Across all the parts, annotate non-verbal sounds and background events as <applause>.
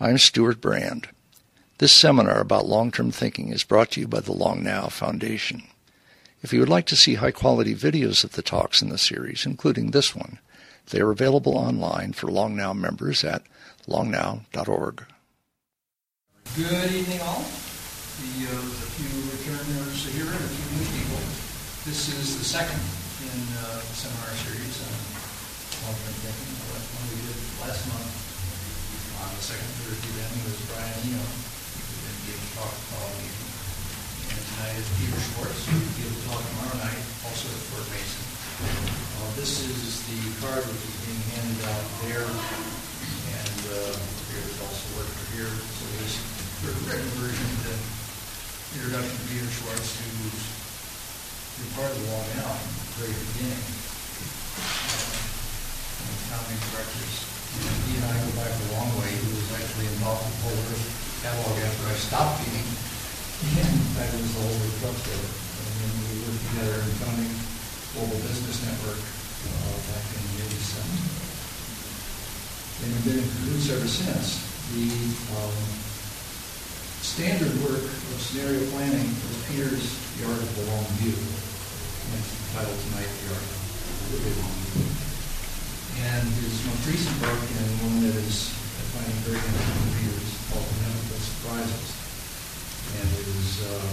I'm Stewart Brand. This seminar about long-term thinking is brought to you by the Long Now Foundation. If you would like to see high-quality videos of the talks in the series, including this one, they are available online for Long Now members at longnow.org. Good evening, all. The, uh, a few returners here and a few new people. This is the second in uh, the seminar series on long-term thinking. The one we did last month on the second Thursday then was Brian Eno, who then gave a talk following evening. And tonight is Peter Schwartz, who will give a talk tomorrow night, also at Fort Mason. Uh, this is the card which is being handed out there, and uh, here is also worker here. So there's the written version, of the introduction to Peter Schwartz, who's been part of the Long Now from the very beginning. Uh, founding directors. He and I go back a long way. He was actually involved the whole catalog after I stopped being. And that was the Whole Earth Truck Store. And then we worked together in founding Global Business Network uh, back in the 80s. And we've been in cahoots ever since. The um, standard work of scenario planning was Peter's The Art of the Long View. And it's titled tonight The Art of the Long View. And his most recent book, and one that is, I find very interesting, Peter's called Inevitable Surprises. And it is, uh,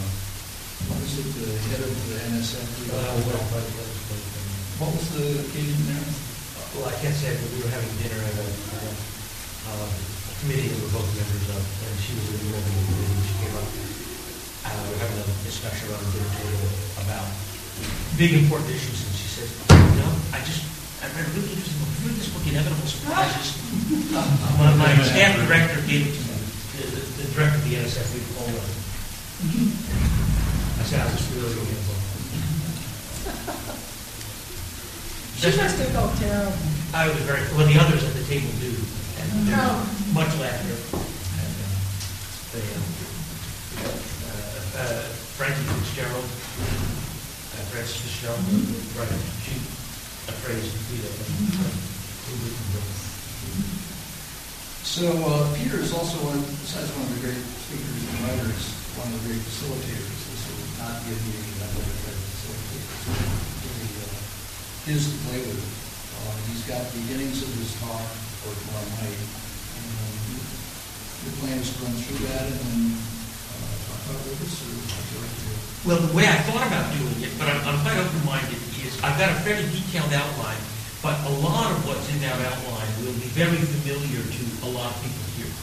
what was it, the head of the NSF? What was the occasion there? Well, I can't say, but we were having dinner at a, at a, uh, committee that we're both members of, and she was of the committee, she came up, uh, we were having a discussion around the dinner table about big important issues, and she said, you know, I just, I read a really interesting book, read this book, Inevitable Surprises. My, my staff director gave it to me, the, the- the director of the NSF, we called her. I said, I was really at the book. She must have felt terrible. I was very, well, the others at the table do, and there Oh. was much laughter. And, uh, they, um, uh, uh, Frankie Fitzgerald, uh, Frances Fitzgerald, right, she appraised Peter. So uh, Peter is also one, besides one of the great speakers and writers, one of the great facilitators. This will not be a meeting that will try to facilitate. It's really uh, his to play with. Uh, he's got the beginnings of his talk for tomorrow night. And, um, the plan is to run through that and then uh, talk about it with us, or would you like to do? Well, the way I thought about doing it, but I'm, I'm quite open-minded, is I've got a fairly detailed outline, but a lot of what's in that outline will be very familiar to a lot of people here.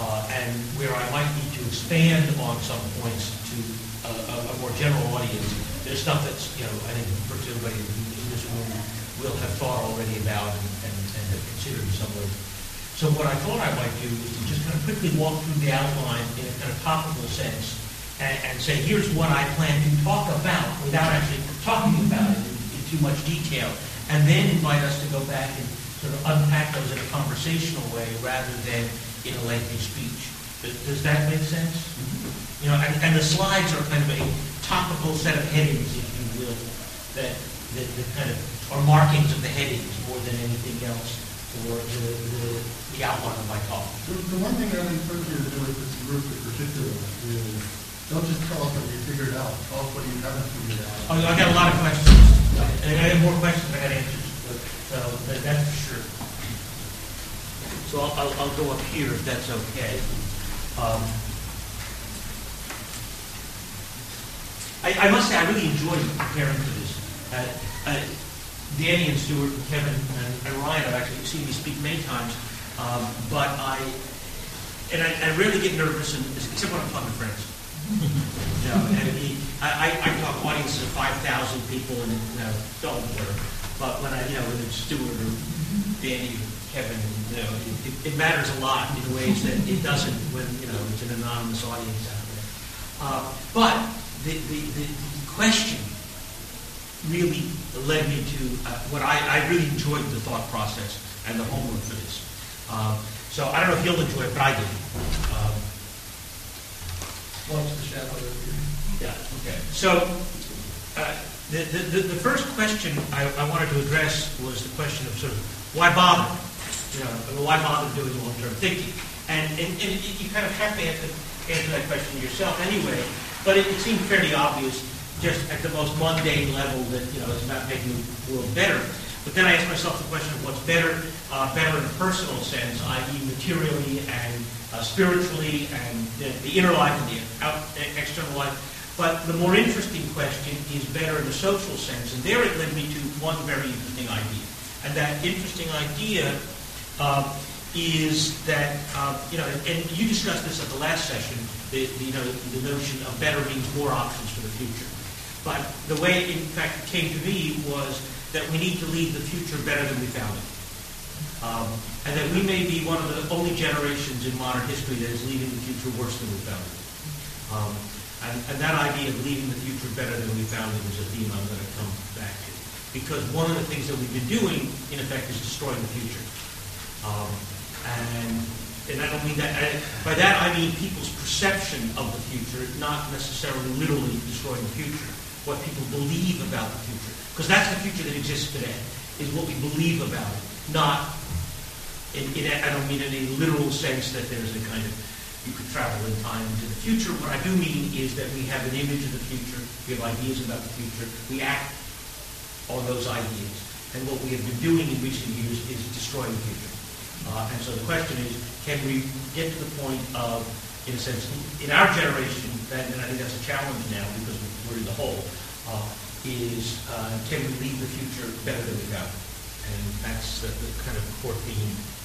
Uh, and where I might need to expand on some points to a, a, a more general audience, there's stuff that's, you know, I think virtually everybody in this room will have thought already about and, and, and have considered in some way. So what I thought I might do is to just kind of quickly walk through the outline in a kind of topical sense and, and say, here's what I plan to talk about without actually talking about it too much detail, and then invite us to go back and sort of unpack those in a conversational way rather than in a lengthy speech. Does, does that make sense? Mm-hmm. You know, and, and the slides are kind of a topical set of headings, if you will, that, that, that kind of are markings of the headings more than anything else for the, the, the outline of my talk. The, the one thing I would encourage you to do with this group in particular is, don't just tell us what you figured out, tell us what you haven't figured Oh, out. I got a lot of questions. And I have more questions than I had answers, but, so that- that's for sure. So I'll, I'll, I'll go up here if that's okay. Um, I, I must say, I really enjoyed preparing for this. Uh, uh, Danny and Stewart and Kevin and, and Ryan have actually seen me speak many times, um, but I, and I, I rarely get nervous, and, except when I'm talking to friends. And he, I, I, talk audiences of 5,000 people and, you know, worry. But when I, you know, when it's Stewart or Danny or Kevin, you know, it, it, matters a lot in ways that it doesn't when, you know, it's an anonymous audience out there. Uh, but the, the, the, the question really led me to uh, what I, I really enjoyed the thought process and the homework for this. Um, so I don't know if you'll enjoy it, but I did. Um, Watch the shadow you. yeah, okay. So, uh, the, the, the first question I, I wanted to address was the question of sort of, why bother? You know, why bother doing long-term thinking? And, and, and you kind of have to answer, answer that question yourself anyway, but it, it seemed fairly obvious just at the most mundane level that, you know, it's about making the world better. But then I asked myself the question of what's better, uh, better in a personal sense, i.e. materially and uh, spiritually and the, the, inner life and the out, external life. But the more interesting question is better in a social sense. And there it led me to one very interesting idea. And that interesting idea uh, is that, uh, you know, and you discussed this at the last session, the, the, you know, the notion of better means more options for the future. But the way, in fact, it came to me was that we need to leave the future better than we found it. Um, and that we may be one of the only generations in modern history that is leaving the future worse than we found it. Um, and, and, that idea of leaving the future better than we found it is a theme I'm going to come back to. Because one of the things that we've been doing, in effect, is destroying the future. Um, and, and I don't mean that, I, by that I mean people's perception of the future, not necessarily literally destroying the future, what people believe about the future. Because that's the future that exists today, is what we believe about it, not, I don't mean in a literal sense that there's a kind of, you could travel in time into the future. What I do mean is that we have an image of the future, we have ideas about the future, we act on those ideas. And what we have been doing in recent years is destroying the future. Uh, and so the question is, can we get to the point of, in a sense, in our generation, and I think that's a challenge now because we're in the hole, uh, is uh, can we leave the future better than we it? And that's the, the kind of core theme.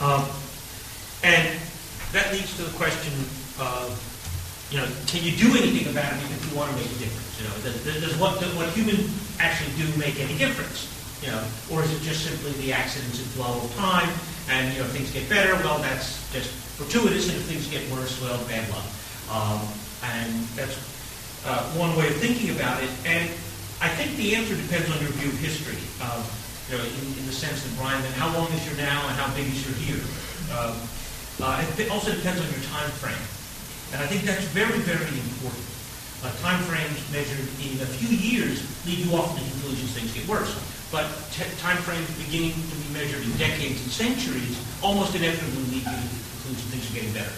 Um, and that leads to the question of, you know, can you do anything about it if you want to make a difference? You know, does, does what, does what humans actually do make any difference? You know, or is it just simply the accidents and flow of time, and you know things get better? Well, that's just fortuitous, and if things get worse, well, bad luck. Um, and that's uh, one way of thinking about it. And I think the answer depends on your view of history. Um, you know, in, in, the sense that Brian, that how long is your now and how big is your here? Um, uh, it also depends on your time frame. And I think that's very, very important. Uh, time frames measured in a few years lead you often to conclusions things get worse. But time frames beginning to be measured in decades and centuries almost inevitably lead you to conclusions things are getting better.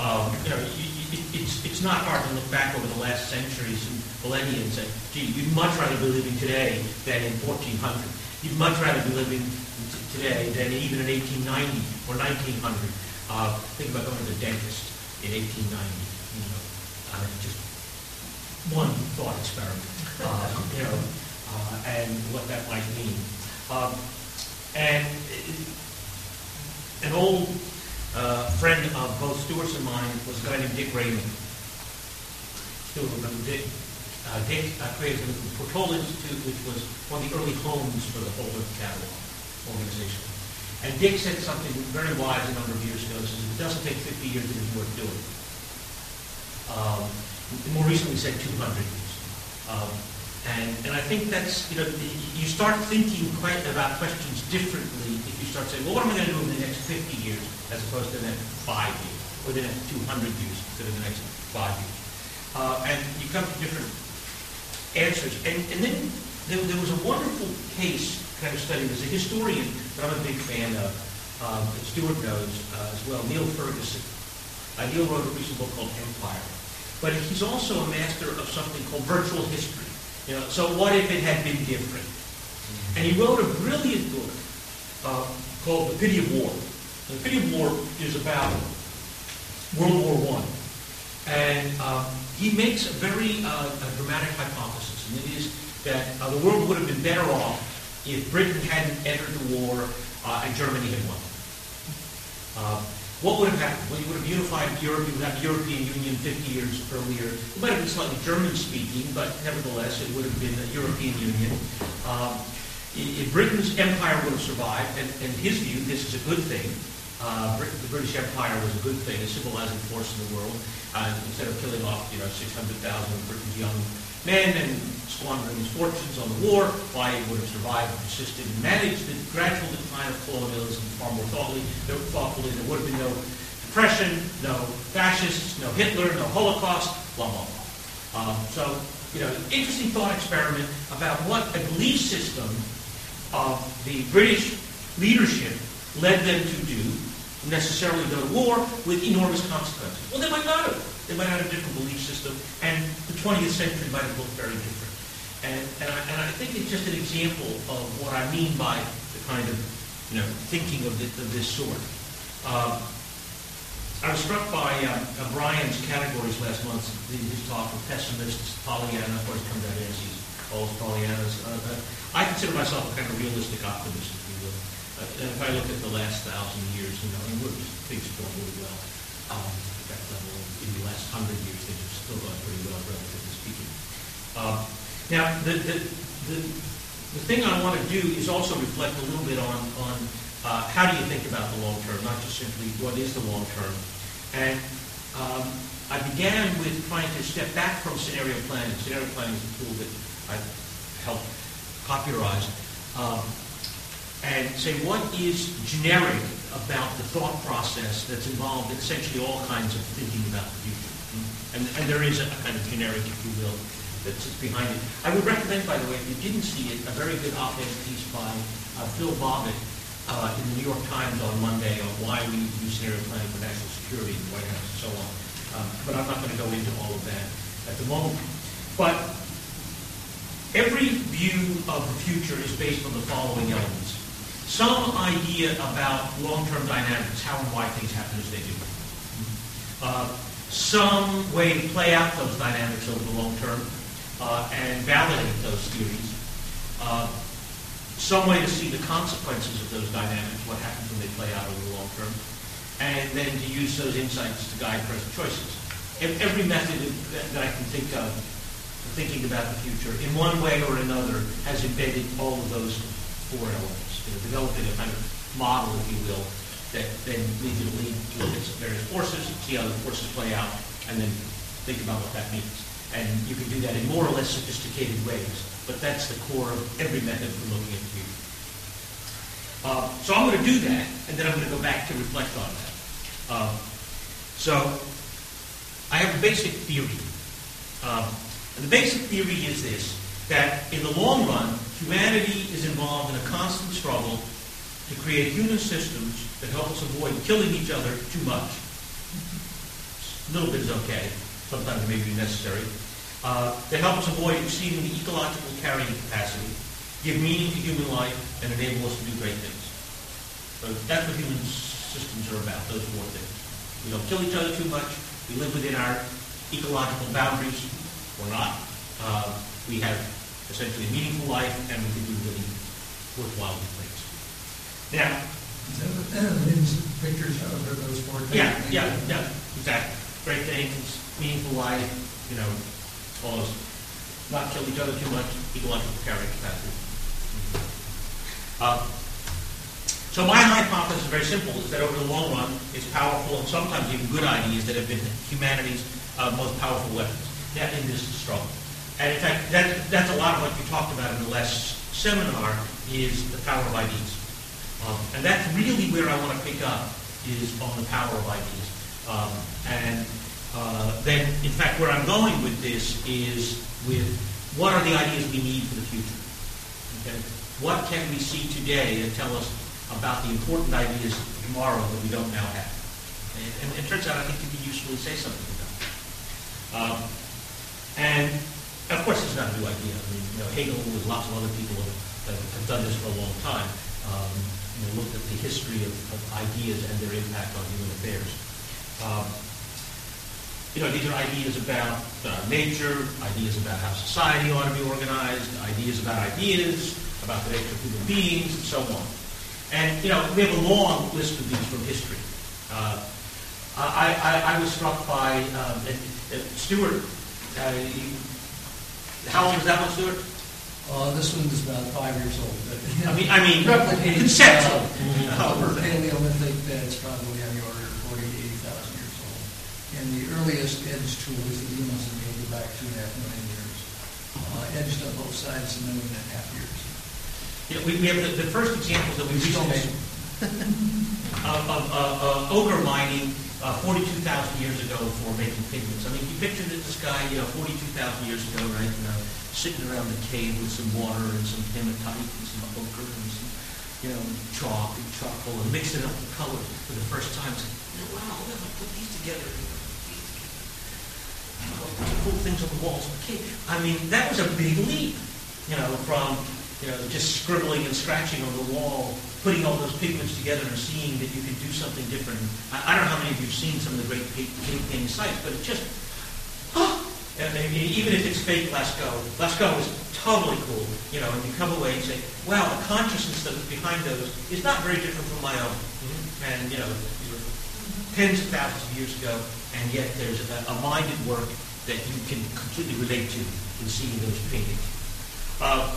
Um, you know, you, you, it's, it's not hard to look back over the last centuries and millennia and say, gee, you'd much rather be living today than in 1400. You'd much rather be living t- today than even in 1890 or 1900. Uh, think about going to the dentist in 1890. You know, uh, just one thought experiment. Uh, <laughs> you know, uh, and what that might mean. Um, and an old uh, friend of both Stewart's and mine was a guy named Dick Raymond. Stewart remember Dick. Uh, Dick uh, created the Portola Institute, which was one of the early homes for the Whole Earth Catalog organization. And Dick said something very wise a number of years ago. He says, if it doesn't take 50 years, it is worth doing. Um, more recently said 200 years. Um, and, and I think that's, you know, you start thinking quite about questions differently if you start saying, well, what am I going to do in the next 50 years as opposed to the next five years or the next 200 years instead of the next five years? Uh, and you come to different answers. And, and then there, there, was a wonderful case kind of study. There's a historian that I'm a big fan of, um, that Stewart knows uh, as well, Niall Ferguson. Uh, Niall wrote a recent book called Empire. But he's also a master of something called virtual history. You know, so what if it had been different? And he wrote a brilliant book uh, called The Pity of War. The Pity of War is about World War One, and uh, he makes a very uh, a dramatic hypothesis, and it is that uh, the world would have been better off if Britain hadn't entered the war uh, and Germany had won. Uh, what would have happened? Well, you would have unified Europe, you would have the European Union 50 years earlier. It might have been slightly German-speaking, but nevertheless, it would have been the European Union. Um, if Britain's empire would have survived, and in his view, this is a good thing. Uh, the British Empire was a good thing, a civilizing force in the world. Uh, instead of killing off, you know, 600,000 of Britain's young men and squandering his fortunes on the war, why he would have survived and persisted and managed the gradual decline of colonialism far more thoughtfully. There, thoughtfully. there would have been no depression, no fascists, no Hitler, no Holocaust, blah, blah, blah. Um, so, you know, interesting thought experiment about what a belief system of the British leadership led them to do necessarily go to war with enormous consequences. Well, they might not have. They might have a different belief system, and the 20th century might have looked very different. And, and, I, and I think it's just an example of what I mean by the kind of you know, thinking of, this, of this sort. Uh, I was struck by uh, uh, Brian's categories last month in his talk of pessimists, Pollyanna, of course, comes out as he's all Pollyannas. Uh, uh, I consider myself a kind of realistic optimist, if you will. Uh, and if I look at the last thousand years, you know, things going really well um, at that level. In the last hundred years, things are still going pretty well, relatively speaking. Um, now, the, the, the, the thing I want to do is also reflect a little bit on, on uh, how do you think about the long term, not just simply what is the long term. And um, I began with trying to step back from scenario planning. Scenario planning is a tool that I helped popularize. Um, and say what is generic about the thought process that's involved in essentially all kinds of thinking about the future. And, and there is a, kind of generic, if you will, that sits behind it. I would recommend, by the way, if you didn't see it, a very good op-ed piece by uh, Phil Bobbitt uh, in the New York Times on Monday on why we need to do scenario planning for national security in the White House and so on. Um, but I'm not going to go into all of that at the moment. But every view of the future is based on the following elements. Some idea about long-term dynamics, how and why things happen as they do. Uh, some way to play out those dynamics over the long term uh, and validate those theories. Uh, some way to see the consequences of those dynamics, what happens when they play out over the long term, and then to use those insights to guide present choices. Every method that I can think of thinking about the future, in one way or another, has embedded all of those four elements. Know, developing a kind of model, if you will, that then leads you to lead to look at various forces, see how the forces play out, and then think about what that means. And you can do that in more or less sophisticated ways. But that's the core of every method for looking at the future. Uh, so I'm going to do that, and then I'm going to go back to reflect on that. Uh, so I have a basic theory. Um, and the basic theory is this, that in the long run, humanity is involved in a constant struggle to create human systems that help us avoid killing each other too much. A little bit is okay. Sometimes it may be necessary uh, help us avoid exceeding the ecological carrying capacity, give meaning to human life, and enable us to do great things. So that's what human systems are about, those four things. We don't kill each other too much. We live within our ecological boundaries, or not. Uh, we have essentially a meaningful life, and we can do really worthwhile things. Now, <clears throat> pictures of those four things. Yeah, yeah, yeah, exactly. Great things, meaningful life, you know, follows not kill each other too much, ecological carrying capacity. Uh, so my hypothesis is very simple, is that over the long run, it's powerful and sometimes even good ideas that have been humanity's uh, most powerful weapons that in this struggle. And in fact, that, that's a lot of what you talked about in the last seminar is the power of ideas. Um, and that's really where I want to pick up is on the power of ideas. Um, and uh, then, in fact, where I'm going with this is with what are the ideas we need for the future? Okay? What can we see today that tell us about the important ideas tomorrow that we don't now have? And, and it turns out I think it can be useful to say something about that. Um, and of course, it's not a new idea. I mean, you know, Hegel and lots of other people have, have done this for a long time. Um, you know, looked at the history of, of, ideas and their impact on human affairs. Um, you know, these are ideas about uh, nature, ideas about how society ought to be organized, ideas about ideas, about the nature of human beings, and so on. And, you know, we have a long list of these from history. Uh, I, I, I, was struck by um, Stewart. Uh, how old is that one, Stewart? Uh, this one is about five years old. But, I mean, I mean, replicating conceptual. Uh, over Paleolithic, that's probably on the order and the earliest edge tool is the Demos that made it back two and a half million years. Uh, edged on both sides in a million and a half years. Yeah, we, we have the, the first examples that we still made of, of uh, uh, ochre mining uh, 42,000 years ago for making pigments. I mean, you picture this guy, you know, 42,000 years ago, right, you know, sitting around the cave with some water and some hematite and some ochre and some, you know, chalk and charcoal and mixing up the colors for the first time. It's wow, look, I put these together. Know, these together. Cool things on the walls. Okay, I mean, that was a big leap, you know, from you know just scribbling and scratching on the wall, putting all those pigments together and seeing that you can do something different. I, I don't know how many of you have seen some of the great painting sites, but it just, oh, and even if it's fake Lascaux, Lascaux is totally cool, you know, and you come away and say, wow, the consciousness that was behind those is not very different from my own. Mm-hmm. And, you know, these were tens of thousands of years ago, and yet there's a, a mind at work that you can completely relate to in seeing those paintings. Uh,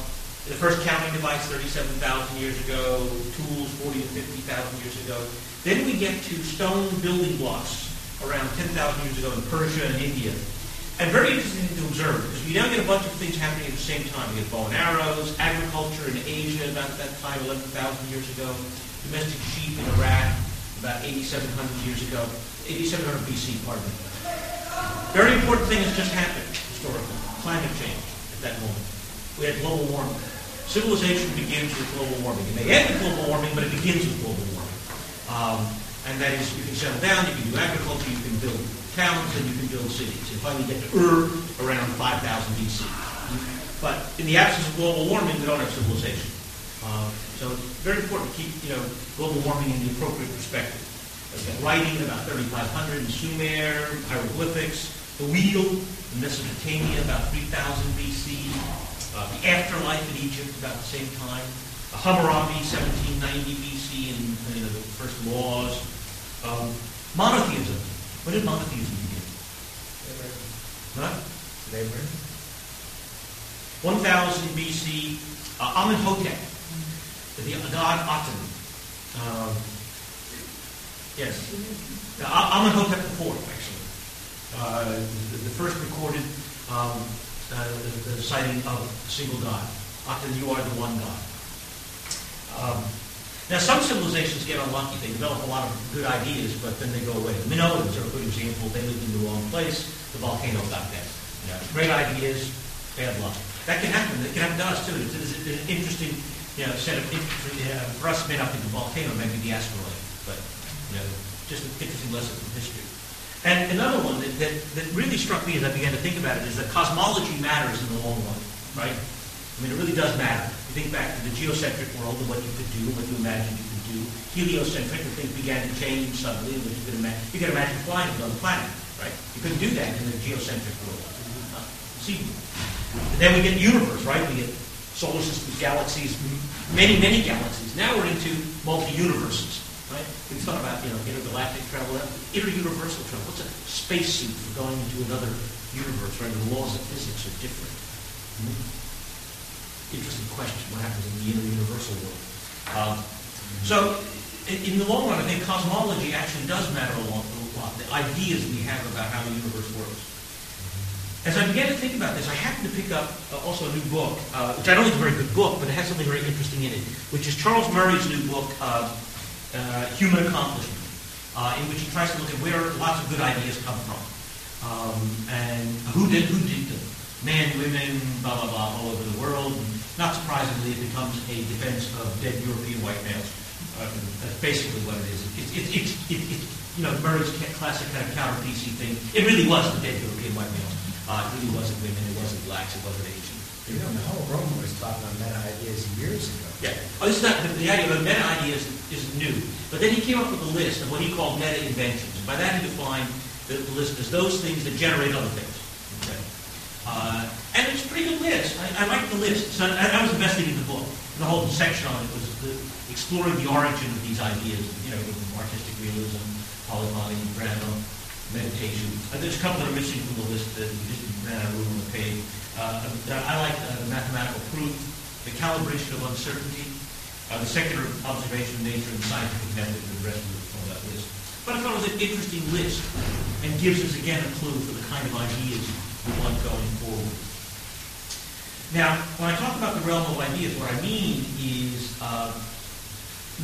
the first counting device, 37,000 years ago, tools, 40 to 50,000 years ago. Then we get to stone building blocks around 10,000 years ago in Persia and India. And very interesting to observe, because we now get a bunch of things happening at the same time. We get bow and arrows, agriculture in Asia about that time, 11,000 years ago, domestic sheep in Iraq about 8,700 years ago, 8,700 BC, pardon me. Very important thing has just happened historically, climate change at that moment we had global warming. Civilization begins with global warming. It may end with global warming, but it begins with global warming. Um, and that is, you can settle down, you can do agriculture, you can build towns, and you can build cities. And finally get to Ur around 5000 BC. But in the absence of global warming, we don't have civilization. Uh, so it's very important to keep, you know, global warming in the appropriate perspective. Writing about 3500 in Sumer, hieroglyphics, the wheel in Mesopotamia about 3000 BC, uh, the afterlife in Egypt about the same time. the Hammurabi, 1790 BC, and you know, the first laws. Um, monotheism. When did monotheism begin? Huh? 1000 BC, uh, Amenhotep, the god Aten. Um, yes, uh, Amenhotep IV, actually. Uh, the, the, first recorded um, uh, the, the, sighting of a single God. Often you are the one God. Um, now, some civilizations get unlucky. They develop a lot of good ideas, but then they go away. The Minoans are a good example. They lived in the wrong place. The volcano got dead. You know, great ideas, bad luck. That can happen. It can happen to us, too. It's, it's an interesting you know, set of, uh, for us, it may not be the volcano, maybe the asteroid, but you know, just an interesting lesson from history. And another one that, that, that, really struck me as I began to think about it is that cosmology matters in the long run, right? I mean, it really does matter. You think back to the geocentric world and what you could do, what you imagined you could do. Heliocentric, and things began to change suddenly, which you could imagine. You could imagine flying to another planet, right? You couldn't do that in the geocentric world. See, and then we get universe, right? We get solar systems, galaxies, many, many galaxies. Now we're into multi-universes right? We thought about, you know, intergalactic travel, interuniversal travel. What's a spacesuit for going into another universe, right? The laws of physics are different. Mm-hmm. Interesting question. What happens in the interuniversal world? Um, so, in, in, the long run, I think cosmology actually does matter a lot. The ideas we have about how the universe works. As I began to think about this, I happened to pick up uh, also a new book, uh, which I don't think is a very good book, but it has something very interesting in it, which is Charles Murray's new book, uh, uh, human accomplishment, uh, in which he tries to look at where lots of good ideas come from. Um, and who did who did them? Men, women, blah blah blah, all over the world. And not surprisingly, it becomes a defense of dead European white males. Uh, that's basically what it is. It's it, it, it, you know Murray's classic kind of counter PC thing. It really was the dead European white males. Uh, it really wasn't women. It wasn't blacks. It wasn't. You know, the whole room was talking on meta ideas years ago. Yeah. Oh, this is not, the, the idea of meta ideas is new. But then he came up with a list of what he called meta inventions. And by that he defined the, the list as those things that generate other things. Okay. Uh, and it's a pretty good list. I, I like the list. So I, I was investing in the book. The whole section on it was the, exploring the origin of these ideas, you know, artistic realism, polyphony, grammar, meditation. And there's a couple that are missing from the list that just ran out of room on the page. Uh, I like uh, mathematical proof, the calibration of uncertainty, uh, the secular observation of nature, and scientific method, and the rest of on that list. But I thought it was an interesting list and gives us again a clue for the kind of ideas we want going forward. Now, when I talk about the realm of ideas, what I mean is uh,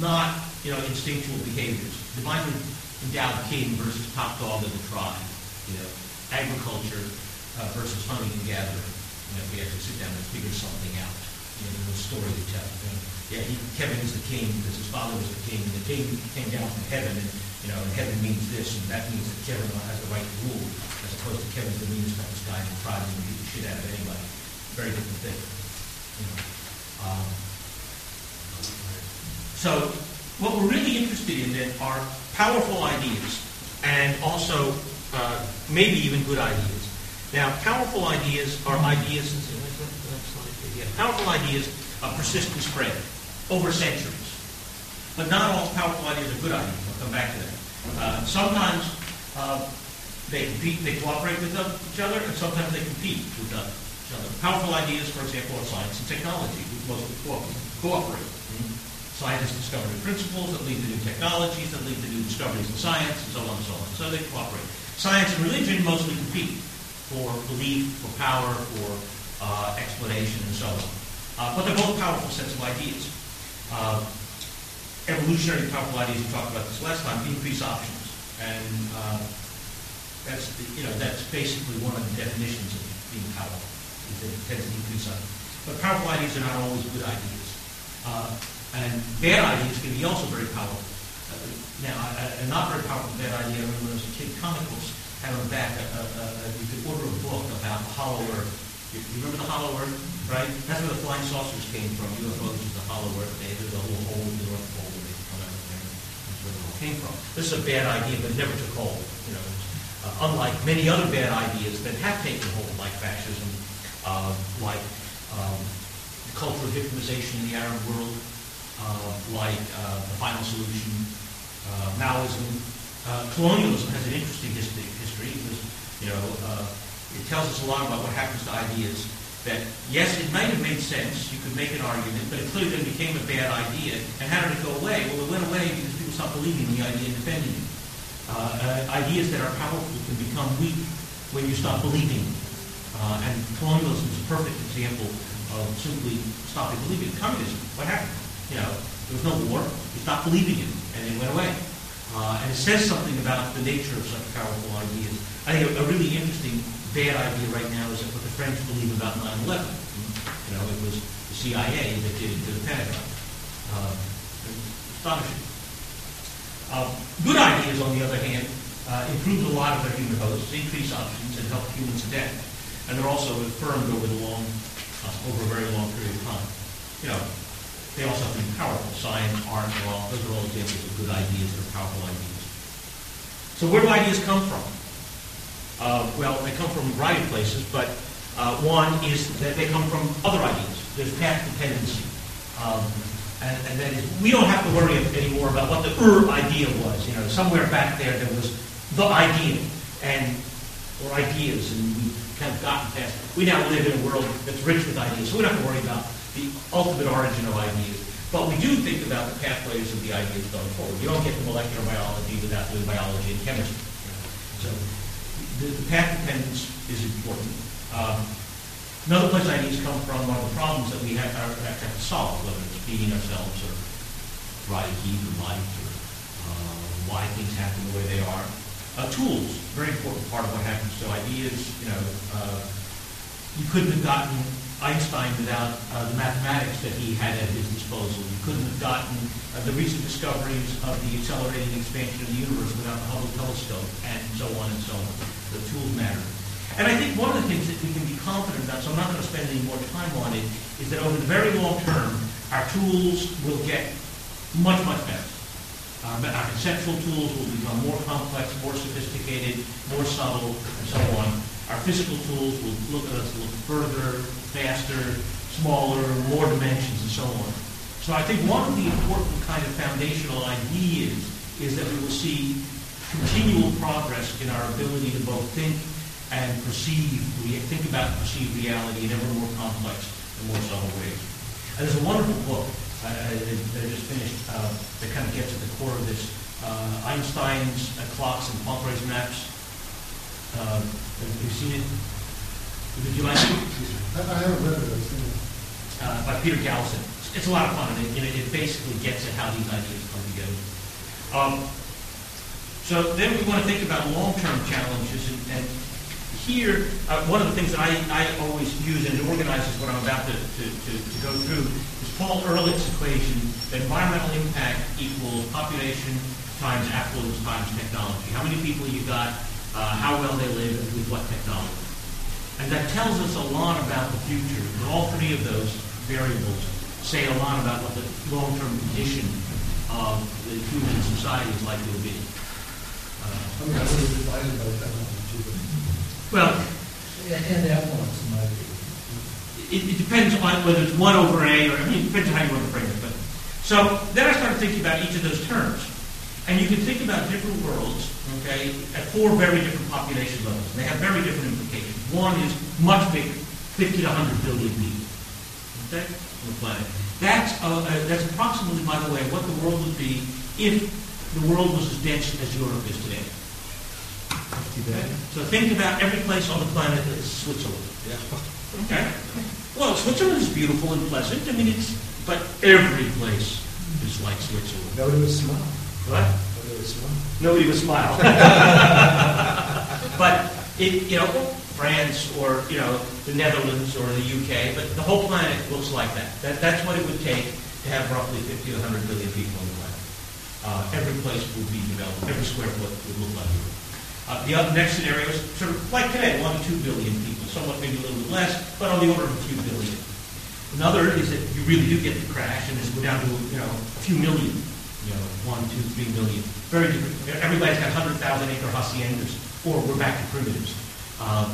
not you know instinctual behaviors. Divinely endowed king versus top dog of the tribe. You know, agriculture uh, versus hunting and gathering you know, we actually sit down and figure something out. you know, the story they tell. You yeah, he, Kevin is the king because his father was the king, and the king came down from heaven, and you know, and heaven means this, and that means that Kevin has the right to rule, as opposed to Kevin's the meanest toughest guy in the tribe and beat the shit out of anybody. Very different thing. You know. Um, so what we're really interested in then are powerful ideas and also uh, maybe even good ideas. Now, powerful ideas are ideas, yeah, powerful ideas uh, persist and spread over centuries. But not all powerful ideas are good ideas. I'll come back to that. Uh, sometimes uh, they compete, they cooperate with each other, and sometimes they compete with each other. Powerful ideas, for example, are science and technology, which mostly cooperate. Scientists discover new principles that lead to new technologies, that lead to new discoveries in science, and so on and so on. So they cooperate. Science and religion mostly compete for belief, for power, for uh, explanation, and so on. Uh, but they're both powerful sets of ideas. Uh, evolutionary powerful ideas, we talked about this last time, increase options. And uh, that's, the, you know, that's basically one of the definitions of being powerful, is that it tends to increase options. But powerful ideas are not always good ideas. Uh, and bad ideas can be also very powerful. Uh, now, a, a, not very powerful bad idea, I remember when I was a kid, comic books had on back, uh, uh, uh, you could order a book about the hollow earth. You, you remember the hollow earth, right? That's where the flying saucers came from. UFOs is the hollow earth. They, did a little hole in the North Pole where they come out of there. That's where it all came from. This is a bad idea, but never took hold. You know, uh, unlike many other bad ideas that have taken hold, like fascism, uh, like um, cultural victimization in the Arab world, uh, like uh, the final solution, uh, Maoism. colonialism has an interesting history, because, you know, it tells us a lot about what happens to ideas that, yes, it might have made sense, you could make an argument, but it clearly then became a bad idea. And how did it go away? Well, it went away because people stopped believing in the idea and defending it. Uh, uh, ideas that are powerful can become weak when you stop believing. Uh, and colonialism is a perfect example of simply stopping believing. Communism, what happened? You know, there was no war. You stopped believing in it, and it went away. Uh, and it says something about the nature of such powerful ideas. I think a, a, really interesting bad idea right now is what the French believe about 9/11. You know, it was the CIA that did it to the Pentagon. Uh, astonishing. Uh, good ideas, on the other hand, uh, improve a lot of their human hosts, increase options, and help humans adapt. And they're also affirmed over the long, uh, over a very long period of time. You know, they also have to be powerful. Science, art, law, those are all examples of good ideas that are powerful ideas. So where do ideas come from? Uh, well, they come from a variety of places, but uh, one is that they come from other ideas. There's path dependency. Um, and, and that is, we don't have to worry anymore about what the er idea was. You know, somewhere back there there was the idea and or ideas, and we've kind of gotten past. We now live in a world that's rich with ideas, so we don't have to worry about the ultimate origin of ideas. But we do think about the pathways of the ideas going forward. You don't get to molecular biology without doing biology and chemistry. So the, the path dependence is important. Um, another place ideas come from are the problems that we have, are, have to solve, whether it's feeding ourselves or providing heat or light or uh, why things happen the way they are. Uh, tools, very important part of what happens to ideas. You know, uh, you couldn't have gotten Einstein without uh, the mathematics that he had at his disposal. You couldn't have gotten uh, the recent discoveries of the accelerating expansion of the universe without the Hubble telescope, and so on and so on. The tools matter. And I think one of the things that we can be confident about, so I'm not going to spend any more time on it, is that over the very long term, our tools will get much, much better. Our, our conceptual tools will become more complex, more sophisticated, more subtle, and so on. Our physical tools will look at us little further, faster, smaller, more dimensions, and so on. So I think one of the important kind of foundational ideas is that we will see continual progress in our ability to both think and perceive, we think about and perceive reality in ever more complex and more subtle ways. And there's a wonderful book uh, that I just finished uh, that kind of gets at the core of this. Uh, Einstein's uh, Clocks and Poincaré's Maps uh, have you seen it? Did you like? I, I haven't read it, I've seen it. Uh, by Peter Galison. It's a lot of fun, and it, it basically gets at how these ideas come together. Um, so then we want to think about long-term challenges, and, and here, uh, one of the things that I, I always use and it organizes what I'm about to, to, to, to go through is Paul Ehrlich's equation, that environmental impact equals population times affluence times technology. How many people you got, uh, how well they live, and with what technology. And that tells us a lot about the future. And all three of those variables say a lot about what the long-term condition of the human society is likely to be. Uh, I mean, I would divided by one well, And that one's my view. it, it depends on whether it's one over A or, I mean, it depends on how you want to frame it. But so then I started thinking about each of those terms. And you can think about different worlds, okay, at four very different population levels. They have very different implications. One is much bigger, 50 to 100 billion people, okay, on the planet. That's, uh, uh, that's approximately, by the way, what the world would be if the world was as dense as Europe is today. Okay? So think about every place on the planet that is Switzerland. Okay? Well, Switzerland is beautiful and pleasant. I mean, it's, but every place is like Switzerland. Nobody would smile. What? Nobody would smile. Nobody would smile. but it, you know, France or you know the Netherlands or the UK, but the whole planet looks like that. that that's what it would take to have roughly 50 to 100 billion people on the planet. Uh, every place would be developed. Every square foot would look like it. Uh, the other, next scenario is sort of like today, one to two billion people, somewhat maybe a little bit less, but on the order of a few billion. Another is that you really do get the crash, and it's go down to you know a few million, one, two, three million. Very different. Everybody's got hundred thousand acre haciendas, or we're back to primitives. Um,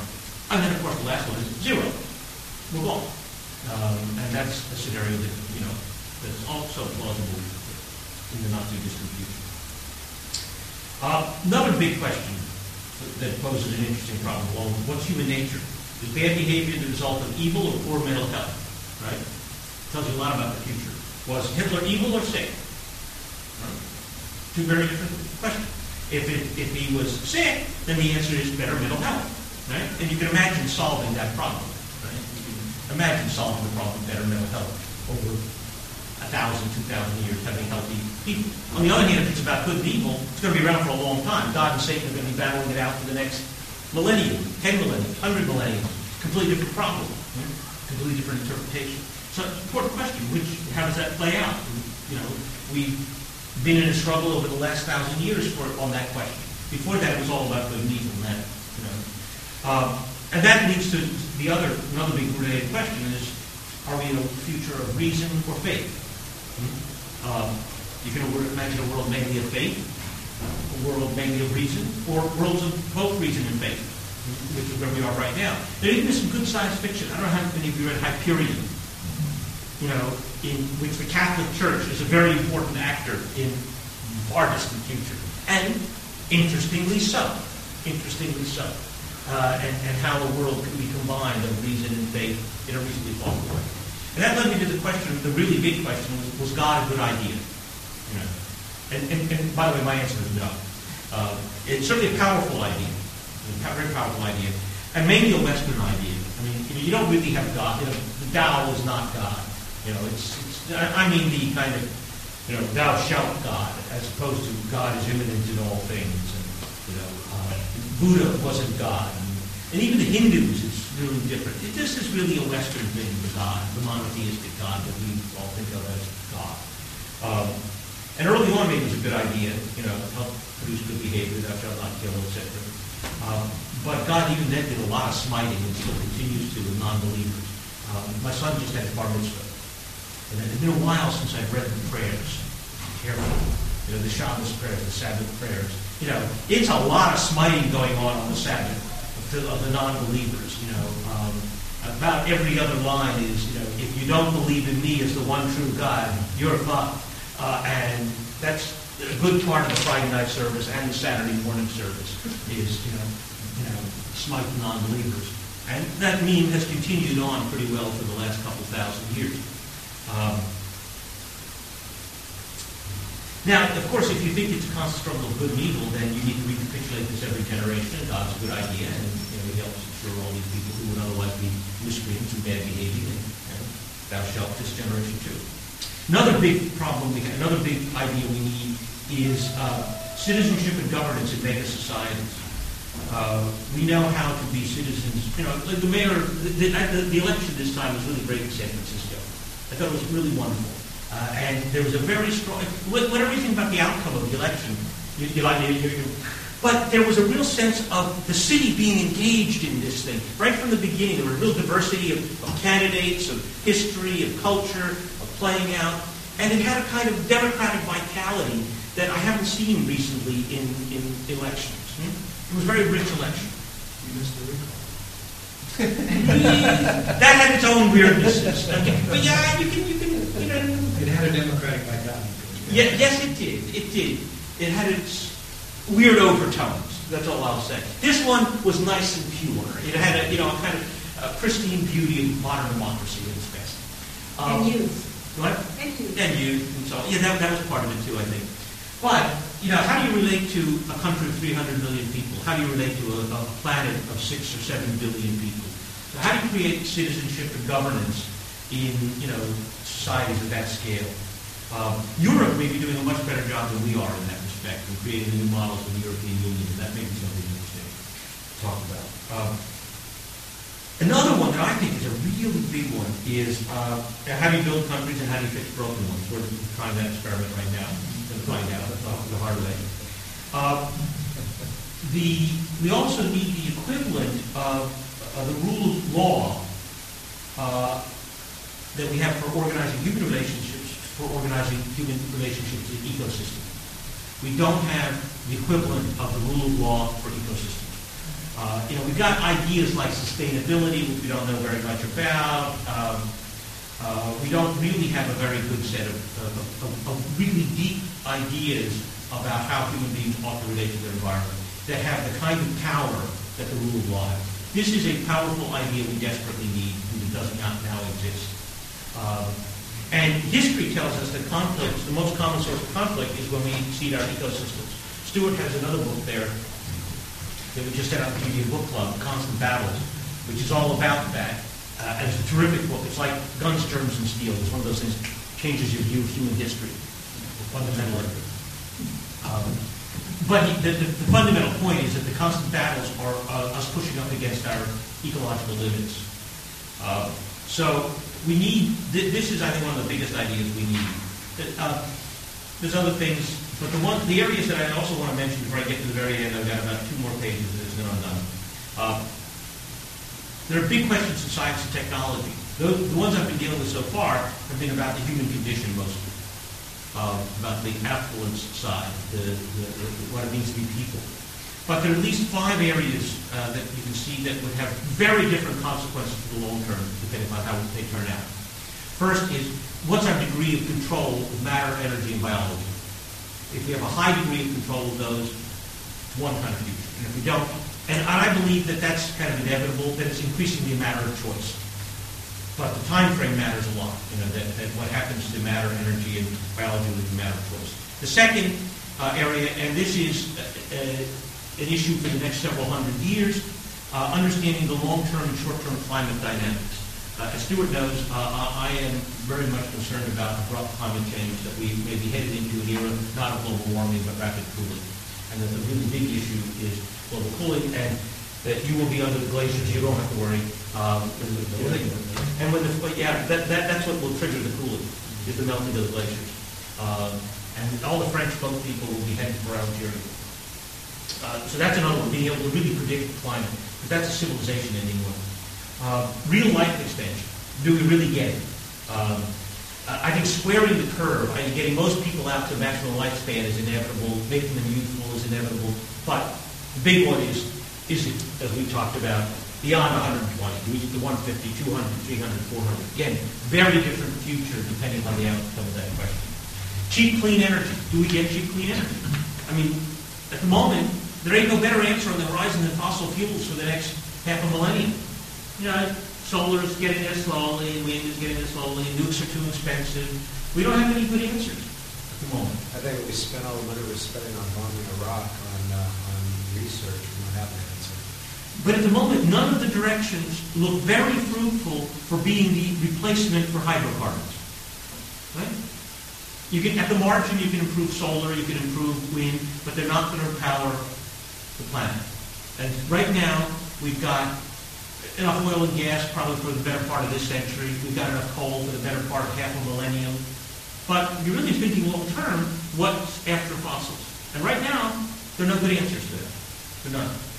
and then of course the last one is zero. We're gone, um, and that's a scenario that you know that's also plausible in the not too distant future. Uh, another big question that poses an interesting problem. Well, what's human nature? Is bad behavior the result of evil or poor mental health? Right? Tells you a lot about the future. Was Hitler evil or sick? Two very different questions. If, it, if he was sick, then the answer is better mental health. Right? And you can imagine solving that problem. Right? You can imagine solving the problem better mental health over a thousand, two thousand years, having healthy people. On the other hand, if it's about good and evil, it's going to be around for a long time. God and Satan are going to be battling it out for the next millennium, ten millennium, hundred millennium. Completely different problem, right? completely different interpretation. So it's an important question. Which, how does that play out? You know, we've been in a struggle over the last thousand years for on that question. Before that, it was all about the and evil. And you know, um, and that leads to the other another big related question is: Are we in a future of reason or faith? Um, you can imagine a world mainly of faith, a world mainly of reason, or worlds of both reason and faith, which is where we are right now. There even is some good science fiction. I don't know how many of you read Hyperion, you know, in which the Catholic Church is a very important actor in far distant future. And interestingly so. Interestingly so. Uh, and, and how the world can be combined of reason and faith in a reasonably plausible way. And that led me to the question, the really big question was, was God a good idea? You know? and, and, and by the way, my answer is no. Uh, it's certainly a powerful idea, a very powerful idea, and mainly a Western idea. I mean, you don't really have God. You know, the Tao is not God. You know, it's, it's I mean the kind of, you know, thou shalt God, as opposed to God is immanent in all things. And, you know, uh, Buddha wasn't God. And, and even the Hindus, it's really different. It, this is really a Western thing, the God, the monotheistic God that we all think of as God. Um, and early on, maybe it was a good idea, you know, help produce good behavior, thou shalt not kill, etc. Um, but God even then did a lot of smiting and still continues to with non-believers. Um, my son just had a bar mitzvah. And it's been a while since I've read the prayers. Carefully. You know, the Shabbos prayers, the Sabbath prayers. You know, it's a lot of smiting going on on the Sabbath of the, of the non-believers. You know, um, about every other line is, you know, if you don't believe in me as the one true God, you're fucked. Uh, and that's a good part of the Friday night service and the Saturday morning service is, you know, you know, smite non-believers. And that meme has continued on pretty well for the last couple thousand years. Um, now, of course, if you think it's a constant struggle of good and evil, then you need to recapitulate this every generation. God's a good idea, and you know, he helps ensure all these people who would otherwise be miscreants and bad behaving, and you know, thou shalt this generation too. Another big problem we another big idea we need is uh, citizenship and governance in mega societies. Uh, we know how to be citizens. You know, the mayor, the, the, the election this time was really great in San Francisco. I thought it was really wonderful. Uh, and there was a very strong, whatever you think about the outcome of the election, you, you like, you, you, but there was a real sense of the city being engaged in this thing. Right from the beginning, there was a real diversity of, of candidates, of history, of culture, of playing out. And it had a kind of democratic vitality that I haven't seen recently in, in elections. Hmm? It was a very rich election. You missed the. <laughs> that had its own weirdnesses. Okay. But yeah, you can, you can, you know. It had a democratic vitality. Yeah, yes, it did. It did. It had its weird overtones. That's all I'll say. This one was nice and pure. It had a, you know, a kind of uh, pristine beauty of modern democracy at its best. And youth. What? And youth. And youth and so on. Yeah, that, that was part of it too, I think. But, you know, how do you relate to a country of 300 million people? How do you relate to a, a planet of 6 or 7 billion people? How do you create citizenship and governance in, you know, societies of that scale? Um, Europe may be doing a much better job than we are in that respect in creating new models of the European Union, and that may be something interesting to talk about. Um, another one that I think is a really big one is uh, how do you build countries and how do you fix broken ones? We're trying that experiment right now. To find out the hard way. Uh, the, we also need the equivalent of the rule of law uh, that we have for organizing human relationships, for organizing human relationships in ecosystems. We don't have the equivalent of the rule of law for ecosystems. Uh, you know, we've got ideas like sustainability, which we don't know very much about. Um, uh, we don't really have a very good set of, of, of, of, really deep ideas about how human beings ought to relate to their environment that have the kind of power that the rule of law has. This is a powerful idea we desperately need, and it does not now exist. Um, and history tells us that conflicts, the most common source of conflict is when we exceed our ecosystems. Stewart has another book there that we just had out the Media Book Club, Constant Battles, which is all about that. Uh, and it's a terrific book. It's like guns, germs, and steel. It's one of those things that changes your view of human history, fundamentally. Um, but the, the, the, fundamental point is that the constant battles are uh, us pushing up against our ecological limits. Uh, so we need, th- this is, I think, one of the biggest ideas we need. Uh, there's other things, but the one, the areas that I also want to mention before I get to the very end, I've got about two more pages this, then I'm done. Uh, there are big questions in science and technology. The, the ones I've been dealing with so far have been about the human condition mostly, uh, about the affluence side, the, the, what it means to be people. But there are at least five areas uh, that you can see that would have very different consequences for the long term, depending on how they turn out. First is, what's our degree of control of matter, energy, and biology? If we have a high degree of control of those, it's one future. And if we don't, and I believe that that's kind of inevitable, that it's increasingly a matter of choice. But the time frame matters a lot, you know, that, that what happens to matter, energy, and biology be matter choice. The second uh, area, and this is uh, uh an issue for the next several hundred years, uh, understanding the long-term and short-term climate dynamics. As Stewart knows, I am very much concerned about abrupt climate change, that we may be headed into an era not of global warming but rapid cooling. And that the really big issue is global cooling, and that you will be under the glaciers, you don't have to worry. Um, and when the, yeah, that, that, that's what will trigger the cooling, is the melting of the glaciers. Um, and all the French boat people will be heading for Algeria. Uh, so that's another one, being able to really predict the climate. But that's a civilization-ending one. Uh, real life extension. Do we really get it? Um, I think squaring the curve, I think getting most people out to maximum lifespan is inevitable, making them youthful is inevitable. But the big one is, is it, as we talked about, beyond 120? Do we get to 150, 200, 300, 400? Again, very different future depending on the outcome of that question. Cheap, clean energy. Do we get cheap, clean energy? I mean, at the moment, there ain't no better answer on the horizon than fossil fuels for the next half a millennium. You know, solar is getting there slowly, wind is getting there slowly, nukes are too expensive. We don't have any good answers at the moment. I think we spent all the money we're spending on bombing Iraq on, uh, on research. We don't have an answer. But at the moment, none of the directions look very fruitful for being the replacement for hydrocarbons. Right? You can, at the margin, you can improve solar, you can improve wind, but they're not going to power the planet. And right now, we've got enough oil and gas probably for the better part of this century. We've got enough coal for the better part of half a millennium. But you're really thinking long term, what's after fossils? And right now, there are no good answers to that. There are none.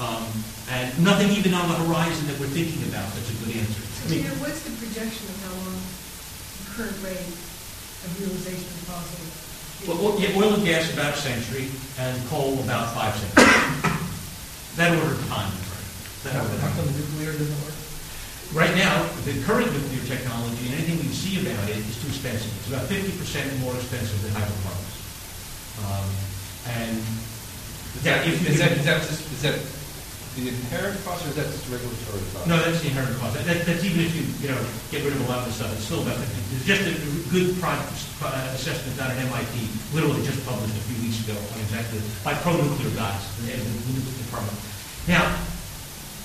Um, and nothing even on the horizon that we're thinking about that's a good answer. I mean, Peter, what's the projection of how long the current rate of realization is possible? Well, oil- yeah, oil and gas about a century, and coal about five centuries. That order of time, right? That order of How time. come the nuclear doesn't work? Right now, the current nuclear technology, and anything we see about it, is too expensive. It's about fifty percent more expensive than hydrocarbons. Um, And that, if. Is that, is that just, is that the inherent cost or is that just regulatory cost? No, that's the inherent cost. That- That, that's even if you, you know, get rid of a lot of the stuff, it's still about, it's just a good project, uh, assessment done at MIT, literally just published a few weeks ago on exactly, by pro-nuclear guys, the, the nuclear department. Now,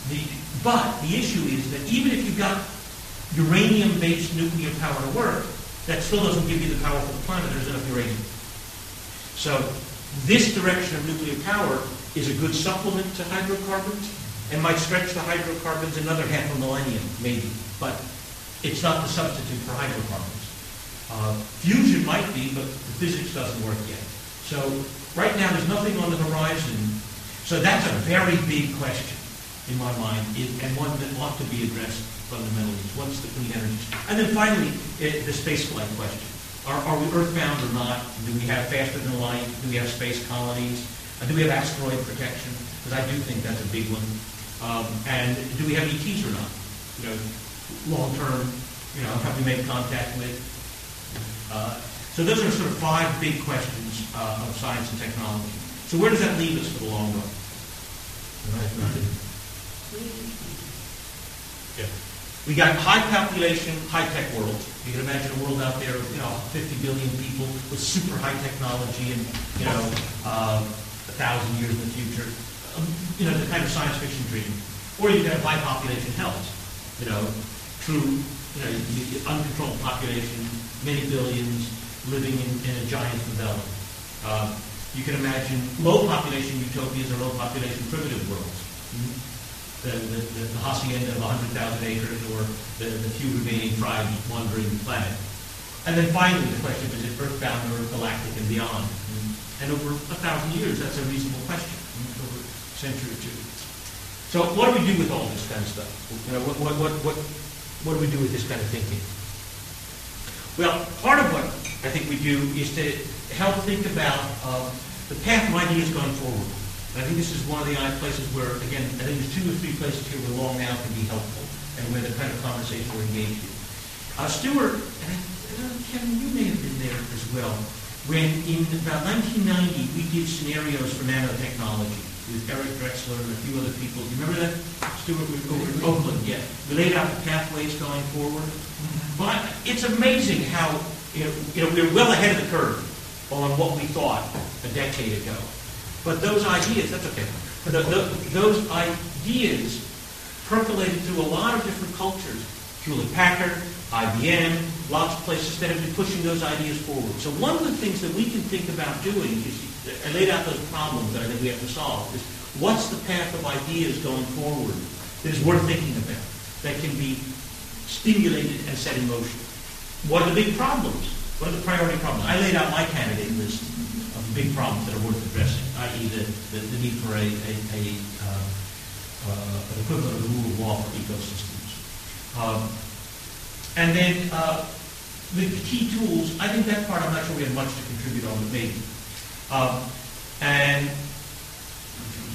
the, but the issue is that even if you've got uranium-based nuclear power to work, that still doesn't give you the power for the planet, there's enough uranium. So this direction of nuclear power is a good supplement to hydrocarbons and might stretch the hydrocarbons another half a millennium, maybe. But it's not the substitute for hydrocarbons. Uh, fusion might be, but the physics doesn't work yet. So right now, there's nothing on the horizon. So that's a very big question in my mind, and one that ought to be addressed fundamentally. What's the clean energy? And then finally, eh, the spaceflight question. Are, are we earthbound or not? Do we have faster than light? Do we have space colonies? Uh, do we have asteroid protection? Because I do think that's a big one. Um, and do we have ETs or not? You know, long term, you know, have we made contact with? Uh, so those are sort of five big questions uh, of science and technology. So where does that leave us for the long run? Yeah. We got high population, high-tech world. You can imagine a world out there you know, 50 billion people with super high technology and, you know, uh, thousand years in the future. Um, you know, the kind of science fiction dream. Or you can have high population health. You know, true, you know, uncontrolled population, many billions living in, in a giant favela. Uh, you can imagine low population utopias or low population primitive worlds the, the, the the hacienda of 100,000 acres or the, the few remaining tribes wandering the planet. And then finally, the question is it earthbound or galactic and beyond? And over a thousand years, that's a reasonable question, over a century or two. So what do we do with all this kind of stuff? You know, what, what, what, what, what do we do with this kind of thinking? Well, part of what I think we do is to help think about uh, the path of ideas going forward. And I think this is one of the places where, again, I think there's two or three places here where long now can be helpful and where the kind of conversation we're engaged in. Uh, Stewart, and I, uh, Kevin, you may have been there as well, when in about 1990 we did scenarios for nanotechnology with Eric Drexler and a few other people. Do you remember that, Stewart, we over in Oakland? Yeah. We laid out the pathways going forward. But it's amazing how, you know, we're well ahead of the curve on what we thought a decade ago. But those ideas, that's okay. The- the- those ideas percolated through a lot of different cultures. Hewlett Packard, IBM, lots of places that have been pushing those ideas forward. So one of the things that we can think about doing is, I laid out those problems that I think we have to solve, is what's the path of ideas going forward that is worth thinking about, that can be stimulated and set in motion? What are the big problems? What are the priority problems? I laid out my candidate list of big problems that are worth addressing, i.e. the, the, the need for a, a, a uh, uh, an equivalent of the rule of law for ecosystems. Um, and then uh, the, the key tools, I think that part I'm not sure we have much to contribute on, the maybe. Um, and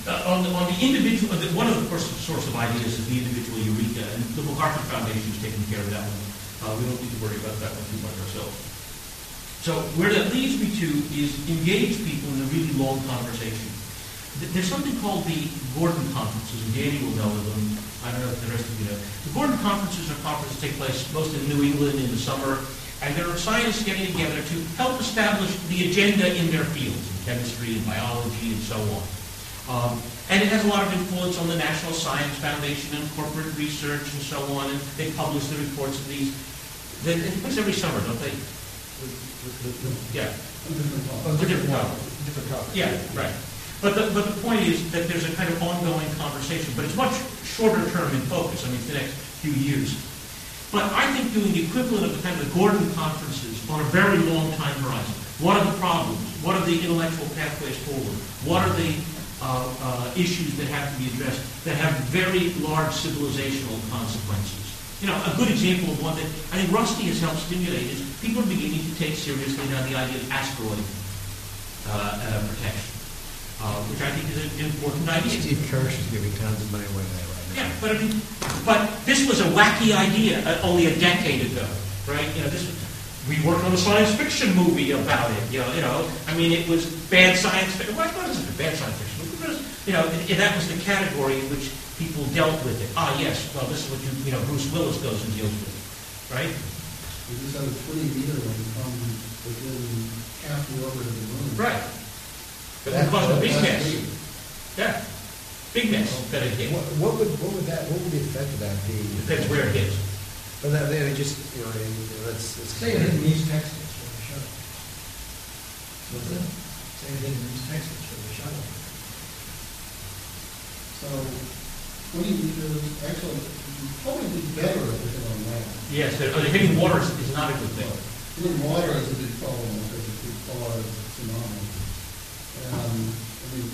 uh, on, the, on the individual, uh, the, one of the first source of ideas is the individual eureka, and the MacArthur Foundation is taking care of that one. Uh, we don't need to worry about that one too much ourselves. So where that leads me to is engage people in a really long conversation. There's something called the Gordon Conferences, and Danny will know them. I don't know if the rest of you know. The Gordon Conferences are conferences that take place mostly in New England in the summer, and there are scientists getting together to help establish the agenda in their fields, in chemistry and biology and so on. Um, and it has a lot of influence on the National Science Foundation and corporate research and so on, and they publish the reports of these. They they take place every summer, don't they? Yeah. Different Different topics. topics. Different topics. Yeah, right. But the, but the point is that there's a kind of ongoing conversation, but it's much shorter term in focus, I mean, the next few years. But I think doing the equivalent of the kind of Gordon conferences on a very long time horizon. What are the problems? What are the intellectual pathways forward? What are the uh, uh, issues that have to be addressed that have very large civilizational consequences? You know, a good example of one that I think Rusty has helped stimulate is people are beginning to take seriously now the idea of asteroid uh, uh, protection, uh, which I think is an important idea. Steve Kirsch is giving tons of money away. Yeah, but I mean, but this was a wacky idea uh, only a decade ago, right? You know, this we worked on a science fiction movie about it. You know, you know, I mean, it was bad science fiction. Well, it wasn't a bad science fiction movie, it was, you know, and that was the category in which people dealt with it. Ah, yes, well, this is what you, you know, Bruce Willis goes and deals with, it, right? We just have a twenty meter one come within half the orbit of the moon. Right. But it caused a big mess. Yeah, big mess that it did. What, what would, what would that, what would the effect of that be? Depends where it hits. But that, they just, you know, I mean, let's, let's. Say it in East Texas with a shuttle. What's that? Say it in East Texas with a shuttle. So twenty meters, actually, you'd probably be better if it on land. Yes, but the hitting water is, is not a good thing. Hitting water is a big problem because it could cause tsunami. And, I mean,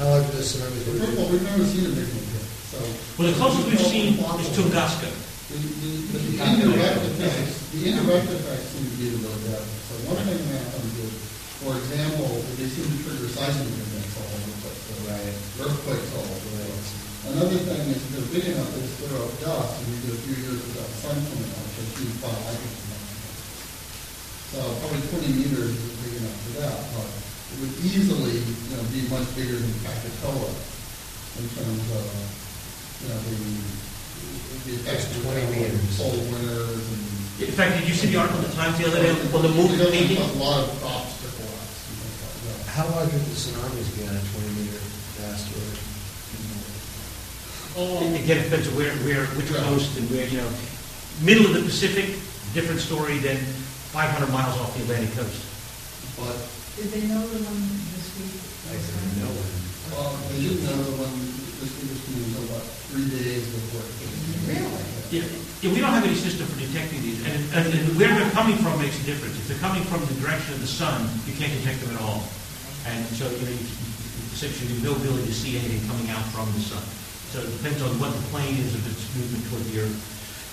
How large are the tsunamis? First of all, we've never seen a big one yet, so. Well, the closest we've seen is Tunguska. The, the, the indirect effects, the indirect effects seem to be the real depth. So one thing that happens is, for example, they seem to trigger seismic events all over the place, so Right. earthquakes all over the place. Another thing is, if they're big enough, they stir up dust, and you get a few years without sun coming out, which is fire hydrogen. So probably twenty meters is big enough for that, but it would easily, you know, be much bigger than Krakatoa in terms of, you know, the, the effects of 20 meters. cold winters and. In fact, did you see the article in the Times the other day on the moon It doesn't painting? cause A lot of crops to collapse and things like that. How large would the tsunamis be on a twenty meter asteroid? Again, it depends on where, where, which coast and where, you know, middle of the Pacific, different story than 500 miles off the Atlantic coast. But, Did they know the one this week? I don't know. Well, they didn't know the one, this week was until about three days before it came. Really? Yeah, yeah, we don't have any system for detecting these, and, and and where they're coming from makes a difference. If they're coming from the direction of the sun, you can't detect them at all. And so, you know, you, you essentially have no ability to see anything coming out from the sun. So it depends on what the plane is of its movement toward the Earth.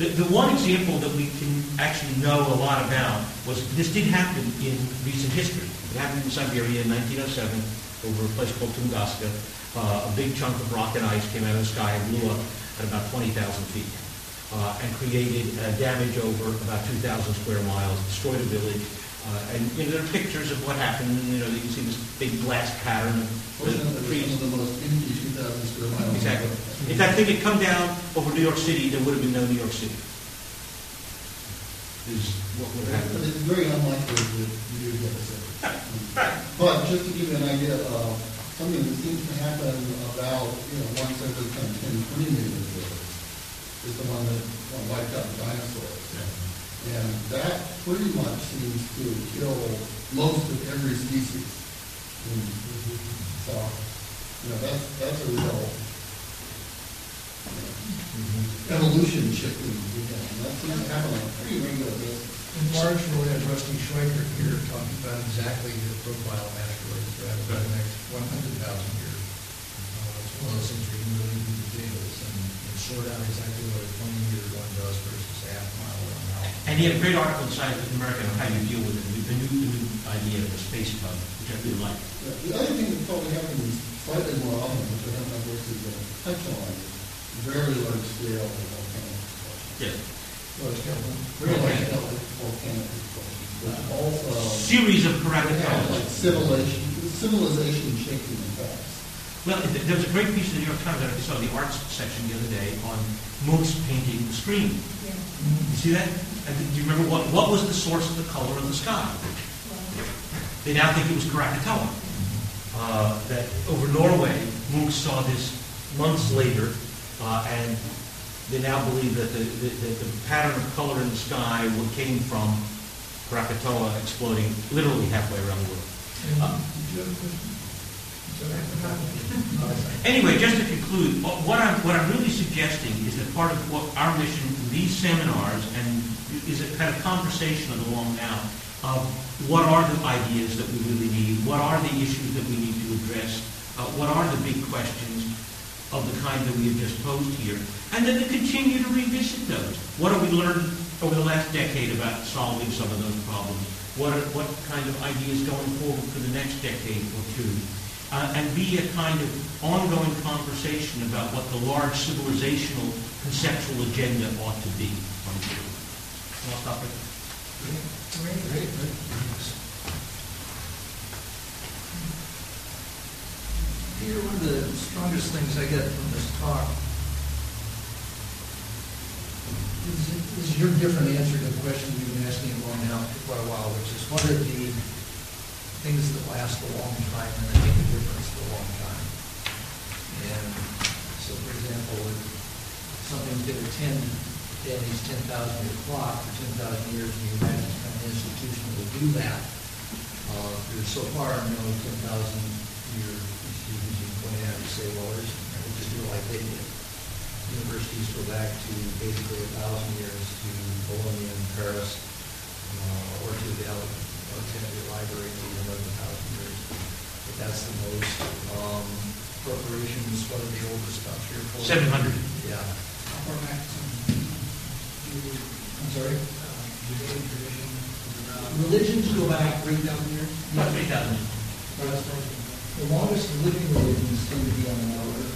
The, the one example that we can actually know a lot about was, this did happen in recent history. It happened in Siberia in 1907 over a place called Tunguska. Uh, a big chunk of rock and ice came out of the sky and blew up at about 20,000 feet uh, and created uh, damage over about 2,000 square miles, destroyed a village. Uh, and you know, there are pictures of what happened. You know, you can see this big blast pattern of the, trees. of the most empty two thousand square miles. Exactly. If that thing had come down over New York City, there would have been no New York City. Is what would have But it's very unlikely that you would get a. But just to give you an idea of something that seems to happen about, you know, once every kind of 10, 20 million years, is the one that uh, wiped out the dinosaurs. And that pretty much seems to kill most of every species. And So, you know, that's, that's a real you know, evolution shifting. And that seems to happen on a pretty regular basis. In March, we'll have Rusty Schweickart here talking about exactly the profile of asteroids rather than the next one hundred thousand years. Uh, It's one of those things where you can really do the tables and and sort out exactly what a twenty meter one does versus a half mile or a mile. And he had a great article in Scientific American on how you deal with it, the new, the new idea of the space tug, which I really like. Yeah, The other thing that probably happens slightly more often, which I haven't noticed, is the potentialized, very large scale volcanic explosions. Yes. Well, it's got one. Very large scale volcanic explosions, also Series of have like Krakatoa. civilization, civilization shaking effects. Well, th- there was a great piece in the New York Times that I saw in the arts section the other day on Munch's painting The Scream. Yeah. You see that? And do you remember what, what was the source of the color of the sky? Well, They now think it was Krakatoa. Uh, that over Norway, Munch saw this months later, uh, and they now believe that the, the, that the pattern of color in the sky came from Krakatoa exploding literally halfway around the world. And Uh, Did you have a question? <laughs> Anyway, just to conclude, what I'm, what I'm really suggesting is that part of what our mission in these seminars and is a kind of conversation along now of what are the ideas that we really need, what are the issues that we need to address, uh, what are the big questions of the kind that we have just posed here, and then to continue to revisit those. What have we learned over the last decade about solving some of those problems? What are, what kind of ideas going forward for the next decade or two? uh, and be a kind of ongoing conversation about what the large civilizational conceptual agenda ought to be. And I'll stop it. Peter, one of the strongest things I get from this talk is, is your different answer to the question we've been asking along now for quite a while, which is what are the things that last a long time and that make a difference for a long time? And so, for example, if something to attend Danny's 10,000 year clock for 10,000 years, and you imagine of institution will do that, uh, there's so far no 10,000 year can point out and say, well, there's, we'll just do it like they did. Universities go back to basically a thousand years to Bologna and Paris, uh, or to the Alexandria Library, maybe another thousand years. But that's the most, um, corporations, what are the oldest about three or four? 700. Yeah. I'm sorry? Religions go back three thousand years? About 3,000. The longest living religions tend to be on the order,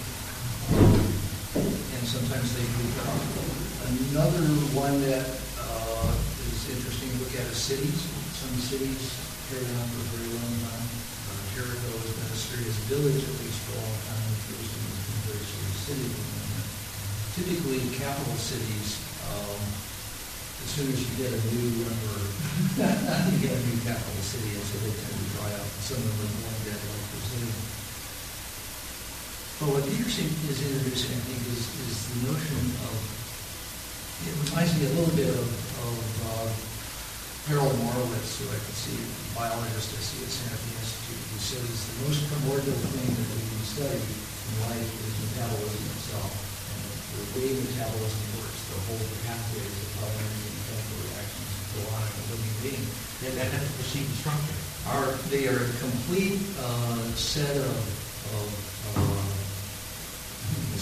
and sometimes they move up. Another one that uh, is interesting to look at is cities. Some cities carry on for a very long time. Jericho has been a serious village at least for a long time, Jerusalem has a very serious city. Typically, capital cities, um, as soon as you get a new number, <laughs> you get a new capital city, and so they tend to dry up. Some of them are dead like Brazil. But what Peterson is introducing, I think, is, is the notion of, it reminds me a little bit of, of uh, Harold Morowitz, who I can see, biologist I see at Santa Fe Institute, who says the most primordial thing that we can study in life is metabolism itself. And the way metabolism works, the whole pathways of how energy and chemical reactions go on in a living being That, that, that's the perceived structure. are, they are a complete uh, set of, of a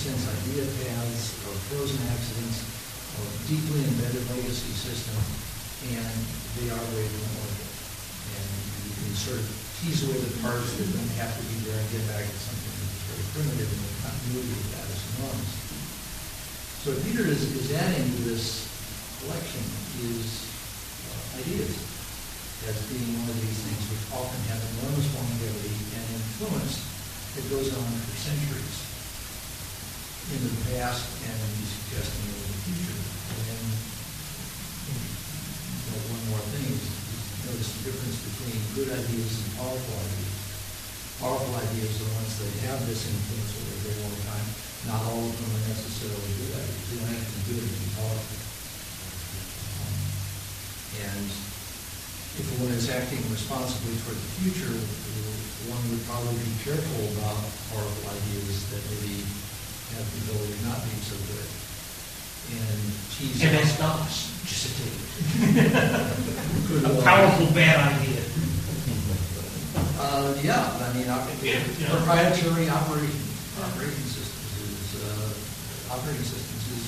sense, idea paths, of frozen accidents, of deeply embedded legacy systems, and they are very memorable. And you can sort of tease away the parts that don't have to be there and get back to something that's very primitive, and the continuity of that is enormous. So Peter is, is adding to this collection is uh, ideas as being one of these things which often have enormous longevity and influence that goes on for centuries in the past and he's suggesting in the future. And you know, one more thing is notice the difference between good ideas and powerful ideas. Powerful ideas are the ones that have this influence over a very long time. Not all of them are necessarily good ideas. They don't have to be good to be powerful. Um, And if one is acting responsibly toward the future, one would probably be careful about powerful ideas that maybe have the ability of not being so good. And tease MS out. DOS, just a take. <laughs> Could, A powerful bad idea. Uh, yeah, I mean, op- Yeah, yeah. proprietary operation, operating systems is, uh, operating systems is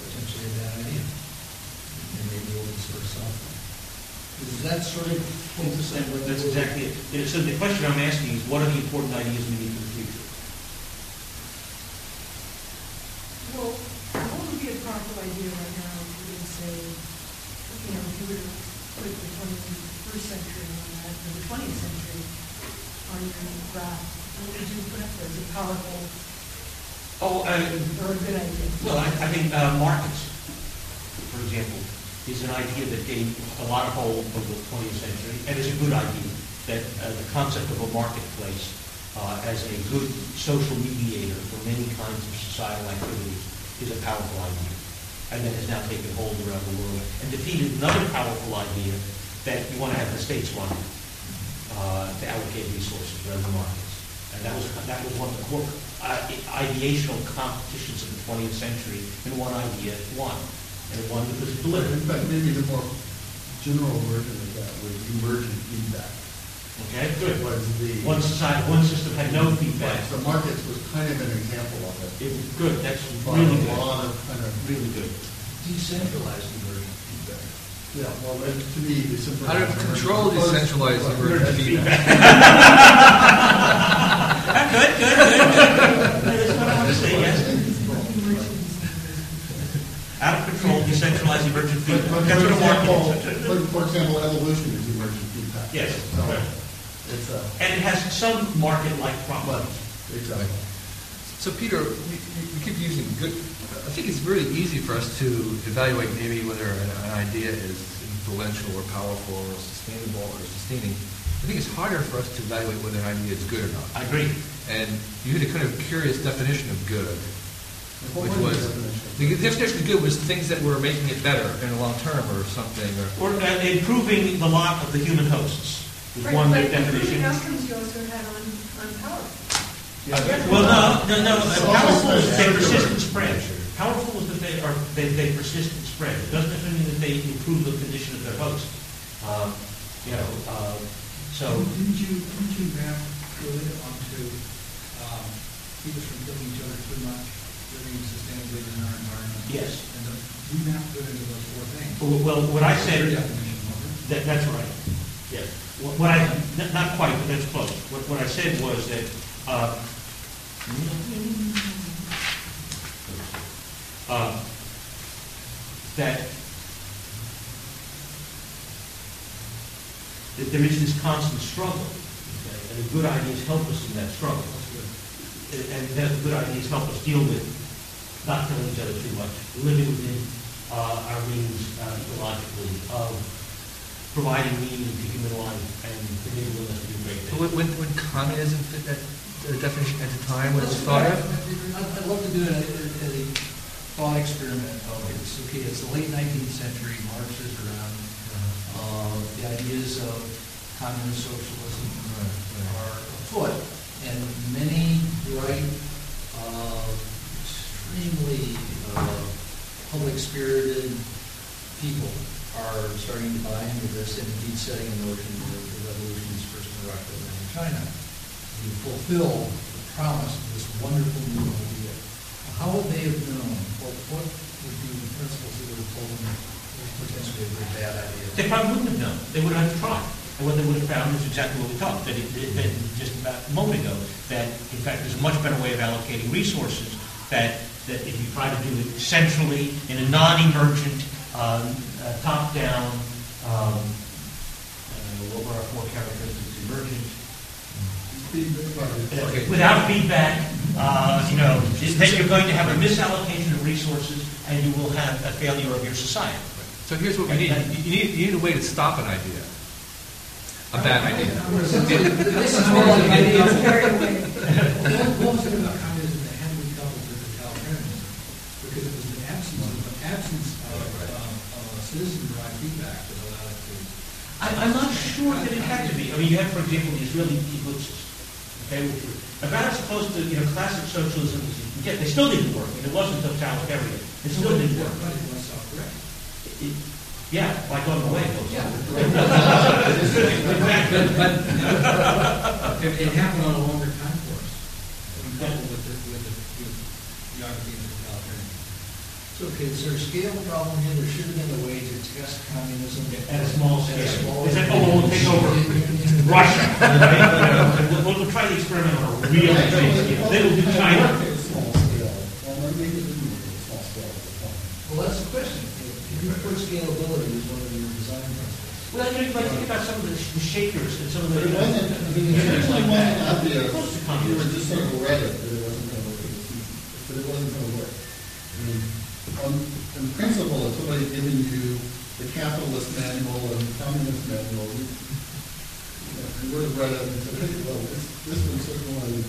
potentially a bad idea. And maybe open source software. Is that sort of quintessent what That's exactly it. So the question I'm asking is, what are the important ideas we need for the future? Well, what would be a powerful idea right now if you would say, you know, if you were to put the twenty-first century on that, or the twentieth century on your graph, what would you put up there as a powerful Oh, uh, or a good idea? Well, I, I think uh, markets, for example, is an idea that gained a lot of hold over the 20th century, and is a good idea, that uh, the concept of a marketplace uh, as a good social mediator for many kinds of societal activities is a powerful idea, and that has now taken hold around the world, and defeated another powerful idea that you want to have the states run, uh, to allocate resources rather than markets. And that was, that was one of the core uh, ideational competitions of the 20th century, and one idea won. And it won because it But delivered. in fact, maybe the more general version of that was emergent feedback. Okay, good. Was the. One society, one system had no feedback. the markets was kind of an example of it. It was good, that's But really a good, lot of kind of, really good. Decentralized emergent feedback. yeah, well, and to me, the simple. How to control decentralized emergent feedback. Good, good, good, good. That's what I want to say, yes. Out of control, decentralized emergent But, feedback. but That's for what a market example, is. for, for example, evolution is emergent feedback. Yes, So, right. It's a, And it has some market-like but, properties. exactly. So Peter, we, we we keep using good, I think it's really easy for us to evaluate maybe whether an, an idea is influential or powerful or sustainable or sustaining. I think it's harder for us to evaluate whether an idea is good or not. I agree. And you had a kind of curious definition of good, What which was was, the definition? the definition of good was things that were making it better in the long term or something, or, Or uh, improving the lot of the human hosts is Right, one but definition. including outcomes you also had on, on power. Well, no, no, no, uh, So- powerful is they persist and spread. Powerful is that they are, they, they persist and spread. It doesn't mean that they improve the condition of their host. Um, You know, uh, so, Didn't you, didn't you map good onto, um, keep us from killing each other too much, living sustainably in our environment? yes. And the, you mapped good into those four things. Well, what I said, Your definition, wasn't it? that, that's right. Yes. What what I, not quite, but that's close. What, what I said was that, uh, uh, that that there is this constant struggle, okay, and the good ideas help us in that struggle. And that the good ideas help us deal with not killing each other too much, living within uh, our means uh, ecologically, providing meaning to human life and enabling us to do great So things. when, when, when communism fit that uh, definition at the time when it was thought of? I'd I'd love to do a, a a thought experiment of this. Okay, it's the late nineteenth century, Marx is around. Uh, The ideas of communist socialism are afoot, and many bright, uh, extremely uh, public-spirited people are starting to buy into this and indeed setting in motion the the revolutions first in Russia and then in China. You fulfill the promise of this wonderful new idea. How would they have known, what, what would be the principles that would have told them was potentially a very bad idea? They probably wouldn't have known. They would have tried. And what they would have found is exactly what we talked, that it, that just about a moment ago, that in fact there's a much better way of allocating resources, that, that if you try to do it centrally, in a non-emergent, uh, top-down, um, uh, what were our four characteristics, emergent, Okay. without feedback, uh, you know, then you're going to have a misallocation of resources, and you will have a failure of your society. So here's what we need. You need, you need a way to stop an idea. A bad idea. This is more like an idea. What what was it about communism that had to be coupled with totalitarianism? Because it was the absence of, the absence of, um, of citizen-derived feedback that allowed it to. I- I'm not sure that it had to be. I mean, you have, for example, the Israeli kibbutz, okay, which were about as close to, you know, classic socialism as you can get. They still didn't work, and it wasn't totalitarian. It still didn't work. But it was self-correct. Yeah, like going away. Yeah. <laughs> Exactly. But, but it, it happened on a longer time course, when coupled with the, with the, with geography and totalitarianism. So, okay, is there a scale problem here? There should have been a way to test communism. At a small scale. small Is that, oh, we'll take over Russia, right? You know, We'll, we'll try the experiment on a real big scale. Then we'll do China. Small scale, well, maybe it didn't work at a small scale at the time. Well, that's the question. If you put scalability as one of your design principles. Well, you know, but think about some of the the shakers and some of the. But it wasn't, I mean, it certainly wasn't obvious, Close to you were communism. just sort of read it, that it wasn't gonna work, but it wasn't gonna work. I mean, on, in principle, if somebody had given you the capitalist manual and the communist manual, you, you know, you would have read it and said, hey, well, this, this one certainly,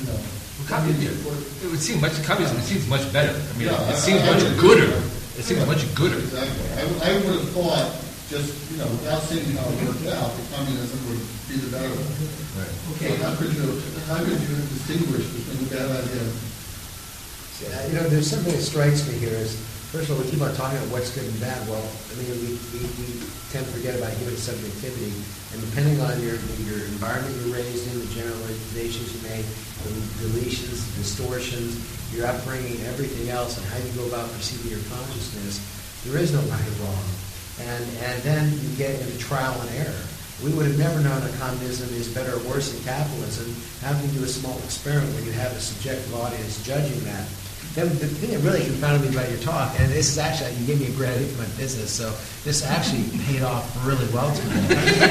you know. Communism, it would seem much, communism seems much better. I mean, Yeah, I- it seems I- I much would gooder. It seems much gooder. Exactly. I, would- I would have thought just, you know, without seeing how it worked out, the communism would be the better one. Right. So how could you, how could you distinguish between the bad idea and See, You know, there's something that strikes me here is, first of all, we keep on talking about what's good and bad. Well, I mean, we, we, we tend to forget about human subjectivity. And depending on your, your environment you're raised in, the generalizations you make, the deletions, distortions, your upbringing, everything else, and how you go about perceiving your consciousness, there is no right or wrong. And, and then you get into trial and error. We would have never known that communism is better or worse than capitalism. Can you do a small experiment where you have a subjective audience judging that? The thing that really confounded me about your talk, and this is actually, you gave me a great idea for my business, so this actually <laughs> paid off really well to me.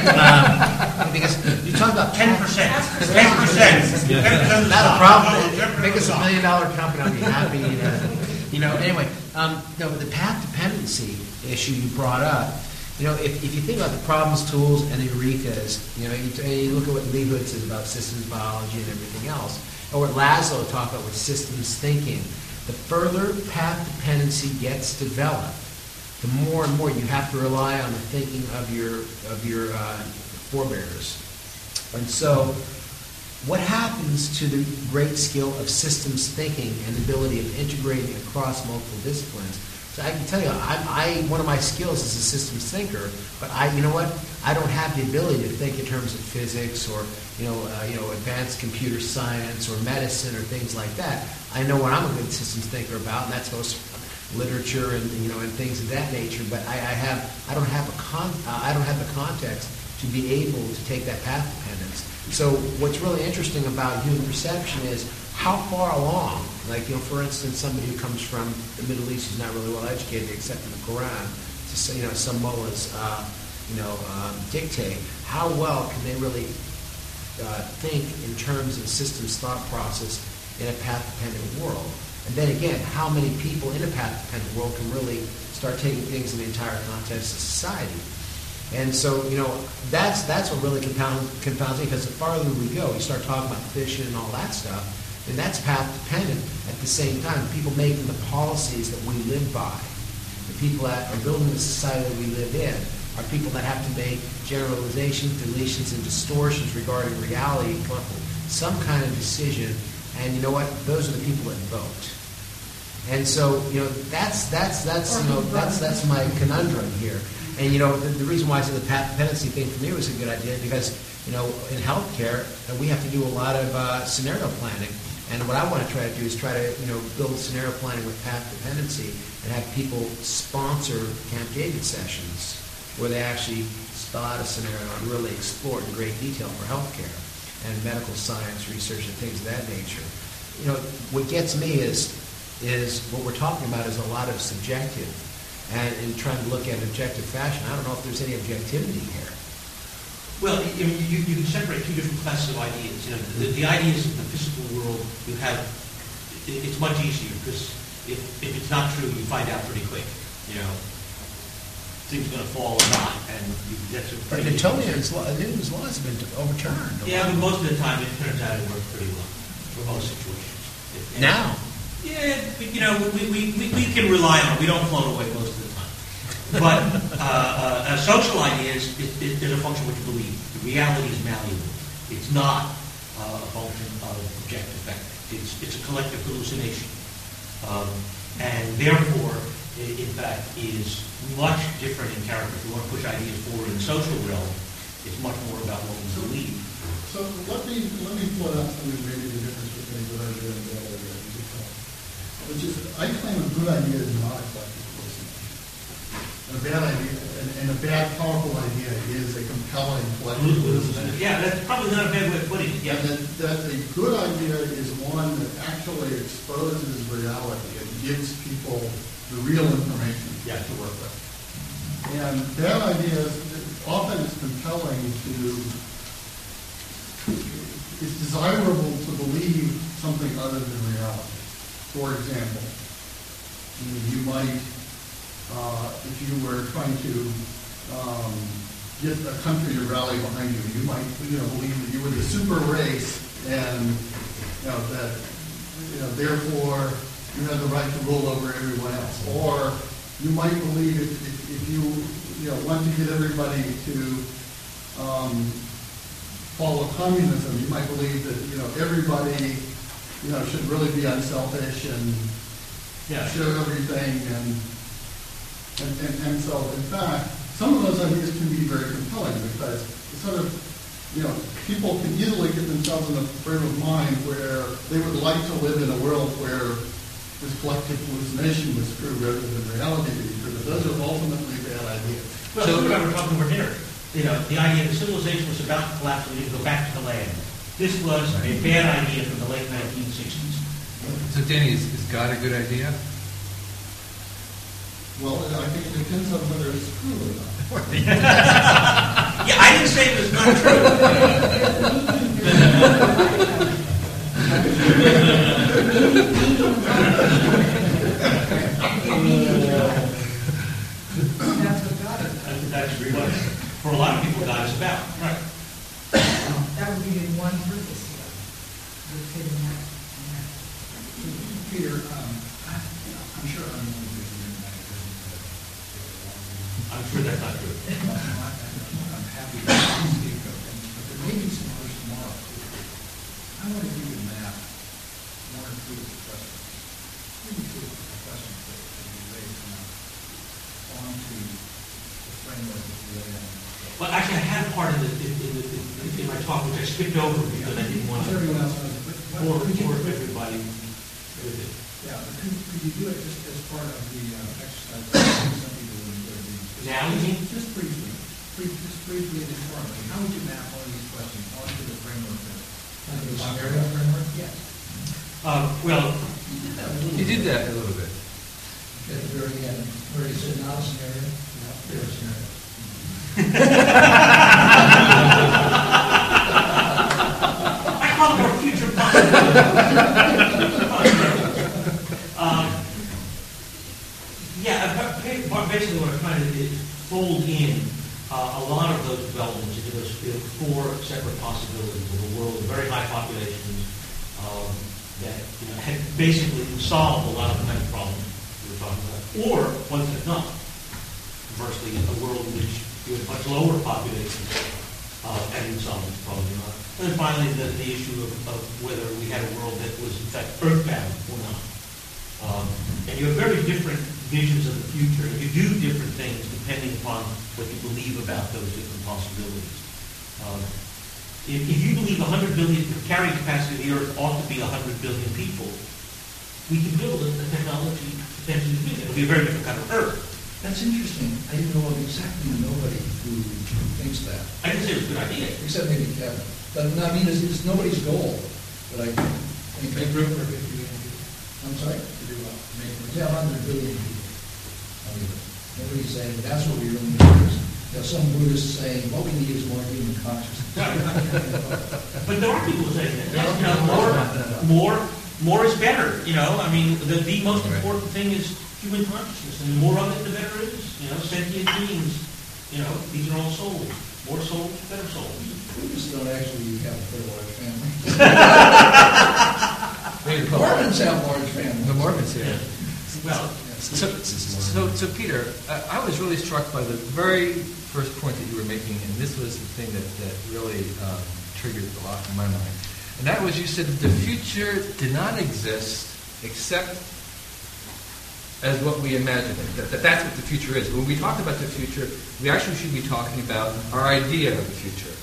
Um, because you talked about Ten percent, ten percent. 10%. that's not a problem. Make us a million dollar company. I'll be happy. uh, You know. Anyway, um, no, the path dependency issue you brought up. You know, if, if you think about the problems, tools, and the eurekas, you know, you, you look at what Lee Hood says about systems biology and everything else, or what Laszlo talked about with systems thinking. The further path dependency gets developed, the more and more you have to rely on the thinking of your of your uh, forebears. And so, what happens to the great skill of systems thinking and the ability of integrating across multiple disciplines? So I can tell you, I, I one of my skills is a systems thinker, but I, you know what? I don't have the ability to think in terms of physics or you know, uh, you know, advanced computer science or medicine or things like that. I know what I'm a good systems thinker about, and that's most literature and you know and things of that nature. But I, I have I don't have a con uh, I don't have the context to be able to take that path dependence. So what's really interesting about human perception is how far along, like you know, for instance, somebody who comes from the Middle East who's not really well educated except in the Quran, to say, you know, some mullahs, uh, you know, um, dictate, how well can they really uh, think in terms of systems thought process in a path-dependent world? And then again, how many people in a path-dependent world can really start taking things in the entire context of society? And so, you know, that's that's what really confounds me because the farther we go, we start talking about fishing and all that stuff, and that's path dependent. At the same time, people making the policies that we live by, the people that are building the society that we live in, are people that have to make generalizations, deletions, and distortions regarding reality, come up with some kind of decision. And you know what? Those are the people that vote. And so, you know, that's that's that's you know that's that's my conundrum here. And you know, the, the reason why I said the path dependency thing for me was a good idea because you know, in healthcare, uh, we have to do a lot of uh, scenario planning. And what I want to try to do is try to you know build scenario planning with path dependency and have people sponsor Camp David sessions where they actually spot a scenario and really explore it in great detail for healthcare and medical science research and things of that nature. You know, what gets me is is what we're talking about is a lot of subjective and in trying to look at objective fashion. I don't know if there's any objectivity here. Well, you, you, you can separate two different classes of ideas. You know, the, the ideas in the physical world, you have, it, it's much easier because if, if it's not true, you find out pretty quick. You know, things are going to fall or not, and you, that's a But pretty Newtonian's law, Newton's laws been overturned. Yeah, but most of the time it turns out it works pretty well for most situations. Now, Yeah, but, you know, we, we, we, we can rely on it. We don't float away most of the time. But uh, uh, a social idea is, is, is a function of what you believe. The reality is malleable. It's not uh, a function of objective fact. It's, it's a collective hallucination. Um, and therefore, i- in fact, is much different in character. If you want to push ideas forward in the social realm, it's much more about what we believe. So let me, let me point out something maybe the difference between a good idea and a bad idea. Which is, I claim a good idea is not a collective hallucination. And a bad idea, and, and a bad powerful idea is a compelling collective mm-hmm. hallucination. Yeah, that's probably not a bad way of putting it. And that, that a good idea is one that actually exposes reality and gives people the real information Yeah. to work with. And that idea is often it's compelling to, it's desirable to believe something other than reality. For example, you you might, uh, if you were trying to um, get a country to rally behind you, you might, you know, believe that you were the super race and, you know, that, you know, therefore you have the right to rule over everyone else. Or you might believe if, if, if you you know, want to get everybody to um, follow communism. You might believe that, you know, everybody, you know, should really be unselfish and Yeah. share everything and, and, and, and so, in fact, some of those ideas can be very compelling because it's sort of, you know, people can easily get themselves in a frame of mind where they would like to live in a world where this collective hallucination was true rather than reality being true, but those are ultimately bad ideas. Well, so, I were talking over dinner. You know, the idea that civilization was about to collapse and we need to go back to the land. This was a bad idea from the late 1960s. So Danny, is, is God a good idea? Well, I think it depends on whether it's true or not. <laughs> Yeah, I didn't say it was not <laughs> <laughs> That's what God is. That's what, for a lot of people, God is about. Right. That would be the one purpose, that. Peter, um, I, I'm sure I'm I'm sure that's not true. I'm happy to speak of, but there may be some. I want to give you map, one or two of the questions, maybe two of the questions that that you raised now, onto the framework of the UN. Well, actually, I had part of it in, in, in, in my talk, which I skipped over because I didn't want to Everyone else knows, but bore, what- could you- bore everybody with it. Yeah, but could, could you do it just as part of the uh, exercise? Some people would enjoy doing. Now, you? Just briefly, brief- just briefly and informally, how would you map all these questions onto the framework of? Onto the scenario framework? Yes. Uh, well, You did that a little bit. that a little bit. At the very end, where you said not a scenario, there a scenario. I call it our future possibilities. <laughs> Um, Yeah, ba- ba- basically what I'm trying to do is fold in uh, a lot of those developments those you four separate possibilities of a world of very high populations um, that you know, had basically solved a lot of the kind of problems we were talking about, or ones that not. Conversely, a world in which you have much lower populations uh, and problem or not. And then finally, the, the issue of, of whether we had a world that was in fact earthbound or not. Um, and you have very different visions of the future, and you do different things depending upon what you believe about those different possibilities. Um, if, if you believe 100 billion, the carrying capacity of the Earth ought to be 100 billion people, we can build a, a technology potentially to do that. It'll be a very different kind of Earth. That's interesting. I didn't know of exactly nobody who thinks that, I didn't say it was a good idea. except maybe Kevin. But, no, I mean, it's, it's nobody's goal, but I think. Make room for fifty million people I'm sorry? to do what? Make room. Yeah, hundred billion people. I mean, nobody's saying, that's what we really need. is- You know, some Buddhists saying, what we need is more human consciousness. <laughs> But there are people saying that. Yes, you know, more, more, more is better. You know, I mean, the, the most Right. important thing is human consciousness, and the more of it, the better it is. You know, sentient beings. You know, these are all souls. More souls, better souls. Buddhists don't actually have a very large family. <laughs> Maybe the Mormons have large families. The Mormons, yeah. Well, So, so, so Peter, I I was really struck by the very first point that you were making, and this was the thing that, that really um, triggered a lot in my mind. And that was you said that the future did not exist except as what we imagine it, that, that that's what the future is. When we talk about the future, we actually should be talking about our idea of the future.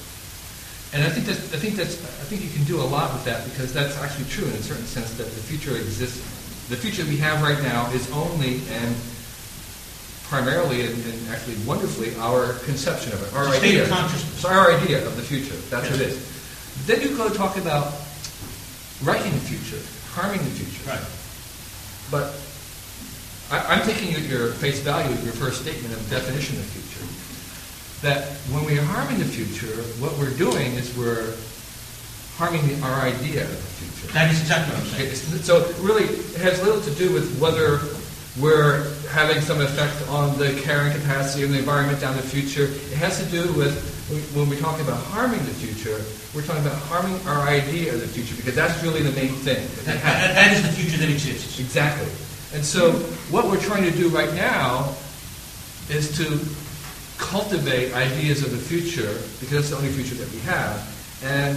And I think that's, I think that's, I think you can do a lot with that because that's actually true in a certain sense that the future exists. The future we have right now is only and primarily and, and actually wonderfully our conception of it, our It's idea. It's our idea of the future. That's what it is. Then you go talk about writing the future, harming the future. right. But I, I'm taking at your face value of your first statement of definition of future. That when we are harming the future, what we're doing is we're harming the, our idea of the future. That is exactly what I'm saying. it's- So it really it has little to do with whether we're having some effect on the carrying capacity of the environment down the future. It has to do with when we talk about harming the future, we're talking about harming our idea of the future because that's really the main thing. That, that- that is the future that exists. Exactly. And so what we're trying to do right now is to cultivate ideas of the future because that's the only future that we have. And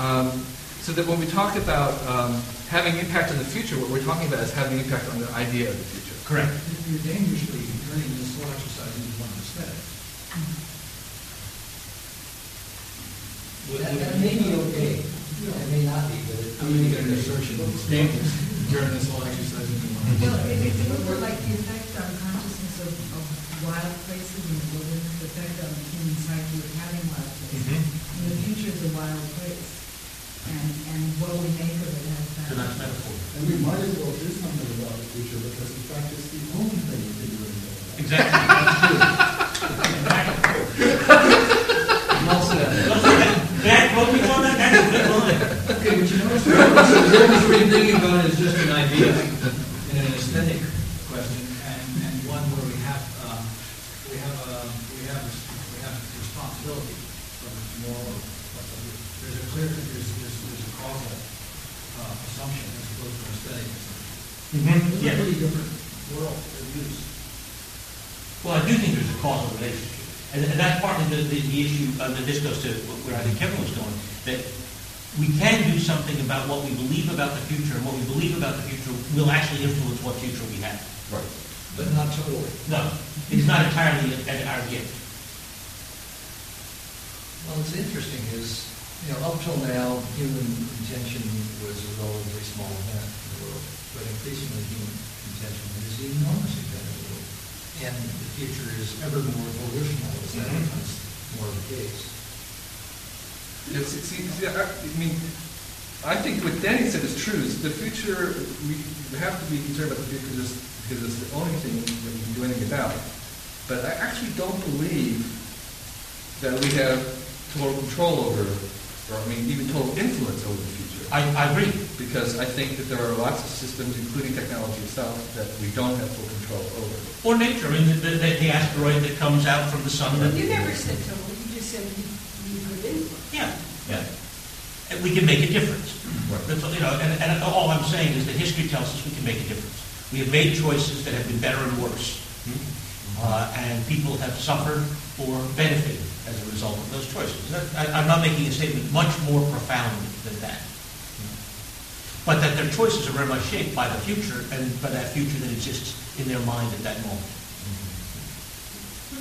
um, so that when we talk about um, having impact on the future, what we're talking about is having impact on the idea of the future. Correct. You're dangerously turning this thought exercise into one of aesthetic. That, that may be okay, it may not be, but it. I'm going to get an assertion that's dangerous, turn this whole exercise into one of Well, aesthetic. if it looked like the effect on consciousness of, of wild places in the wilderness, the effect on the human psyche of having wild places. Mhm. And the future is a wild place, and, and what we make of it has It's a nice metaphor. And we might as well do something about the future because in fact it's the only thing we can do anything about. Exactly. <laughs> <laughs> Well said. That, what we want, that's a good line. Okay, but you notice, <laughs> what we're really thinking about is just an idea and an aesthetic question, and, and one where we have, um, we have, uh, we have, we have responsibility from moral, there's a clear, there's, there's, there's a causal, uh, assumption as opposed to an aesthetic assumption. Mhm, It's a yeah. pretty different world of use. Well, I do think there's a causal relationship. And, and that's partly the, the, the issue, uh, that this goes to where I think Kevin was going, that we can do something about what we believe about the future, and what we believe about the future will actually influence what future we have. Right. But not totally. No, it's not entirely at our gift. Well, what's interesting is, you know, up till now, human intention was a relatively small event in the world, but increasingly human intention is an enormous event in the world. And the future is ever more volitional as that Mhm. becomes more the case. Yeah, see, see, I, I mean, I think what Danny said is true. Is the future, we we have to be concerned about the future just because it's the only thing that we can do anything about. But I actually don't believe that we have total control over, or I mean, even total influence over the future. I, I agree. Because I think that there are lots of systems, including technology itself, that we don't have full control over. Or nature, I mean, the, the, the asteroid that comes out from the sun. that- You never said total, you just said you, you could influence. Yeah, yeah. And we can make a difference. Right. That's, all- you know, and, and all I'm saying is that history tells us we can make a difference. We have made choices that have been better and worse. Uh, and people have suffered or benefited as a result of those choices. I, I'm not making a statement much more profound than that. But that their choices are very much shaped by the future and by that future that exists in their mind at that moment.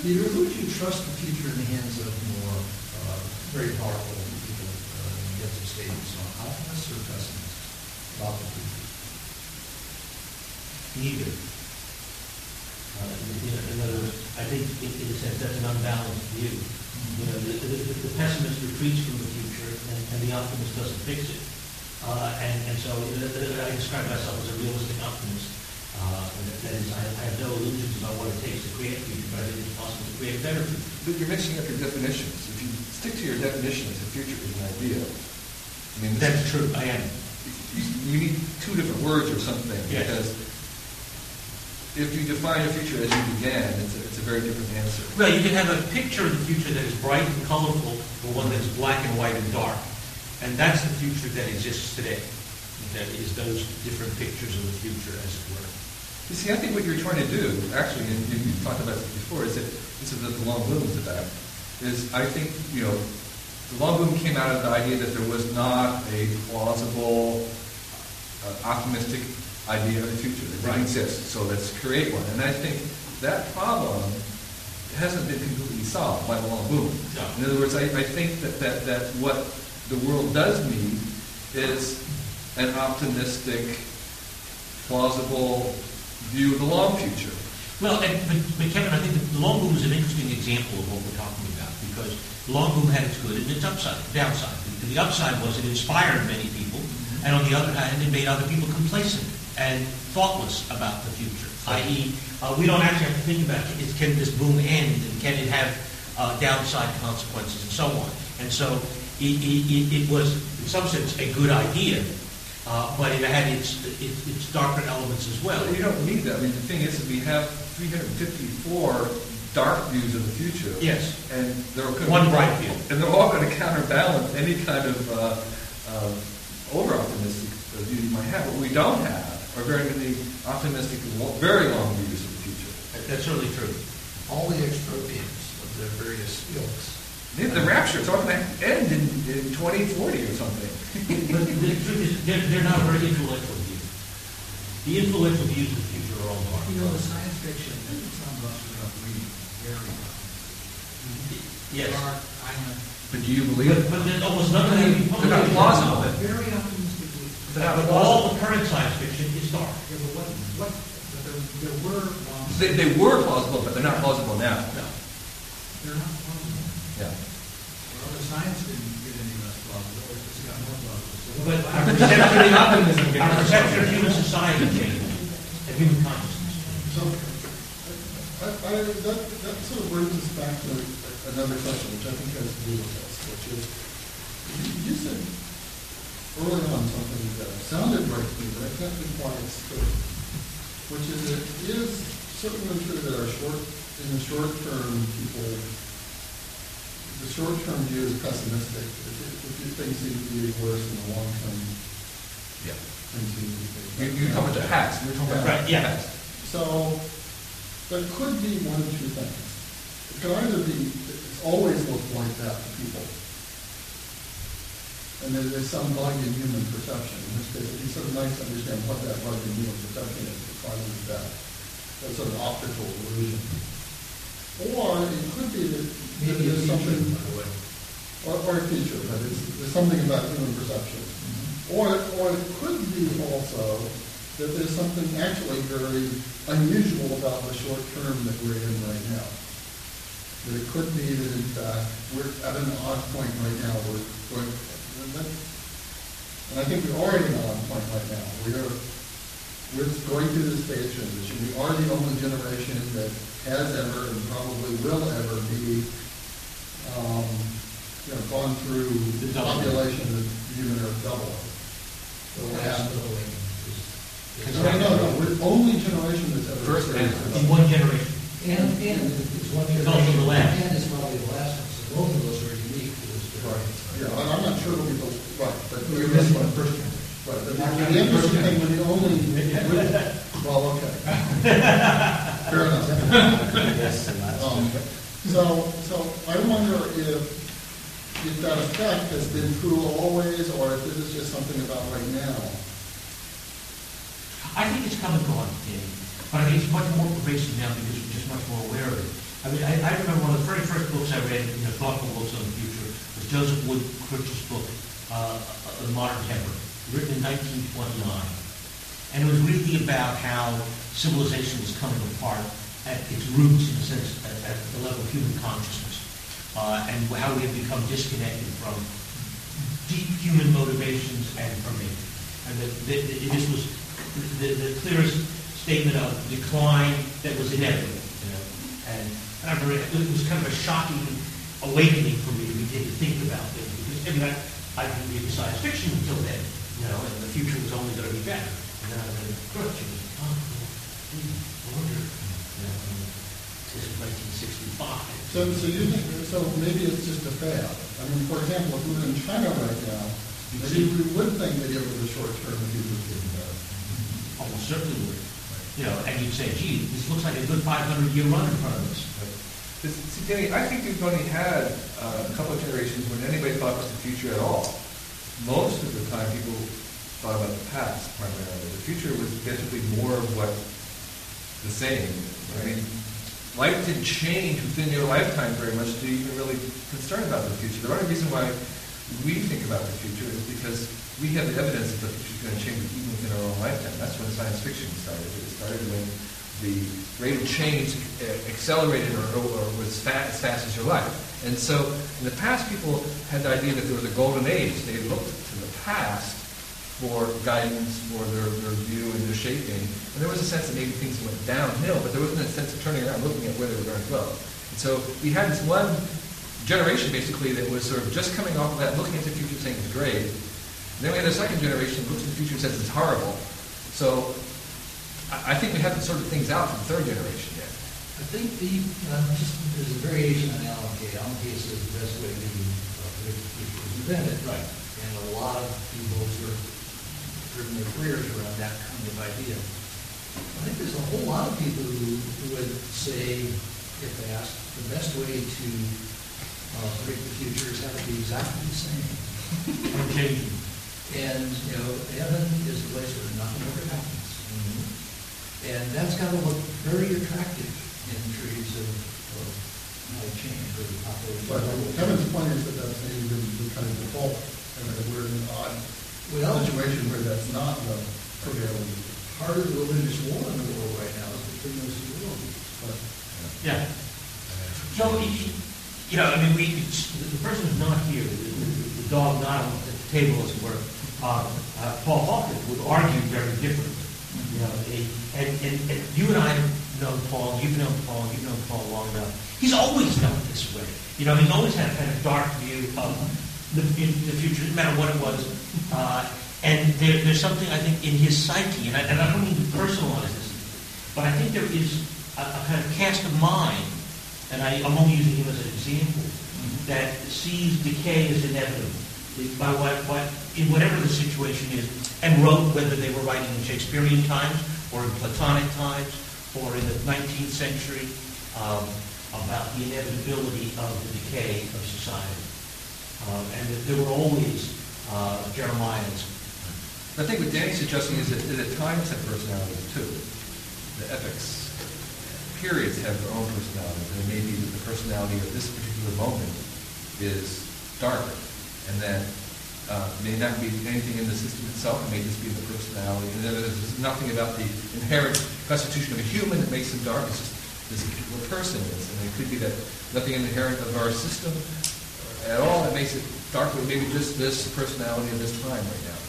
Peter, would you trust the future in the hands of more uh, very powerful people uh, in get some statements on optimists or pessimists about the future? Neither. Uh, you know, in other words, I think in, in a sense that's an unbalanced view. You know, the, the, the pessimist retreats from the future and, and the optimist doesn't fix it. Uh, and, and so I describe myself as a realistic optimist. Uh, that, is, I, I have no illusions about what it takes to create a future, but I think it's possible to create better future. But you're mixing up your definitions. If you stick to your definition the future is an idea, I mean, That's true, I am. you, you need two different words or something Yes. because if you define a future as you began, it's a, it's a very different answer. Well, you can have a picture of the future that is bright and colorful, or one that's black and white and dark. And that's the future that exists today. That is those different pictures of the future, as it were. You see, I think what you're trying to do, actually, and you, you've talked about this before, is that this is what the long boom is about. Is I think you know, the long boom came out of the idea that there was not a plausible, uh, optimistic idea of the future that didn't Right. exist. So let's create one. And I think that problem hasn't been completely solved by the long boom. No. In other words, I, I think that, that, that what the world does need is an optimistic, plausible view of the long future. Well, and, but, but Kevin, I think the long boom is an interesting example of what we're talking about because the long boom had its good and its upside, downside. The, the upside was it inspired many people, and on the other hand, it made other people complacent and thoughtless about the future. I.e., uh, we don't actually have to think about it. Can this boom end, and can it have uh, downside consequences, and so on. And so it, it, it, was, in some sense, a good idea, uh, but it had its, its, its darker elements as well. You don't need that. I mean, the thing is that we have 354 dark views of the future. Yes. And they're One bright view. And they're all going to counterbalance any kind of uh, uh, over-optimistic view you might have. What we don't have are very many optimistic, lo- very long views of the future. That- That's certainly true. All the extropians of the various ilks. The the rapture, is all going to end in, in 2040 or something. <laughs> But the truth is, they're, they're not very influential views. The influential views of the future are all wrong. You know, the science fiction, some of us grew up reading very much. Yes. Dark, I'm a But do you believe But, it? but then almost none of them They're not plausible. very optimistic. They're not But all the current science fiction is dark. Yeah, but what, what, but there, there were ones. They, they were plausible, but they're not plausible now. No. They're not plausible. Yeah. Well, the science didn't get any less plausible, it just got more plausible. So what- But our perception, our perception of human society changed, and human consciousness changed. So, I, I, that, that sort of brings us back to another question, which I think has to do with this, which is, you, you said early on something that sounded right to me, but I can't be quite straight, which is it is certainly true that our short, in the short term, people, the short term view is pessimistic. If, you- if you things seem to be worse in the long term, Yeah. things seem to be. You, you're talking about the past, we're talking about Right, the yeah. past. So, there could be one of two things. It could either be, it's always looked like that to people. And there is some bug in human perception, in which case it'd be sort of nice to understand what that bug in human perception is that causes that, that sort of optical illusion. Or it could be that there's something, by the way. or, or a feature, but it's, there's something about human perception. Mm-hmm. Or, or it could be also that there's something actually very unusual about the short term that we're in right now. That it could be that in fact, we're at an odd point right now, we're, we're, and that- and I think we're already at an odd point right now. We're, we're going through this phase transition. We are the only generation that has ever and probably will ever be, um, you know, gone through the population of the human Earth doubling. The last doubling is. No, no, no, we're the only generation that's ever. First and- In one generation. And, and it's one It's generation. also the last. And it's probably the last one, so both of those are unique to this generation. Yeah, and I'm not sure it'll be the, right, but. But you're missing the first generation. Right, but the the interesting thing, we're the only, <laughs> well, okay. <laughs> Fair enough. Um, So, so I wonder if, if that effect has been true always, or if this is just something about right now. I think it's come and gone, Danny, but I think it's much more pervasive now because we're just much more aware of it. I mean, I, I remember one of the very first books I read, you know, thoughtful books on the future, was Joseph Wood Krutch's book, uh, The Modern Temper, written in 1929. And it was really about how civilization was coming apart at its roots, in a sense, at, at the level of human consciousness, uh, and how we have become disconnected from deep human motivations and from nature. And that, that, that this was the, the clearest statement of decline that was inevitable, you know. And I remember it, it was kind of a shocking awakening for me to begin to think about things because I mean I, I didn't read science fiction until then, you know, and the future was only going to be better. And then I read Krutch and oh, hmm, I wonder, you know, this is 1965. So, so you think, so maybe it's just a fad. I mean, for example, if we were in China right now, maybe we would think that it was a short term and people would get better. Almost certainly would. You know, and you'd say, gee, this looks like a good 500-year run in front of us. This- See, Danny, I think we've only had uh, a couple of generations when anybody thought about the future at all. Most of the time, people thought about the past primarily. The future was basically more of what the same. I mean, life didn't change within your lifetime very much to even really concern about the future. The only reason why we think about the future is because we have the evidence that the future is going to change even within our own lifetime. That's when science fiction started. It started when the rate of change uh, accelerated or, or was fast, as fast as your life. And so in the past, people had the idea that there was a golden age. They looked to the past for guidance, for their, their view and their shaping. And there was a sense that maybe things went downhill, but there wasn't a sense of turning around, looking at where they were going to go. And so we had this one generation basically that was sort of just coming off of that, looking at the future saying it's great. And then we had a second generation that looks at the future and says it's horrible. So I, think we haven't sorted things out from third generation yet. I think the, uh, just, there's a variation on. Alan Kay says the best way to uh, invented. Right. And a lot of people sort of driven their careers around that kind of idea. I think there's a whole lot of people who, who would say, if asked, the best way to uh, predict the future is have it be exactly the same. <laughs> Unchanging. And, you know, heaven is the place where nothing ever happens. And that's got to look very attractive in trees of, of climate change or But population. Kevin's point is that that's maybe the, the kind of default, and that we're in an odd Well- situation where that's not the prevailing. Part of the wilderness war in the world right now is between those two worlds. But Yeah. So, y- y- you know, I mean, we, the person who's not here, the the- the dog not on the table, as it were, uh, uh, Paul Hawken would argue very differently. You know, and, and, and you and I have known Paul, you've known Paul, you've known Paul long enough. He's always felt this way. You know, he's always had a kind of dark view of the, in the future, no matter what it was. Uh, and there, there's something, I think, in his psyche, and I, and I don't mean to personalize this, but I think there is a, a kind of cast of mind, and I, I'm only using him as an example, that sees decay as inevitable by what, what, in whatever the situation is, and wrote, whether they were writing in Shakespearean times, or in Platonic times, or in the 19th century, um, about the inevitability of the decay of society. Um, and that there were always uh, Jeremiah's I think what Danny's suggesting is that, that times have personalities too. The epics, periods have their own personalities, and it may be that the personality of this particular moment is darker, and that uh, may not be anything in the system itself, it may just be the personality, and there's nothing about the inherent constitution of a human that makes him dark, it's just this particular person is, and it could be that nothing inherent of our system at all that makes it darker, maybe just this personality of this time right now.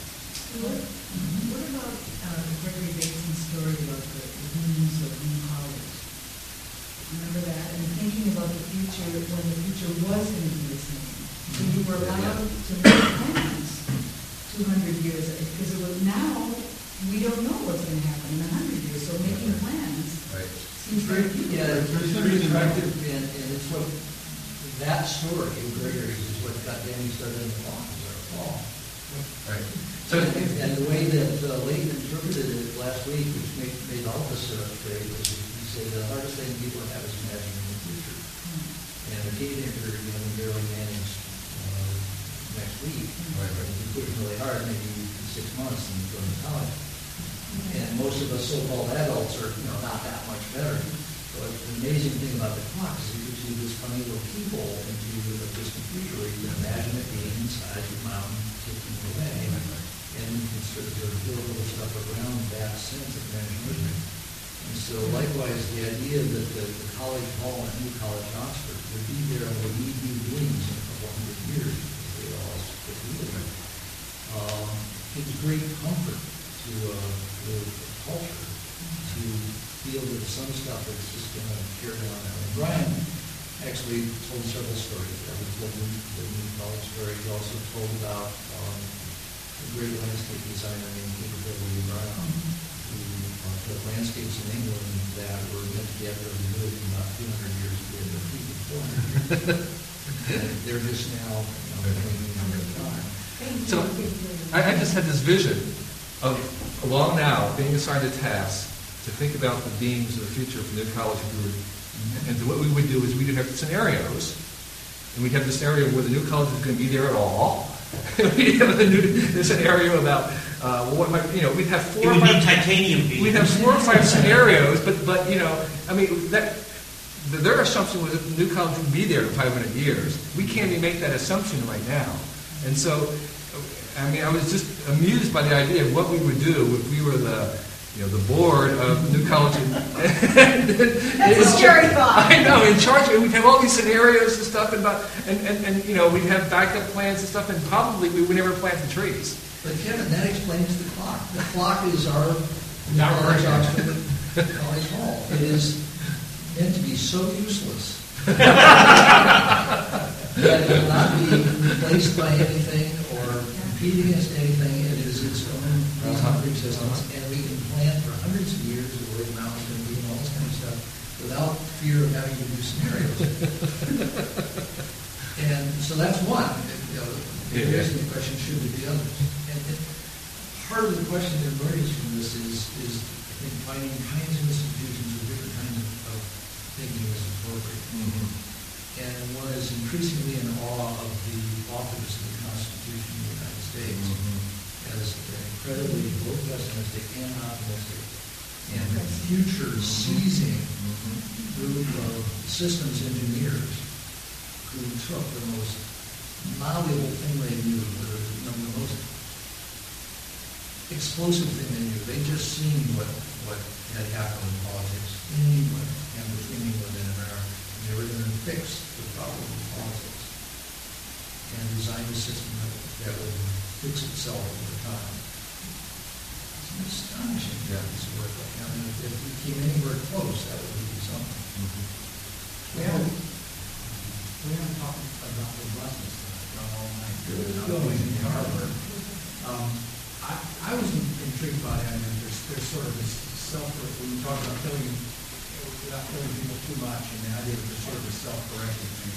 What about uh, Gregory Bateson story about the the humans of New Holland? Remember that? And thinking about the future, when the future was going to be the same. So you were allowed to make plans two hundred years, because it was now, we don't know what's going to happen in a hundred years, so making plans Right. seems very Yeah, futile. it's very attractive, and, and it's what, that story in Gregory's is what got Danny started in the law, is our law. Right. So, and the way that uh, Leighton interpreted it last week, which made, made all of us uh, afraid, was he said the hardest thing people have is imagining the future. And a teenager, you know, barely managed next week. Right. If you push really hard, maybe six months and go to college. And most of us so-called adults are, you know, not that much better. But the amazing thing about the clock is it gives you this funny little keyhole into the distant future where you can imagine it being inside your mountain, ticking away. And you can sort of build little stuff around that sense of imagination. And so likewise, the idea that the, the college hall at New College Oxford would be there and would need new wings in a couple hundred years, because they all fit with it, um, gives great comfort to, uh, the culture to feel that some stuff is just going to carry on. And Brian actually told several stories. That was the the New College story. He also told about um, a great landscape designer named Peter W. Brown, who uh, landscapes in England that were meant to get really good in about 200 years, but they're peak in 400 years. and they're just now, you know, coming in time. So I, I just had this vision of, along now, being assigned a task to think about the beings of the future from New College Group. And what we would do is we'd have scenarios, and we'd have the scenario where the new college is going to be there at all. <laughs> we'd have a new the scenario about uh, what might, you know, we'd have four It or five. titanium beams. We'd have four or five scenarios, but, but, you know, I mean, that, th- their assumption was that the new college would be there in 500 years. We can't even make that assumption right now. And so, I mean, I was just amused by the idea of what we would do if we were the, you know, the board of New College. <laughs> That's a scary thought. I know, in charge, and we'd have all these scenarios and stuff, and, about, and, and, and, you know, we'd have backup plans and stuff, and probably we would never plant the trees. But Kevin, that explains the clock. The clock is our Not college right. Oxford <laughs> College Hall. It is meant to be so useless <laughs> that it will not be replaced by anything compete against anything. It uh, is its own reason for existence, and we can plan for hundreds of years of where the mountain's going to be and all this kind of stuff without fear of having to do scenarios. <laughs> And so that's one. You know, Yeah. Raising the question, should there be others? And and part of the question that emerges from this is, is I think finding kinds of institutions with different kinds of of thinking is important. increasingly in awe of the authors of the Constitution of the United States mm-hmm. as incredibly both pessimistic and optimistic, and mm-hmm. future seizing group of systems engineers who took the most malleable thing they knew, the, the most explosive thing they knew. They just seen what, what had happened in politics in England and between England and America. And they were going to fix the problem of politics and design a system that, that would fix itself over time. It's an astonishing Yeah. piece of work. I mean, if if we came anywhere close, that would be something. We haven't, we haven't talked about the buses that are all night. Going in Harvard. Um, I, I was intrigued by, I mean, there's, there's sort of this self, when you talk about killing, without killing people too much, and the idea that there's sort of self-correcting thing.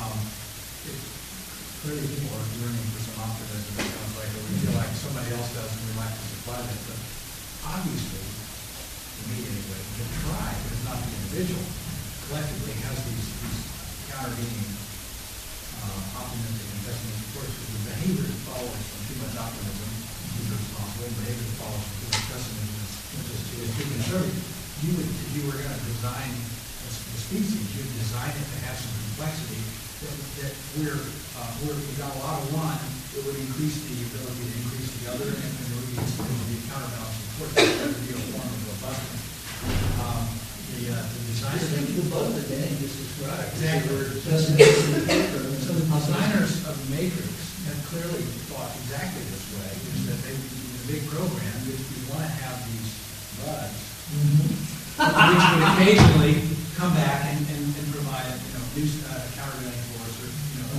Um, it, clearly people are yearning for some optimism, it sounds like, or we feel like somebody else does and we like to supply that, but obviously, to me anyway, the tribe, if not the individual, collectively has these, these countervailing uh, optimistic and pessimistic forces. The behavior that follows from too much optimism is responsible. The behavior that follows from too much pessimism is is too, is too conservative. You would, if you were going to design a species, you'd design it to have some complexity that, that we're, uh, we're, we got a lot of one, it would increase the ability to increase the other, and there would be, there would be counterbalancing forces. That would be a form of robustness. Um, the, uh, the design. I think the both that Danny just described. Exactly. Pessimistic. So the designers of the Matrix have clearly thought exactly this way, is that they, in a big program, you, you want to have these buds, which would occasionally come back and, and, and provide, you know, new, uh, force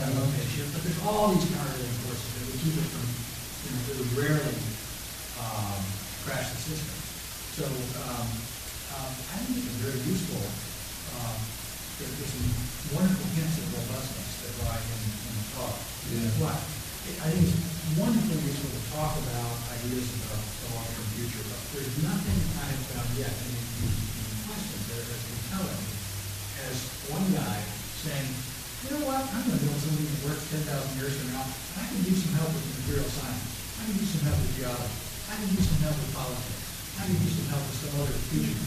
you know, a location. But there's all these countervailing forces that would keep it from, you know, that would rarely, um, crash the system. So, um, um, I think it's very useful, um, there- there's some wonderful hints of robustness that lie in, in the talk. Yeah. But it- I think it's wonderfully useful to talk about ideas about the long-term future, but there's nothing I have found yet in the in the questions that are as compelling as one guy saying, you know what, I'm gonna build something that works ten thousand years from now, I can use some help with material science, I can use some help with geology, I can use some help with politics, I can use some help with some other future.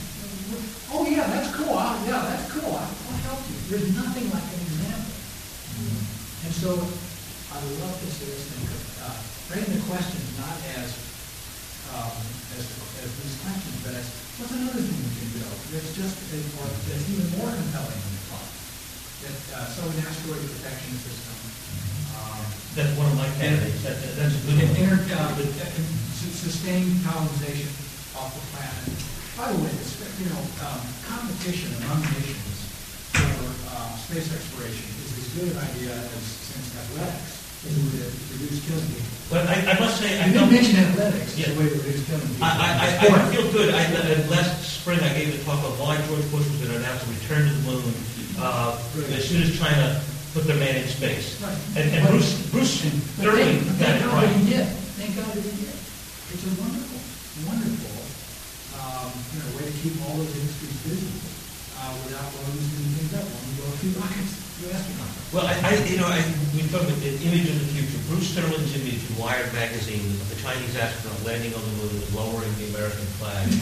Oh, yeah, that's cool, I- yeah, that's cool, I- I'll help you. There's nothing like an example. And so I love to think of, uh, frame the questions not as, um, as, as these questions, but as, what's another thing we can build that's just, as- or that's even more compelling? than the clock? That, uh, so an asteroid protection system, um, That's one of my candidates, that, that- that's a good one. inter- uh, uh, sustained colonization off the planet. By the way, this, you know, um, competition among nations for uh, space exploration is as good an idea as since athletics is to reduce killing people. But I, I must say, I You don't. mention athletics as Yeah. a way to reduce killing people. I, I, I- feel good. I, last spring, I gave a talk on why George Bush was going to announce a return to the moon uh, as soon as China put their man in space. Right. And, and Bruce, Bruce thank, got it God that he did. Thank God he did. It's a wonderful, wonderful, um, you know, way to keep all those industries busy, uh, without blowing things up, when you go a few rockets, astronauts. Well, I, I, you know, I, we talk about the image of the future. Bruce Sterling's image in Wired magazine of the Chinese astronaut landing on the moon and lowering the American flag <laughs>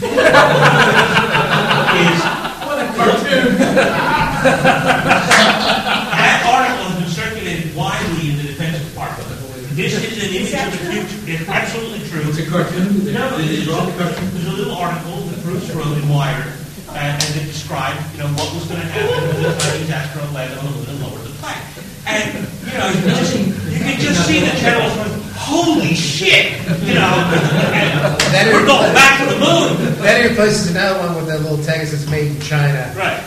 is What a cartoon! <laughs> That article has been circulated widely in the Defense Department. This is an image of the future. It's absolutely true. It's a cartoon? No, did they it's draw the cartoon? There's a little article that Bruce wrote in Wired, uh, and it described, you know, what was going to happen when the Chinese astronaut landed on the moon and lowered the flag. And, you know, you just, you can just see the generals going, holy shit, you know, <laughs> and we're going back to the moon. Then he replaces another one with that little tag that says "Made in China." Right.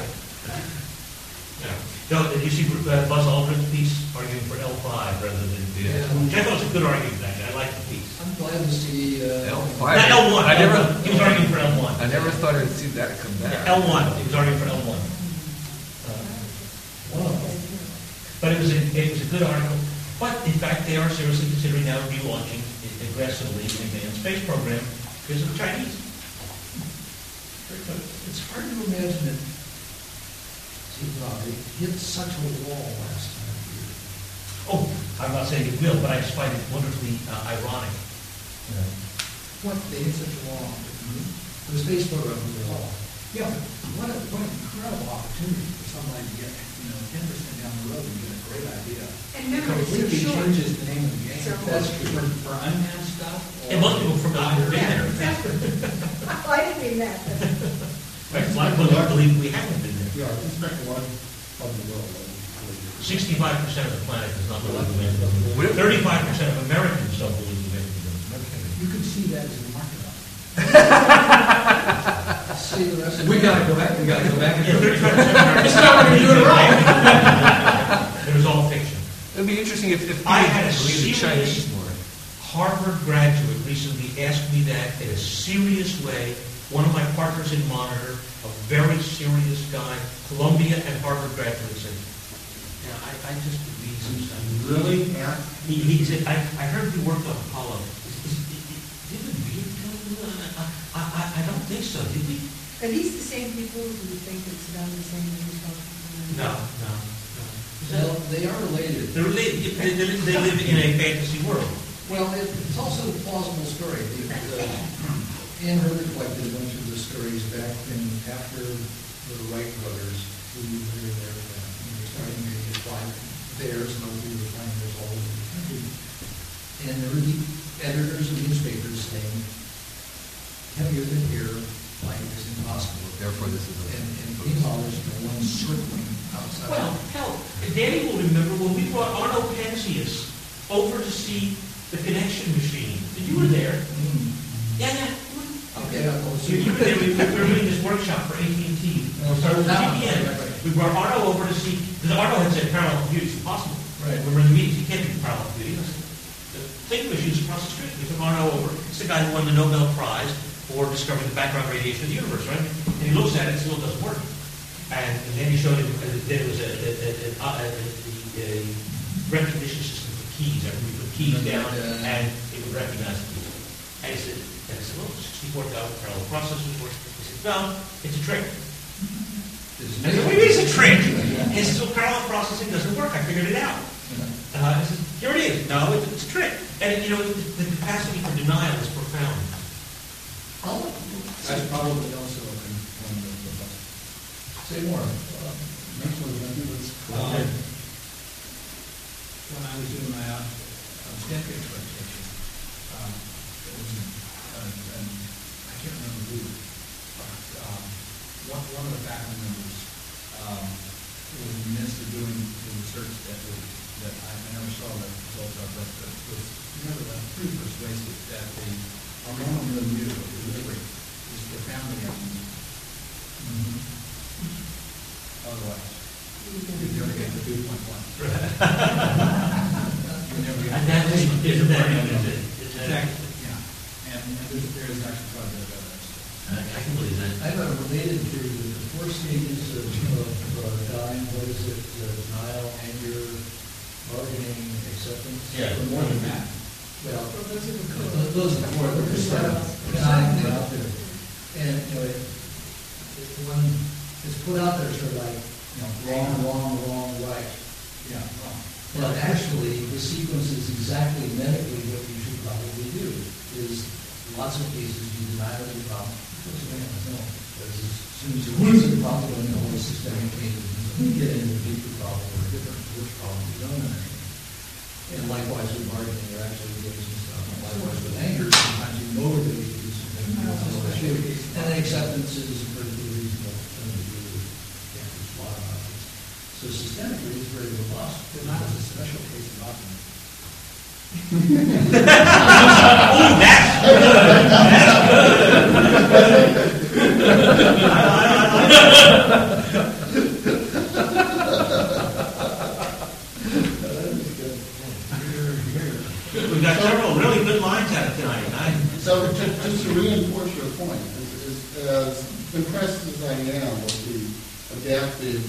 <laughs> No, did you see uh, Buzz Aldrin's piece arguing for L5 rather than the, which I thought was a good argument, actually. I like the piece. I'm glad to see, uh. L5. Not L1, I never, L1. He was arguing for L1. I never thought I'd see that come back. L1, he was arguing for L1. But it was, a, it was a good article. But in fact, they are seriously considering now relaunching aggressively an advanced space program because of the Chinese. It's hard to imagine that it hit such a wall last time. Oh, I'm not saying it will, but I just find it wonderfully uh, ironic. know. What, they hit such a wall? It was program on the wall. Yeah, what a, what an incredible opportunity for somebody to get, you know, ten percent down the road and get great idea. And remember, it's so Completely short. changes the name of the game. So- That's for, for unmanned stuff. or- And most people forgot we've been there. Exactly. <laughs> Well, I didn't mean that, but Right, a lot of people believe we haven't been there. Yeah, inspect one of the world. Sixty-five percent of the planet does not believe we've been there. Thirty-five percent of Americans don't believe we've been there. You can see that as a market opportunity. <laughs> See the rest of We gotta go back, we gotta go back. Yeah, thirty-five percent of Americans. It's not what you're doing wrong. It was all fiction. It'd be interesting if, if I had a serious Chinese more. Harvard graduate recently asked me that in a serious way. One of my partners in Monitor, a very serious guy, Columbia and Harvard graduate said, yeah, I, I just read some stuff. Really? Yeah. He, he said, I, I heard you worked on Apollo. Is- is- is- Did we really tell? I, I, I- I don't think so, did we? are these the same people who think it's Saddam the same responsible? No, no, no. Is Well, they are related. They're related, they, they they live in a fantasy world. Well, it- it's also a plausible story. The- the- Anne Herbert collected a bunch of the stories back in, after the Wright brothers, who were there, uh, when they started to fly bears, and we were flying bears all over the country. And there were the editors of newspapers saying, heavier than air, flight is impossible. Therefore, this is a- And, and meanwhile, there's no one circling outside. Well, hell, Danny will remember when we brought Arno Penzias over to see the connection machine. You were there. Hmm. Yeah, yeah. Okay, I'll go You see. you were there, we we were doing this workshop for AT&T. Oh, so Or now- CPN. right, right. We brought Arno over to see, because Arno had said parallel computing is impossible. Right. We were in the meetings, you can't do parallel computing. The The thinking machine's across the street. We took Arno over. It's the guy who won the Nobel Prize for discovering the background radiation of the universe, right? And he looks at it and it doesn't work. And and then he showed him, uh, there was a, a, a, a, a, a recognition system for keys. Everybody put keys down and it would recognize the keys. And he said, and I said, well, 64,000 parallel processors work. He said, no, it's a trick. I said, what do you mean it's a trick? He says, well, parallel processing doesn't work. I figured it out. Uh, I said, here it is. No, it's, it's a trick. And, you know, the, the capacity for denial is profound. That's probably also one of the, the, Say more. Next one, think. Um, When I was doing my uh, experimentation, um, it was, uh, and I can't remember who, but, um, one, one of the faculty members, um, was in the midst of doing the research that was, that I, I never saw the results of, but, was nevertheless pretty persuasive that the hormonal milieu of the liver is profoundly absent. Otherwise, you never get the two point one. You never get- And that is, isn't that, isn't it? Isn't that- Exactly, yeah. And, and there's, there is actually quite a bit of evidence. I I can believe that. I have a related theory that the four stages of, of uh, dying, what is it, uh, denial, anger, bargaining, acceptance? Yeah. But more than that. Well, Those are the th- those are the four, they're just kind of, out there. And, you know, it, it, when it's put out there, sort of like, you know, wrong, wrong, wrong, right. Yeah, wrong. But actually, the sequence is exactly medically what you should probably do, is lots of cases you deny the problem, because man, no, because as soon as you lose the problem, then the whole systemic changes. You get into a deeper problem or a different, which problem you don't understand. And likewise with bargaining, you're actually doing some stuff, and likewise with anger, sometimes you motivate you to do something. And then acceptance is a perfectly reasonable thing to do, yeah, there's a lot of options. So systemically, it's very robust. But not as a special case of optimism. Oh, that's good We've got several really good lines out of tonight. I, So ju- just to reinforce your point, is- is, as impressed as I am with the adaptive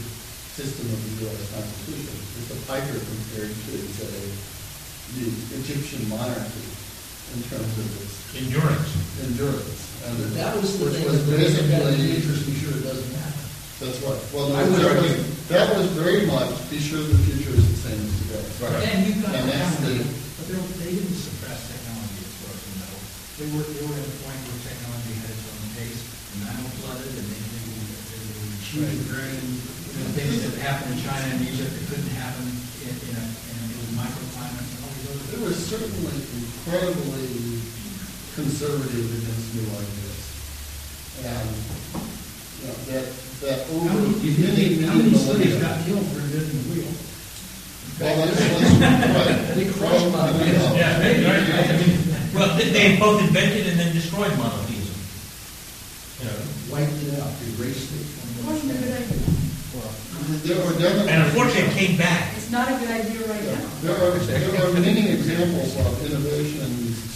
system of the U.S. Constitution. It's a piker compared to, say, the Egyptian monarchy in terms of its endurance. Endurance. And that was the which was basically interest. Be sure it doesn't happen. That's right. Well, I that, was, that was very much be sure the future is the same as today. Right. And you got and that's the, but they didn't suppress technology as far as we know. They were they were at a point where technology had its own pace, and now flooded, and they, they, they were achieving right you know, things that happened in China and Egypt that couldn't happen in, in a, in a microclimate and all these other things. It certainly incredibly conservative against new ideas. And you know, that, that over how many, many, how many slaves got killed for inventing the wheel? Well, that's, that's right. They crushed monotheism. Yeah, maybe, right, right. I mean, well, they both invented and then destroyed monotheism. You know, wiped it out, erased it. Wasn't a good idea. There are definitely. And unfortunately, it came back. It's not a good idea right yeah. now. There are, there are many examples of innovation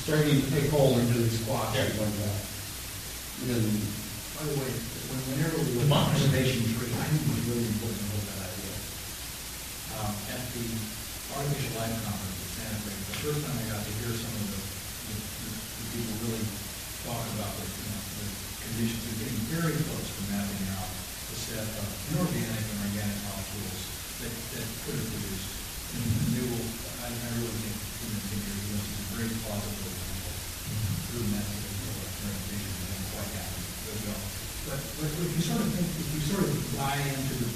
starting to take hold into the squash yeah. like that. And by the way, when, whenever we the monetization tree, I think was really important to hold that idea. Um, at the Artificial Life Conference in Santa Fe, the first time I got to hear some of the, the, the, the people really talk about the, you know, the conditions, they're getting very close to mapping out the set of inorganic hospitals that, that could have produced And they will, I, I really think human Tinker U.S. is a very plausible example. Through method of renovation, that quite happened. But, but if you sort of think, if you sort of buy into the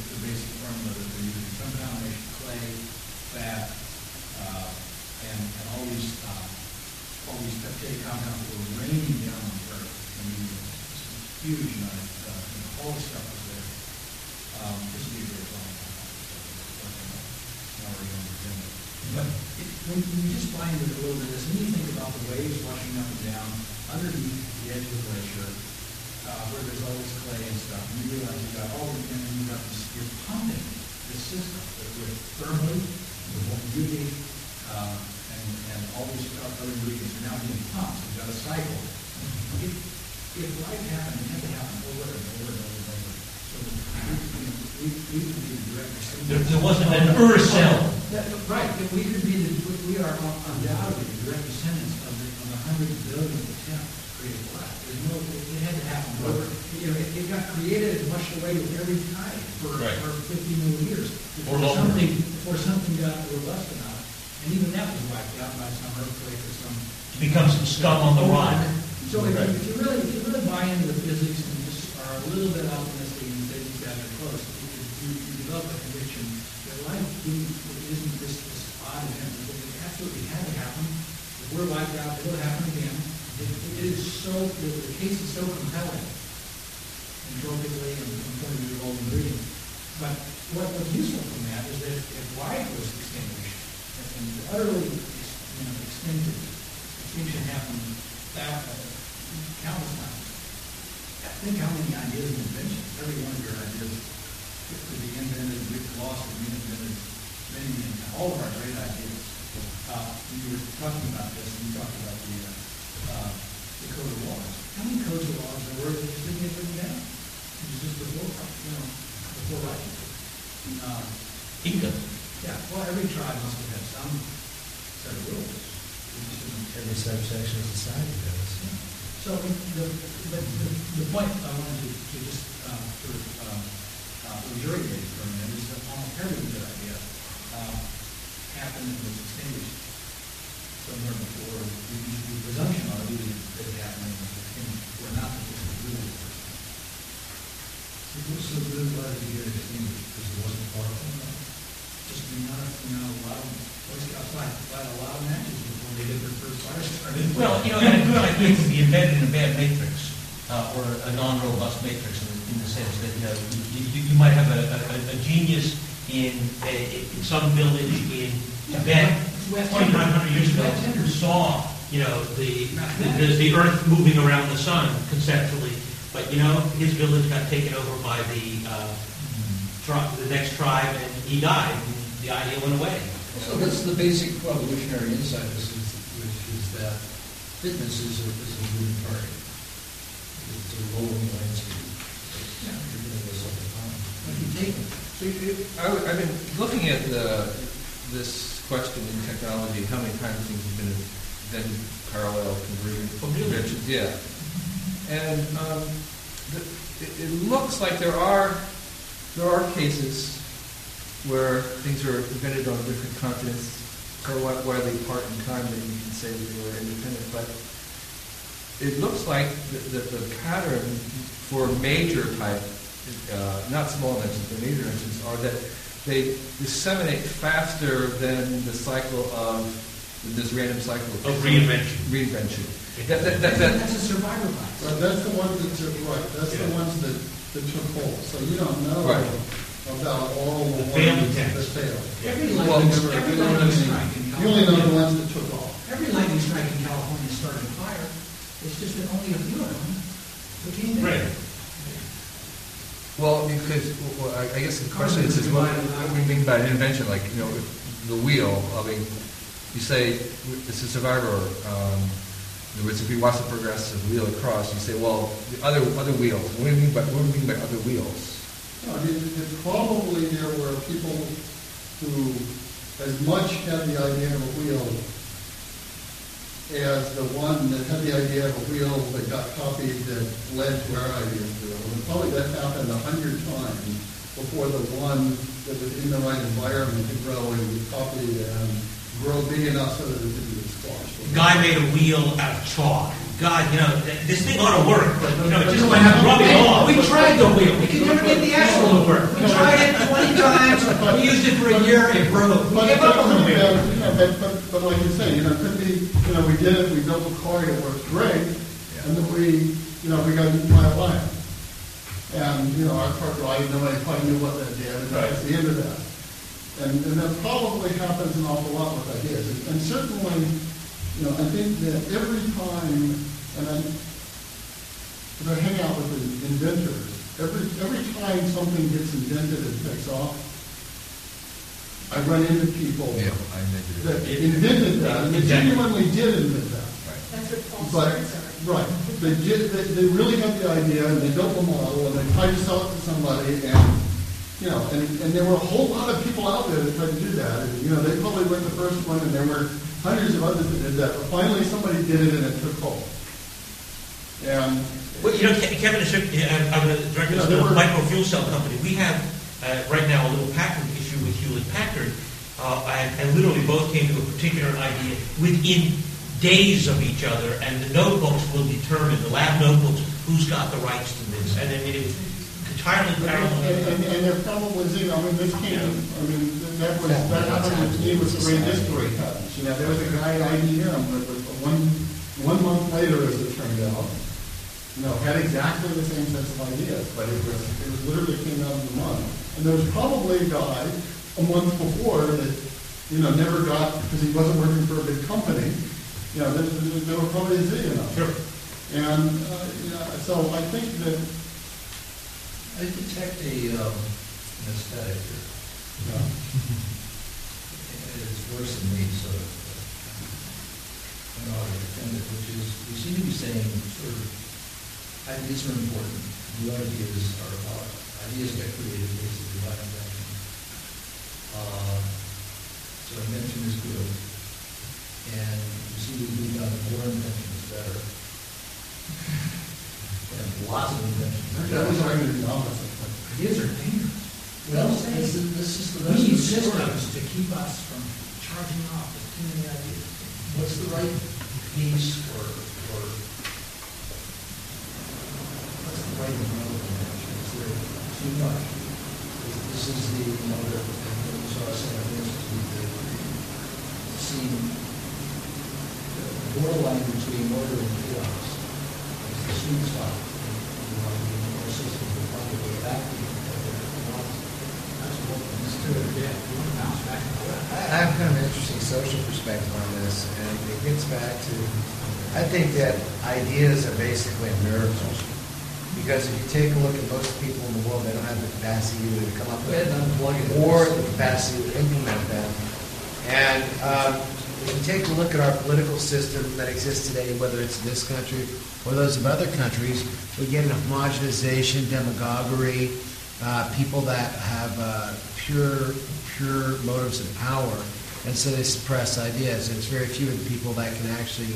Earth moving around the sun conceptually, but you know his village got taken over by the uh, tri- the next tribe, and he died. And the idea went away. So that's the basic evolutionary insight, is, which is that fitness is a, is a moving target. It's a rolling landscape. So you, I, have been looking at the, this question in technology, how many times things have been invented parallel oh, conversion. Yeah. And um, the, it, it, looks like there are there are cases where things are invented on different continents, so why, why they part in time, then you can say that they were independent. But it looks like the, the, the pattern for major type, uh, not small engines, but major engines, are that they disseminate faster than the cycle of this random cycle of, Of reinvention. Reinvention. That, that, that, that, That's a survivor bias. But that's the ones that took, right, that's the ones that, that took hold. So you don't know Right. about all the The ones that attempts. failed. Every Well, lightning, never- every you know what I lightning strike in You only know the California, ones that took off. every lightning strike in California started a fire. It's just that only a few of them became big. Right. well, because, well, I, I guess the question is, is what, what do we mean by an invention? Like, you know, the wheel, I mean, you say it's a survivor, um, in other words, if we watch the progressive wheel across, you say, well, the other, other wheels, what do you mean by, what do you mean by other wheels? No, I mean, probably there were people who as much had the idea of a wheel as the one that had the idea of a wheel that got copied that led to our idea of a wheel. And probably that happened a hundred times before the one that was in the right environment to grow and be copied and grow big enough so that it could be squashed. Guy made a wheel out of chalk. God, you know, this thing ought to work, but, you know, it just No, went rubbing off. We tried the wheel, we could never get the axle to work. We tried it twenty times, we used it for a year, it broke. We But, gave up on the but, wheel. you know, but, but, but like you say, you know, it could be, you know, we did it, we built a car, it worked great, and then we, you know, we got eaten by a lion. And, you know, our car ride, nobody probably knew what that did, and that's the end of that. And, and that probably happens an awful lot with ideas. And- And certainly, you know, I think that every time, and I, when I hang out with the inventors, every, every time something gets invented and takes off, I run into people I invented that it. invented that, and they Exactly. genuinely did invent that. Right. That's what false But, right, they did, they, they really had the idea, and they built the model, and they tried to sell it to somebody, and, you know, and, and there were a whole lot of people out there that tried to do that, and, you know, they probably weren't the first one, and there were hundreds of others that did that, but finally somebody did it and it took hold. And, Well, you know, Kevin, is uh, I'm the director of the were- micro fuel cell company. We have, uh, right now, a little patent issue with Hewlett Packard, uh, and, and literally both came to a particular idea within days of each other, and the notebooks will determine, the lab notebooks, who's got the rights to this. And I mean, it's entirely and, parallel. and, and there probably was, you know, I mean, this came, I mean, that was, that happened with me with the ray history patents. You know, there was a guy at IBM that was, one, one month later, as it turned out, you know, had exactly the same sets of ideas, but it was, it was literally came out of the month. And there was probably a guy a month before that, you know, never got, because he wasn't working for a big company, you know, there, there there were probably a zillion of them. Sure. And, uh, you know, so I think that, I detect a, um, an aesthetic here. you It's worse than me, so I'm not defend it, which is, we seem to be saying sort of, ideas are important. New ideas are, uh, ideas get created basically by invention. Uh, So invention is good. And we seem to be on more invention is better. <laughs> And lots of inventions. that was arguing the opposite. Ideas are dangerous. Well, this is, this is the We need the systems to keep us from charging off with too many ideas. What's the right piece or, or what's the right amount of invention? Is there too much? This is the, you know, the, you saw us in our institute, the, seeing the borderline between order and chaos. It's the sweet spot. And You want to be more find a way back to it. That's what Let's again. We want to bounce back. I have kind of an interesting social perspective on this, and it gets back to, I think that ideas are basically a miracle. Because if you take a look at most people in the world, they don't have the capacity either to come up Go ahead and unplug with it. or the capacity to implement them. And um, if you take a look at our political system that exists today, whether it's this country or those of other countries, we get an homogenization, demagoguery, uh, people that have uh, pure, pure motives of power, and so they suppress ideas. And it's very few of the people that can actually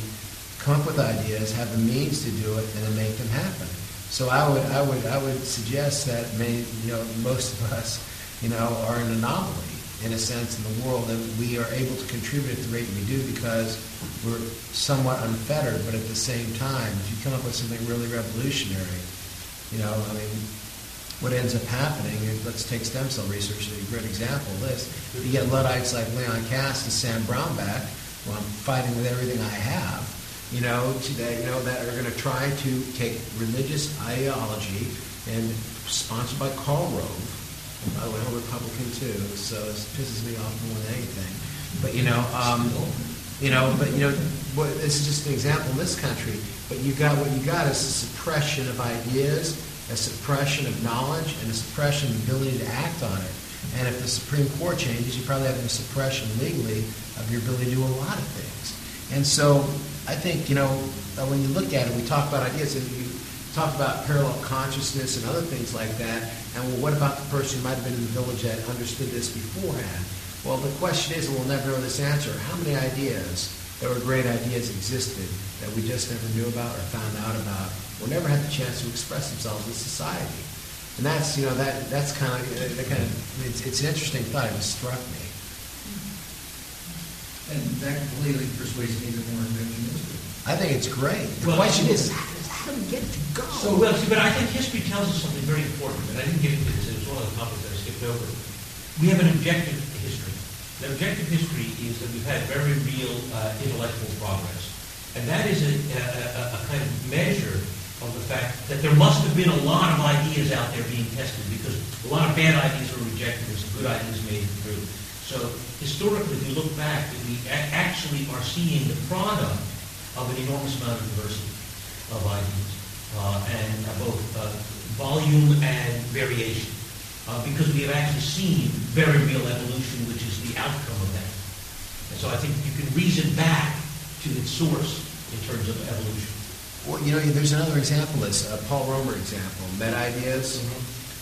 come up with ideas, have the means to do it, and then make them happen. So I would, I would, I would suggest that you know, most of us you know, are an anomaly in a sense in the world, and we are able to contribute at the rate we do because we're somewhat unfettered, but at the same time, if you come up with something really revolutionary, you know, I mean, what ends up happening, is, let's take stem cell research as a great example of this. You get Luddites like Leon Kass and Sam Brownback, well, I'm fighting with everything I have, you know, that, you know, that are going to try to take religious ideology and sponsored by Karl Rove, by the way, I'm a Republican too, so it pisses me off more than anything. But you know, um, you know, but you know, what, this is just an example in this country. But you got what you got is a suppression of ideas, a suppression of knowledge, and a suppression of the ability to act on it. And if the Supreme Court changes, you probably have a suppression legally of your ability to do a lot of things. And so I think, you know, when you look at it, we talk about ideas, and you talk about parallel consciousness and other things like that. And well, what about the person who might have been in the village that understood this beforehand? Well, the question is, and we'll never know this answer, how many ideas that were great ideas existed that we just never knew about or found out about or never had the chance to express themselves in society? And that's, you know, that, that's kind of, uh, that kind of it's, it's an interesting thought. It struck me. And that completely persuades me that more invention is good. I think it's great. The Well, question is, we get to go? So, well, see, but I think history tells us something very important, and I didn't get into this, it was one of the topics I skipped over. We have an objective history. The objective history is that we've had very real uh, intellectual progress. And that is a, a, a kind of measure of the fact that there must have been a lot of ideas out there being tested, because a lot of bad ideas were rejected and some good ideas made it through. So historically, if you look back, we actually are seeing the product of an enormous amount of diversity of ideas, uh, and uh, both uh, volume and variation, uh, because we have actually seen very real evolution, which is the outcome of that. And so I think you can reason back to its source in terms of evolution. Well, you know, there's another example. This uh, Paul Romer example, Met ideas,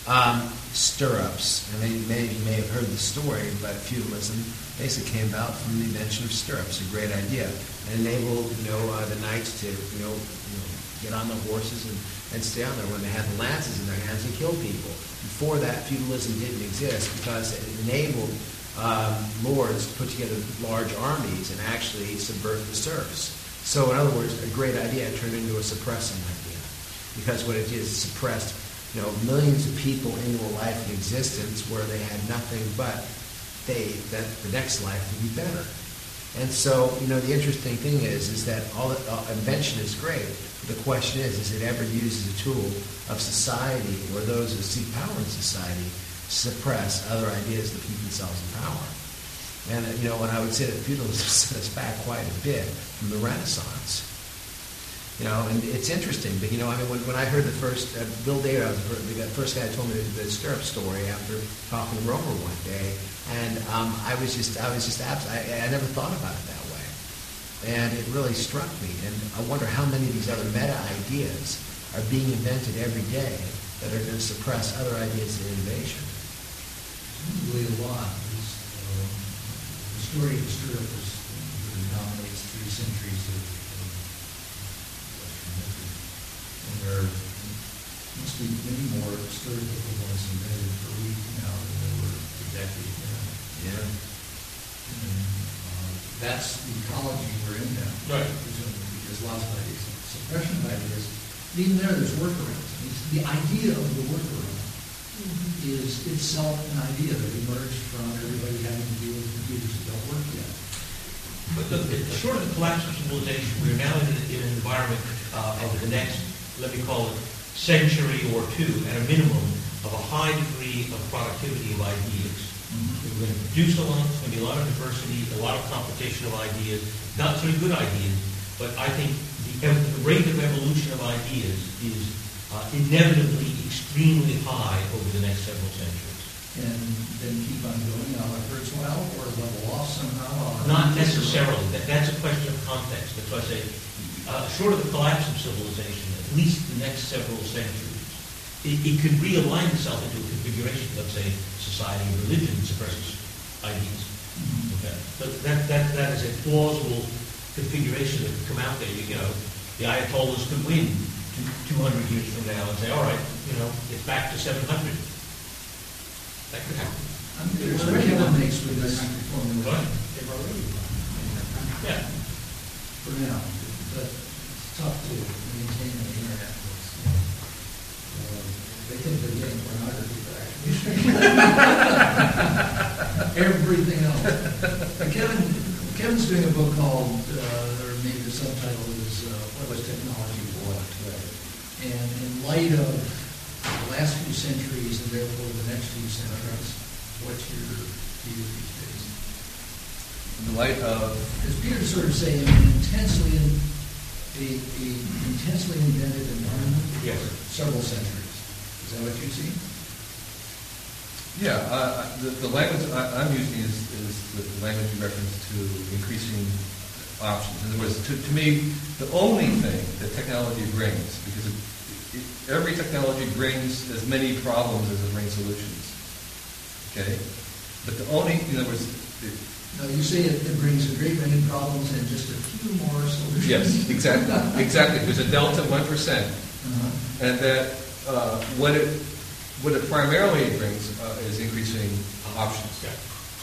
um, stirrups. And they may, you may have heard the story, but feudalism basically came about from the invention of stirrups. A great idea, and enabled you know uh, the knights to you know get on the horses and, and stay on there when they had the lances in their hands and kill people. Before that, feudalism didn't exist because it enabled um, lords to put together large armies and actually subvert the serfs. So, in other words, a great idea turned into a suppressing idea because what it did is suppressed, you know, millions of people into a life of existence where they had nothing but they that the next life would be better. And so, you know, the interesting thing is, is that all uh, invention is great. The question is, is it ever used as a tool of society or those who seek power in society suppress other ideas to keep themselves in power? And, you know, and I would say that feudalism <laughs> set us back quite a bit from the Renaissance. You know, and it's interesting, but you know, I mean, when, when I heard the first, uh, Bill Data, was the fir- the first guy told me the, the stirrup story after talking to Romer one day, and um, I was just, I was just, abs- I, I never thought about it that way. And it really struck me, and I wonder how many of these other meta ideas are being invented every day that are going to suppress other ideas of innovation. Really a lot. Is, uh, the story of the stirrup is, dominates three centuries of, of Western history. And there must be many more stirrup equivalents invented per week now than there were a decade ago. Yeah. And that's the ecology we're in now. Right. Presumably, because lots of ideas, suppression of ideas, even there, there's workarounds. It's the idea of the workaround is itself an idea that emerged from everybody having to deal with computers that don't work yet. But look, short of the collapse of civilization, we are now in, an- in an environment uh, over the next, let me call it, century or two, at a minimum, of a high degree of productivity of ideas. We're going to produce a lot, there's going to be a lot of diversity, a lot of competition of ideas, not so good ideas, but I think the, the rate of evolution of ideas is uh, inevitably extremely high over the next several centuries. And then keep on going on like Kurzweil or level off somehow. Not necessarily. That, that's a question of context. That's why I say, uh, short of the collapse of civilization, at least the next several centuries, it, it could realign itself into a configuration, let's say, society and religion suppresses ideas. Mm-hmm. Okay. But that, that, that is a plausible configuration that could come out there. You know, the Ayatollahs could win 200 years from now and say, all right, you know, it's back to 700. That could happen. I'm curious what Kevin makes with this formula. What? They've already. Yeah. For now, but it's tough to maintain the internet. They think they're getting pornography back. <laughs> Everything else. Kevin, Kevin's doing a book called, uh, or maybe the subtitle is, uh, What Was Technology For? And in light of the last few centuries and therefore the next few centuries, what's your view these days? In the light of, Because Peter's sort of saying intensely, in- the, the intensely invented environment Yes. for several centuries. Is that what you see? yeah, uh, the, the language I, I'm using is, is the language in reference to increasing options. In other words, to, to me, the only thing that technology brings, because it, it, every technology brings as many problems as it brings solutions. Okay? But the only, in other words, it, Now, you say it it brings a great many problems and just a few more solutions. yes, exactly, exactly. There's a delta one percent. Uh-huh. And that uh, what it what it primarily brings uh, is increasing options,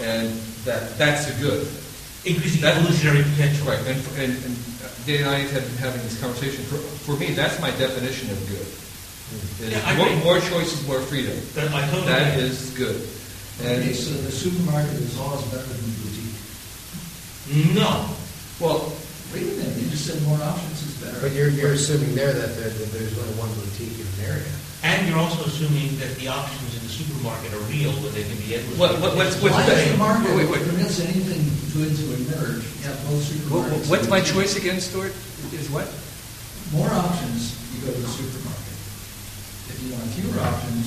and that that's a good. Increasing That- evolutionary potential. Right, and, and, and Danny and I have been having this conversation. For, for me, that's my definition of good. Yeah, I more, agree. more choices, more freedom. That I totally That agree. is good. And Okay, so the supermarket is always better than the boutique. No. well, Wait a minute, you just said more options is better. But you're, you're assuming there that, there- that there's only one boutique in an area. And you're also assuming that the options in the supermarket are real, that they can be endless. What- what- what's- what's Why the- does the market wait, wait, wait. permits anything good to emerge? You have both what, supermarkets. what's my choice again, Stewart? Is what? More options, you go to the supermarket. If you want fewer options,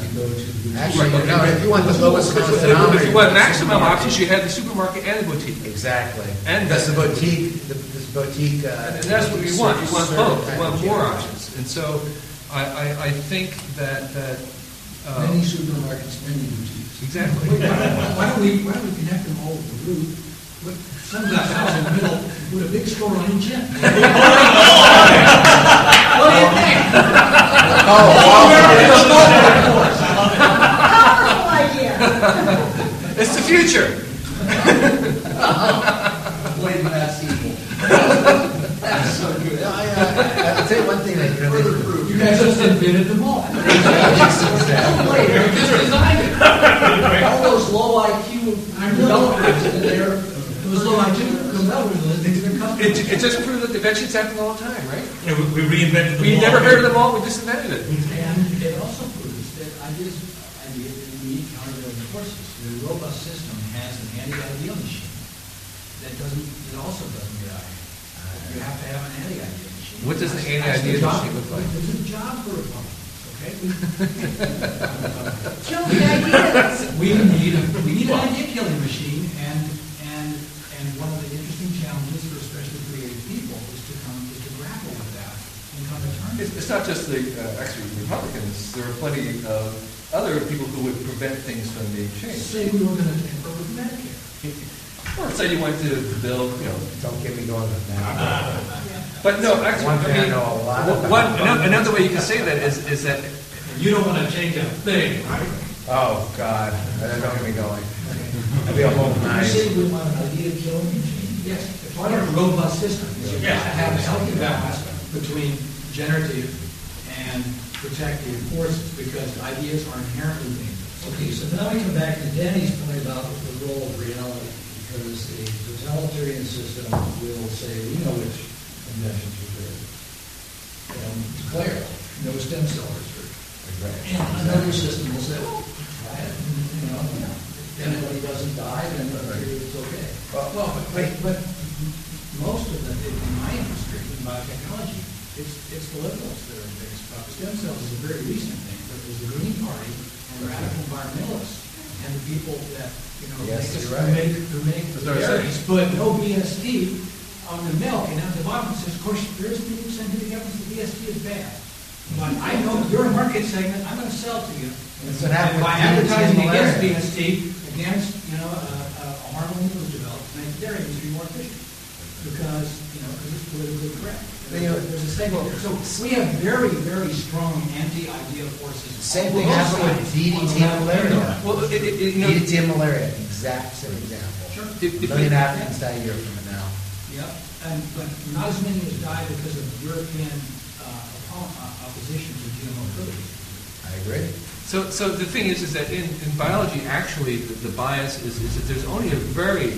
you go to the. Actually, no, if you want the lowest common If you want maximum options, you have the supermarket and the boutique. Exactly. And That's the the- boutique, the- this boutique. uh, And that's what you want, you want both, you want more general. options. And so I, I, I think that, that, uh, Many supermarkets, many boutiques. exactly. Wait, Why don't why don't we, why don't we connect them all with the root, put some of that house in the middle, put a big store on each end? What do you think? Powerful idea. It's the future. <laughs> Boy, that's evil. That's so good. No, I, uh, I'll tell you one thing that, you know, Further they- proof. You guys just invented them all. Wait, <laughs> You just designed it. all those low IQ developers in there. Those little I two developers listening to their It, it just proves that inventions happen all the time, right? You know, we we reinvented the We wheel. never heard of them all, we just invented it. And it also proves that ideas, ideas, we need countervailing forces. The robust system has an anti-idea machine that doesn't, it also doesn't get out. You have to have an anti-idea machine. What does the That's- anti-idea that's the job- machine look like? It's a job for Republicans, okay? <laughs> Kill the ideas. We need, a- we need an idea killing machine, and, and, and one of the interesting challenges for especially creative people is to come, is to grapple with that and come to terms. It's, it's not just the, uh, actually Republicans, there are plenty of other people who would prevent things from being changed. Say we were gonna tamper with Medicare. <laughs> Or say you want to build, you know, don't get me going with that. <laughs> but no, actually, One thing I I mean, know a lot one- about. one, ano- another way you can say that is, is that You don't want to change a thing, right? Oh, God, don't get me going. I'd be a whole You night. say we want an idea killing machine? Yes, part of a robust system is you Yeah. have to have a healthy balance between generative and protective forces, because ideas are inherently dangerous. Okay, so now we come back to Danny's point about the role of reality, because the totalitarian system will say, we know which inventions are good. And declare, no stem cell research. And another system will say, well, try it, you know, if anybody doesn't die, then it's okay. Well, but, but, but most of the, in my industry, in biotechnology, it's, it's the liberals that are biggest about the stem cells is a very recent thing, but was the Green Party and radical environmentalists and the people that, you know, Yes, make, us- you're right. make, make I said. no BST on the milk, and at the bottom it says, of course, there is people scientific evidence that BST is bad. But I know your market segment, I'm gonna sell to you. That's what happened And By advertising against. BST, against, you know, uh, uh, a, a hormone that was developed to make the dairy industry more efficient. Because, you know, because it's politically correct. You know, There's a segment. So we have very, very strong anti-idea forces. Same on thing both happened with sides. DDT On the and malaria. the. Well, it, it, it- you know. DDT and malaria, exact same example. Sure. If- A if million we- Africans die a year from it now. Yeah, and, but not as many as died because of European uh, uh, opposition to GMO food. I agree. So, so the thing is, is that in, in biology, actually, the, the bias is, is that there's only a very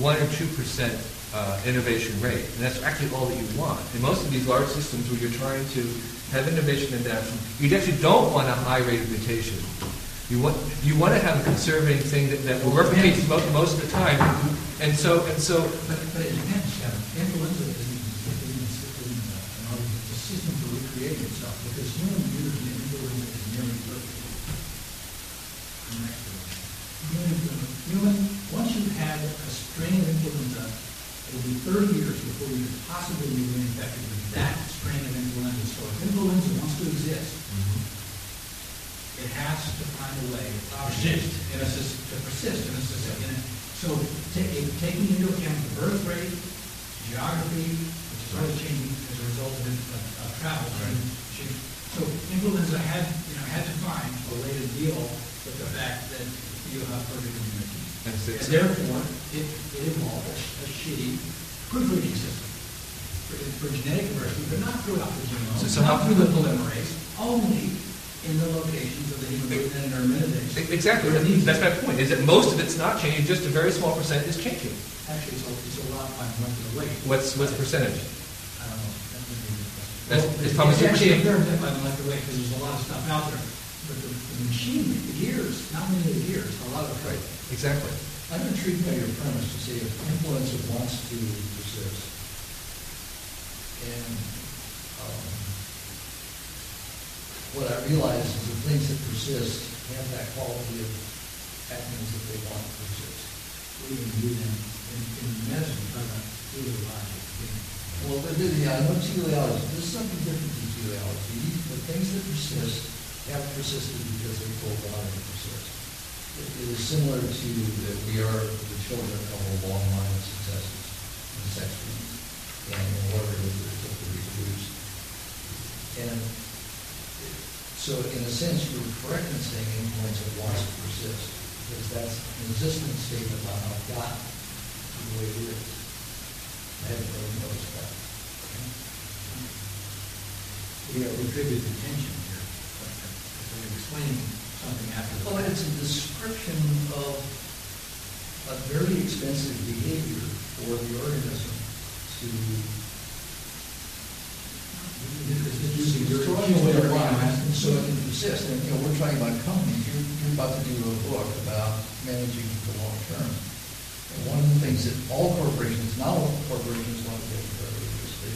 one or two percent uh, innovation rate, and that's actually all that you want. In most of these large systems where you're trying to have innovation and adaptation, you actually don't want a high rate of mutation. You want you want to have a conserving thing that, that will replicate most, most of the time, and so and so. But, but it depends, Kevin. Influenza. It's a system for recreating itself, because human immunity to influenza is nearly perfect. Human, human, once you've had a strain of influenza, it'll be thirty years before you could possibly be reinfected with that strain of influenza. So if influenza wants to exist, it has to find a way to persist, in a, to persist in a, sys- in a, so ta- taking into account the birth rate, geography, which is always changing as a result of, of, of travel. change. So influenza had, you know, had to find a way to deal with the fact that you have perfect immunity. And And therefore, it, it evolved a shitty proofreading system for, for genetic diversity, but not throughout the genome, So- so not through the polymerase, only in the locations of the hemagglutinin and neuraminidase. E- Exactly, Where it needs that's my point, is that most of it's not changing, just a very small percent is changing. Actually, it's a, it's a lot by molecular weight. What's, what's the percentage? I don't know. That would be a good question. That's- Well, it's probably It's actually a 2%. fair by molecular weight, because there's a lot of stuff out there. But the, the machinery, the gears, not many of the gears, a lot of code. Exactly. I'm intrigued by your premise to say if influenza wants to persist, and um, what I realize is the things that persist have that quality of actions that they want to persist. We even do them in, in medicine, talk about teleologic. Well, but the, I know teleology, this is something different than teleology. The things that persist have persisted because they're told why they persist. It is similar to that we are the children of a long line of successes in sex dreams, and in order to, reproduce. And so in a sense, you're correct in saying influenza wants to persist, because that's an existing statement about how it got the way it is. I haven't really noticed that. We are, we tribute the tension here. but explaining something after the. Well, it's a description of a very expensive behavior for the organism to throwing away a so it can persist. And, you know, we're talking about companies, you're, you're about to do a book about managing for the long term. And one of the things that all corporations, not all corporations want to get rid of is the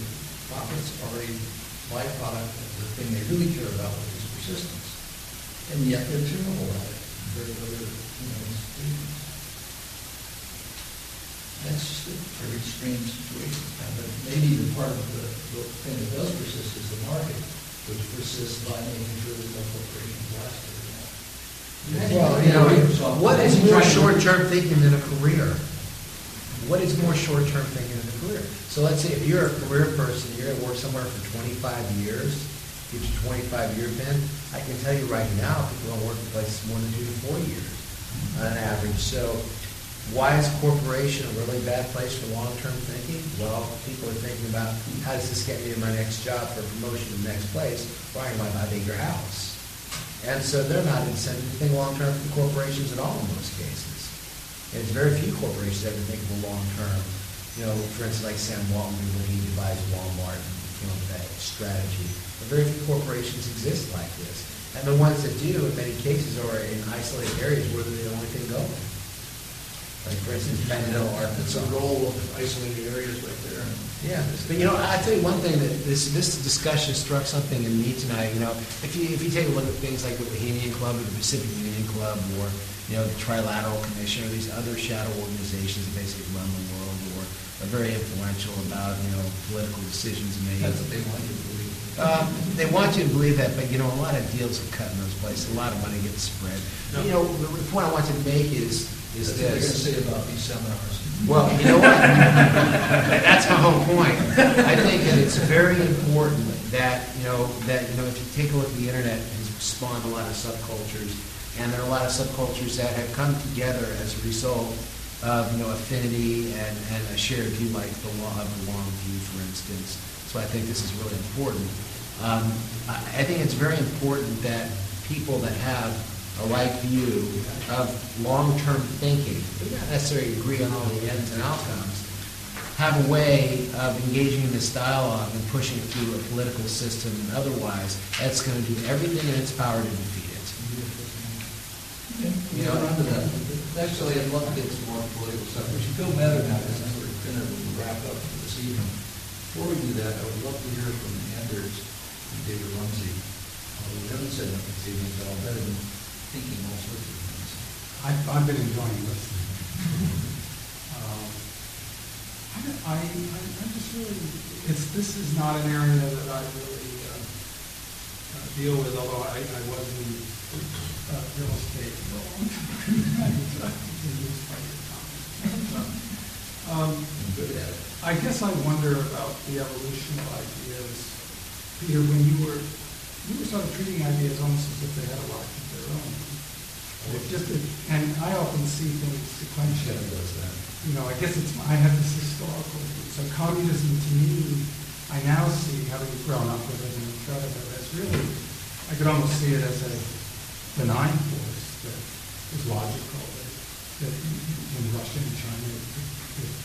profits are a byproduct of the thing they really care about, which is persistence. And yet they're terrible at it, to other, you know, institutions. That's just a very strange situation. But maybe the part of the, the thing that does persist is the market, which persists by making sure that no corporations last long. Well, you know, what is more short-term thinking than a career? What is more short-term thinking than a career? So let's say if you're a career person, you're gonna work somewhere for twenty-five years, get your twenty-five year pin, I can tell you right now, people don't work in places more than two to four years on average. So why is corporation a really bad place for long-term thinking? Well, people are thinking about, how does this get me to my next job for promotion to the next place? Why am I might buy a bigger house. And so they're not incented to think long-term for corporations at all in most cases. And it's very few corporations that ever think of the long-term. You know, for instance, like Sam Walton, when he devised Walmart and came up with that strategy. Very few corporations exist like this. And the ones that do, in many cases, are in isolated areas where they're the only thing going. Like, for instance, It's Arkansas. a role of isolated areas right there. Yeah, but you know, I tell you one thing that this this discussion struck something in me tonight. You know, if you if you take a look at things like the Bohemian Club or the Pacific Union Club or you know the Trilateral Commission or these other shadow organizations that basically run the world or are very influential about you know political decisions made. That's what they want you to believe. Um, they want you to believe that, but you know, a lot of deals are cut in those places. A lot of money gets spread. You know, the the point I want to make is is That's what they're going to say about these seminars. Well, you know what? <laughs> That's my whole point. I think that it's very important that, you know, that, you know, if you take a look at the internet, it has spawned a lot of subcultures, and there are a lot of subcultures that have come together as a result of, you know, affinity and, and a shared view like the law of the long view, for instance. So I think this is really important. Um, I, think it's very important that people that have a like view of long-term thinking, we not necessarily agree on all the ends and outcomes, have a way of engaging in this dialogue and pushing it through a political system and otherwise that's going to do everything in its power to defeat it. You know, actually, I'd love to get some more political stuff, but you feel better now, we're going to wrap up. Before we do that, I would love to hear from Anders and David Rumsey. Uh, We haven't said nothing this evening, but I'll bet him thinking all sorts of things. I've, I've been enjoying listening. Um, I, I, I, am just really, it's, this is not an area that I really uh, uh, deal with, although I, I was in uh, real estate for a long time. Confused by your comments. Um, I'm good at it. I guess I wonder about the evolution of ideas. Peter, when you were, you were sort of treating ideas almost as if they had a life of their own. It's just, that- and I often see things sequentially. does that. You know, I guess it's, I have this historical view. So communism to me, I now see, having grown up with it and threat of it, as really, I could almost see it as a benign force that is logical, that, that in Russia and China,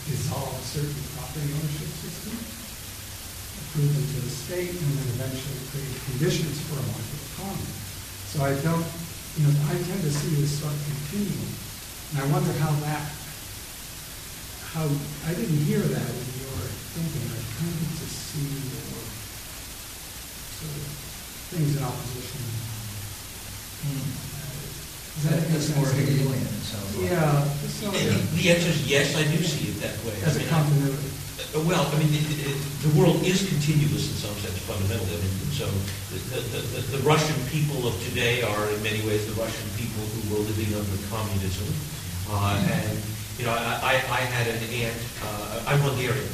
dissolve certain property ownership systems, approve them to the state, and then eventually create conditions for a market economy. So I don't, you know, I tend to see this sort of continuum, and I wonder how that, how, I didn't hear that in your thinking, I tended to see more sort of things in opposition. Does that make That's more sense to you? Hegelian, it sounds like. Yeah, so, The the answer is yes, I do see it that way. I as a mean, continuity. Uh, Well, I mean, it- it- the world is continuous in some sense fundamentally. I mean, so the, the, the, the Russian people of today are in many ways the Russian people who were living under communism. Uh, and, you know, I, I, I had an aunt, uh, I'm Hungarian,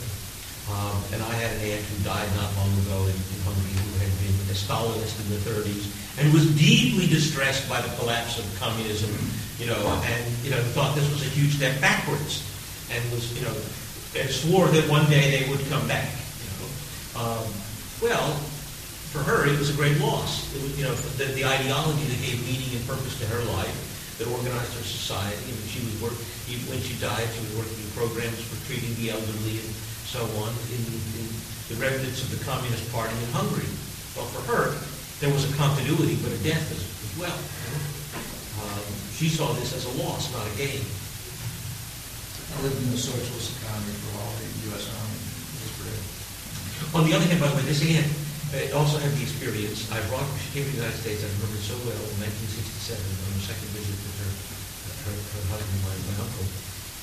um, and I had an aunt who died not long ago in, in Hungary who had been a Stalinist in the 30s and was deeply distressed by the collapse of communism, you know, and, you know, thought this was a huge step backwards and was, you know, and swore that one day they would come back, you know. Um, well, for her, it was a great loss. Was, you know, the, the ideology that gave meaning and purpose to her life, that organized her society. I mean, she was work, even when she died, she was working in programs for treating the elderly and so on in, in the remnants of the Communist Party in Hungary. Well, for her, there was a continuity, but a death as, as well. Um, she saw this as a loss, not a gain. I lived in the socialist economy for a while, the U.S. Army, was great. On the other hand, by the way, this aunt uh, also had the experience. I brought, she came to the United States, I remember it so well, in 1967, on her second visit with her, her, her husband, my, my uncle.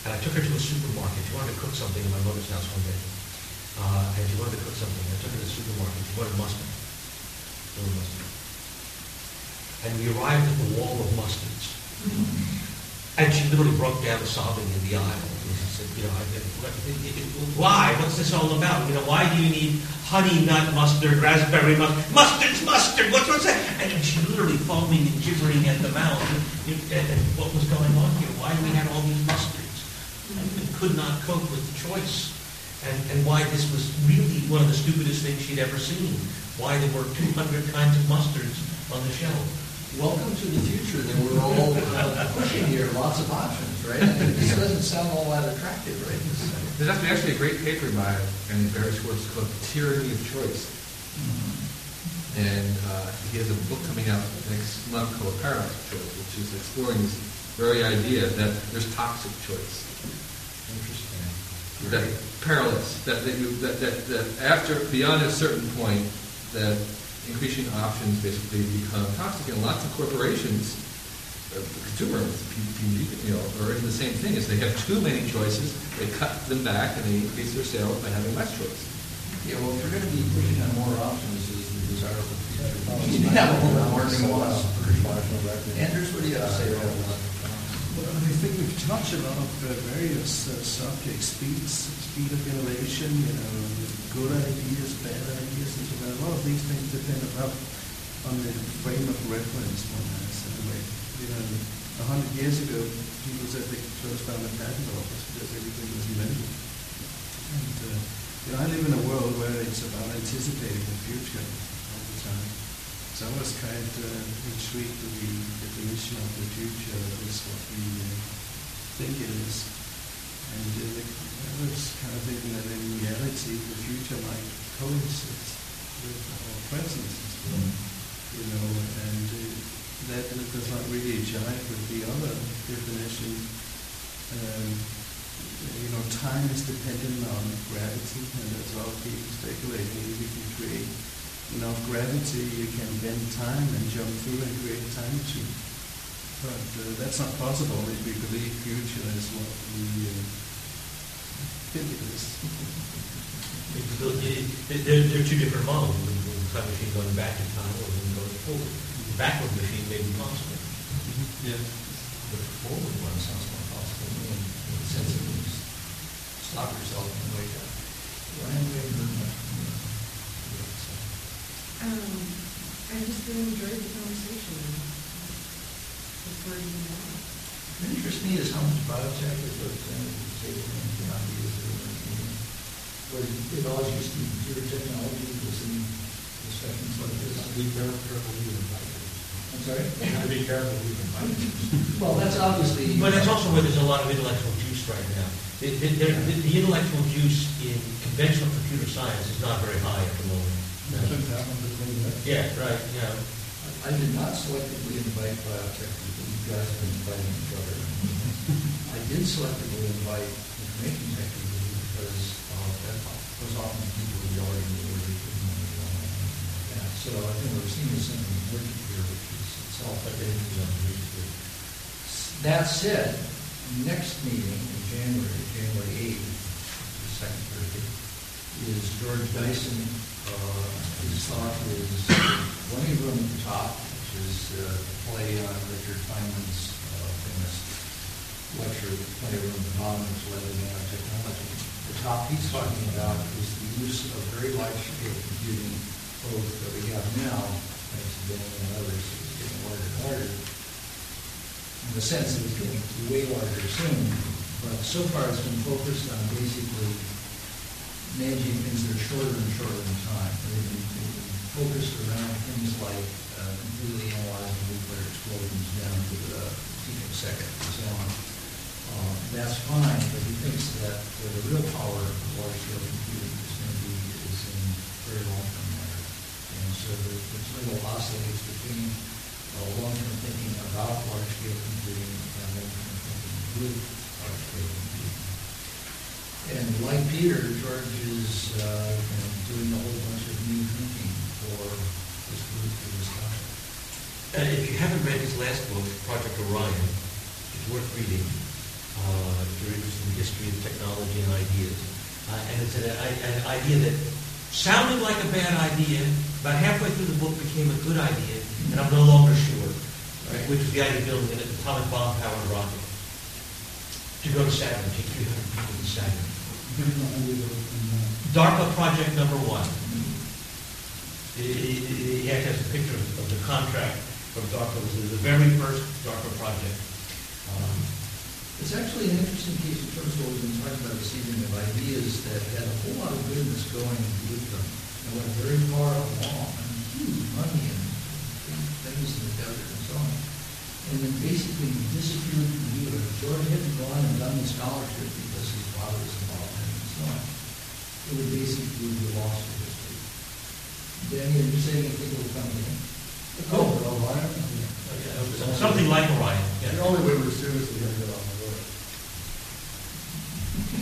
And I took her to a supermarket. She wanted to cook something in my mother's house one day. Uh, and she wanted to cook something. I took her to the supermarket. She wanted mustard. And we arrived at the wall of mustards. And she literally broke down sobbing in the aisle. And she said, you know, why? What's this all about? You know, why do you need honey nut mustard, raspberry mustard? Mustard's mustard! What's, what's that? And she literally foaming and gibbering at the mouth. What was going on here? Why do we have all these mustards? And, and could not cope with the choice. And, and why this was really one of the stupidest things she'd ever seen. Why there were 200 kinds of mustards on the shelf. Welcome to the future that we're all uh, pushing here, lots of options, right? I mean, This doesn't sound all that attractive, right? This- There's actually, actually a great paper by Andy Barry Schwartz called Tyranny of Choice. And uh, he has a book coming out next month called Paradox of Choice, which is exploring this very idea that there's toxic choice. Interesting. That perilous, that, that, you, that, that, that after, beyond a certain point, that increasing options basically become toxic. And lots of corporations, uh, consumers, P&G, you know, are in the same thing. Is they have too many choices, they cut them back, and they increase their sales by having less choice. Yeah, well, if you're going to be pushing on more options, is the desirable future. You need to have a little more nuance. Anders, what do you have to say about I think we've touched a lot of uh, various uh, subjects, speed, speed of innovation, you know, good ideas, bad ideas, and so on. A lot of these things depend on, on the frame of reference one has. Anyway, you know, a hundred years ago, people said they closed down the patent office because everything was invented. And uh, you know, I live in a world where it's about anticipating the future. So I was kind of uh, intrigued with the definition of the future is what we uh, think it is. And uh, I was kind of thinking that in reality the future might coexist with our present as well. You know, and uh, that does not really jive with the other definition. Um, you know, time is dependent on gravity, and that's all people speculating. You can create enough gravity, you can bend time and jump through and create a time machine. But uh, that's not possible if we believe future is what we uh, think it is. There, there are two different models. The time machine going back in time or going forward. The backward machine may be possible. Yeah. The forward one sounds more possible in the sense of you stop yourself and wake up. Ryan, haven't heard much from you. yet, so. Um, I just really enjoyed the conversation. Look forward to more. What interests me is how much biotech is represented at the table and the ideas that are being Where it always used to be computer technology was in discussions like this. Be careful, careful who you invite. I'm sorry? You have to be careful who you invite. Well, that's obviously. But that's also where there's a lot of intellectual juice right now. The, the, the, the intellectual juice in conventional computer science is not very high at the moment. Took that one, but maybe that- Yeah, right, yeah. I did not selectively invite biotech people, you guys have been inviting each other. I did selectively invite information tech people because uh, that was often people who already knew where they could money from and anything like that. So I think we're seeing something emerging here, which is itself identity That said, next meeting in January, January eighth, the second Thursday, is George Dyson, his talk is Plenty Room at the Top, which is uh, a play on Richard Feynman's uh, famous lecture, the Bottom, which led nanotechnology. The top he's talking about is the use of very large scale computing, both that we have now, thanks to Daniel and others, it's getting larger and larger. In the sense that it's getting way larger soon, but so far it's been focused on basically managing things that are shorter and shorter in time. They've been focused around things like uh, completely analyzing nuclear explosions down to the picosecond and so on. Um, That's fine, but he thinks that the real power of large-scale computing is going to be is in very long-term matter. And so the the little oscillates between uh, long-term thinking about large-scale computing and long-term thinking with large-scale computing. And like Peter, George is, uh, you know, doing a whole bunch of new thinking for this group, for this topic. And if you haven't read his last book, Project Orion, it's worth reading. Uh, if you're interested in the history of technology and ideas. Uh, and it's an, an idea that sounded like a bad idea, about halfway through the book became a good idea, and I'm no longer sure, right, which was the idea of building an atomic bomb-powered rocket to go to Saturn, take 300 people to Saturn. DARPA project number one. He- actually has a picture of the contract from DARPA, it was the very first DARPA project. Um, It's actually an interesting case in terms of what we've been talking about this evening of ideas that had a whole lot of goodness going with them and went very far along, and huge money and things in the desert and so on. And then basically disappeared from view. If George hadn't gone and done the scholarship because his father was it and so on, it would basically be lost to history. Danny, are you saying think it will come again? Oh, Orion? Something like Orion, yeah. The only way we're seriously gonna get on the road.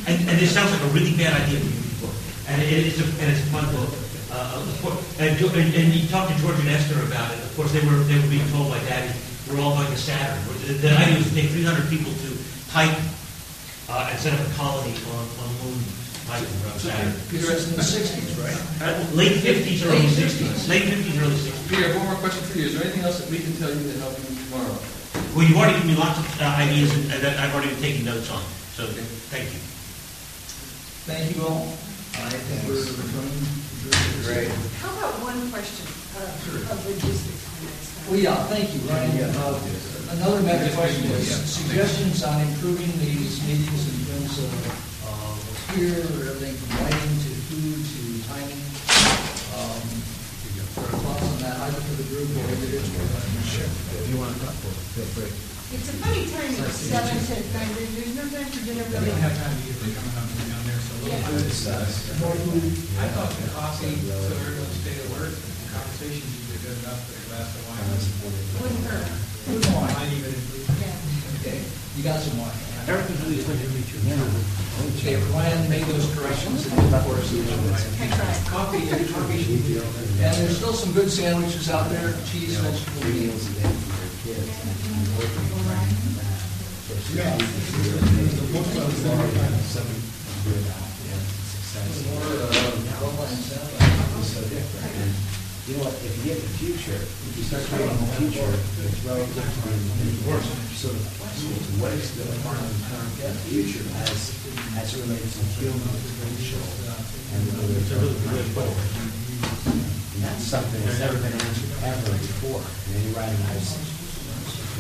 And, and this sounds like a really bad idea for you people. And it is a, and it's a fun book. Uh, course, and, and, and you talked to George and Esther about it. Of course, they were, they were being told by Daddy, we're all going to Saturn. The, the idea was to take 300 people to hike uh, and set up a colony on, on Moon hiking around Saturn. Because it's in the sixties, right? Uh, Late 50s, early 60s. Late 50s, early 60s. Peter, one more question for you. Is there anything else that we can tell you to help you tomorrow? Well, you've already given me lots of uh, ideas and and that I've already been taking notes on, so thank you. Thank you all. I think we're returning. Great. How about one question uh, of logistics? Well, yeah, thank you, Ryan. Uh, Another matter question is suggestions on improving these meetings in terms of uh, here, everything from lighting to food to timing. Um, Sort thoughts on that, either for the group or individual. If you want to talk, feel free. It's a funny time, it's seven to nine, there's no time for dinner We don't have time to get it coming up and down there, so. Yeah. More food. I thought the coffee, so everyone stay alert, the conversation's usually good enough for a glass of wine. Wouldn't hurt. Food wine, might even. Yeah. Okay, you got some wine. Eric, really pleasure to meet you. Okay, Ryan made those corrections and of course, you know, I tried. Coffee, coffee should. And there's still some good sandwiches out there, cheese, vegetable meals. Yeah. Most of us are- More, uh, well-planned sandwiches. You know what, if you get the future, if you start talking about the future, it's relative to the worse. So what is the part of the current future as, as it relates to human potential and whether it's a really good book? And that's something that's never been answered ever before in any writing I've seen.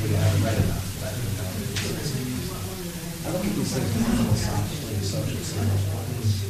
Maybe I haven't read enough, but, you know, it's- I look at these things philosophically and science-wise.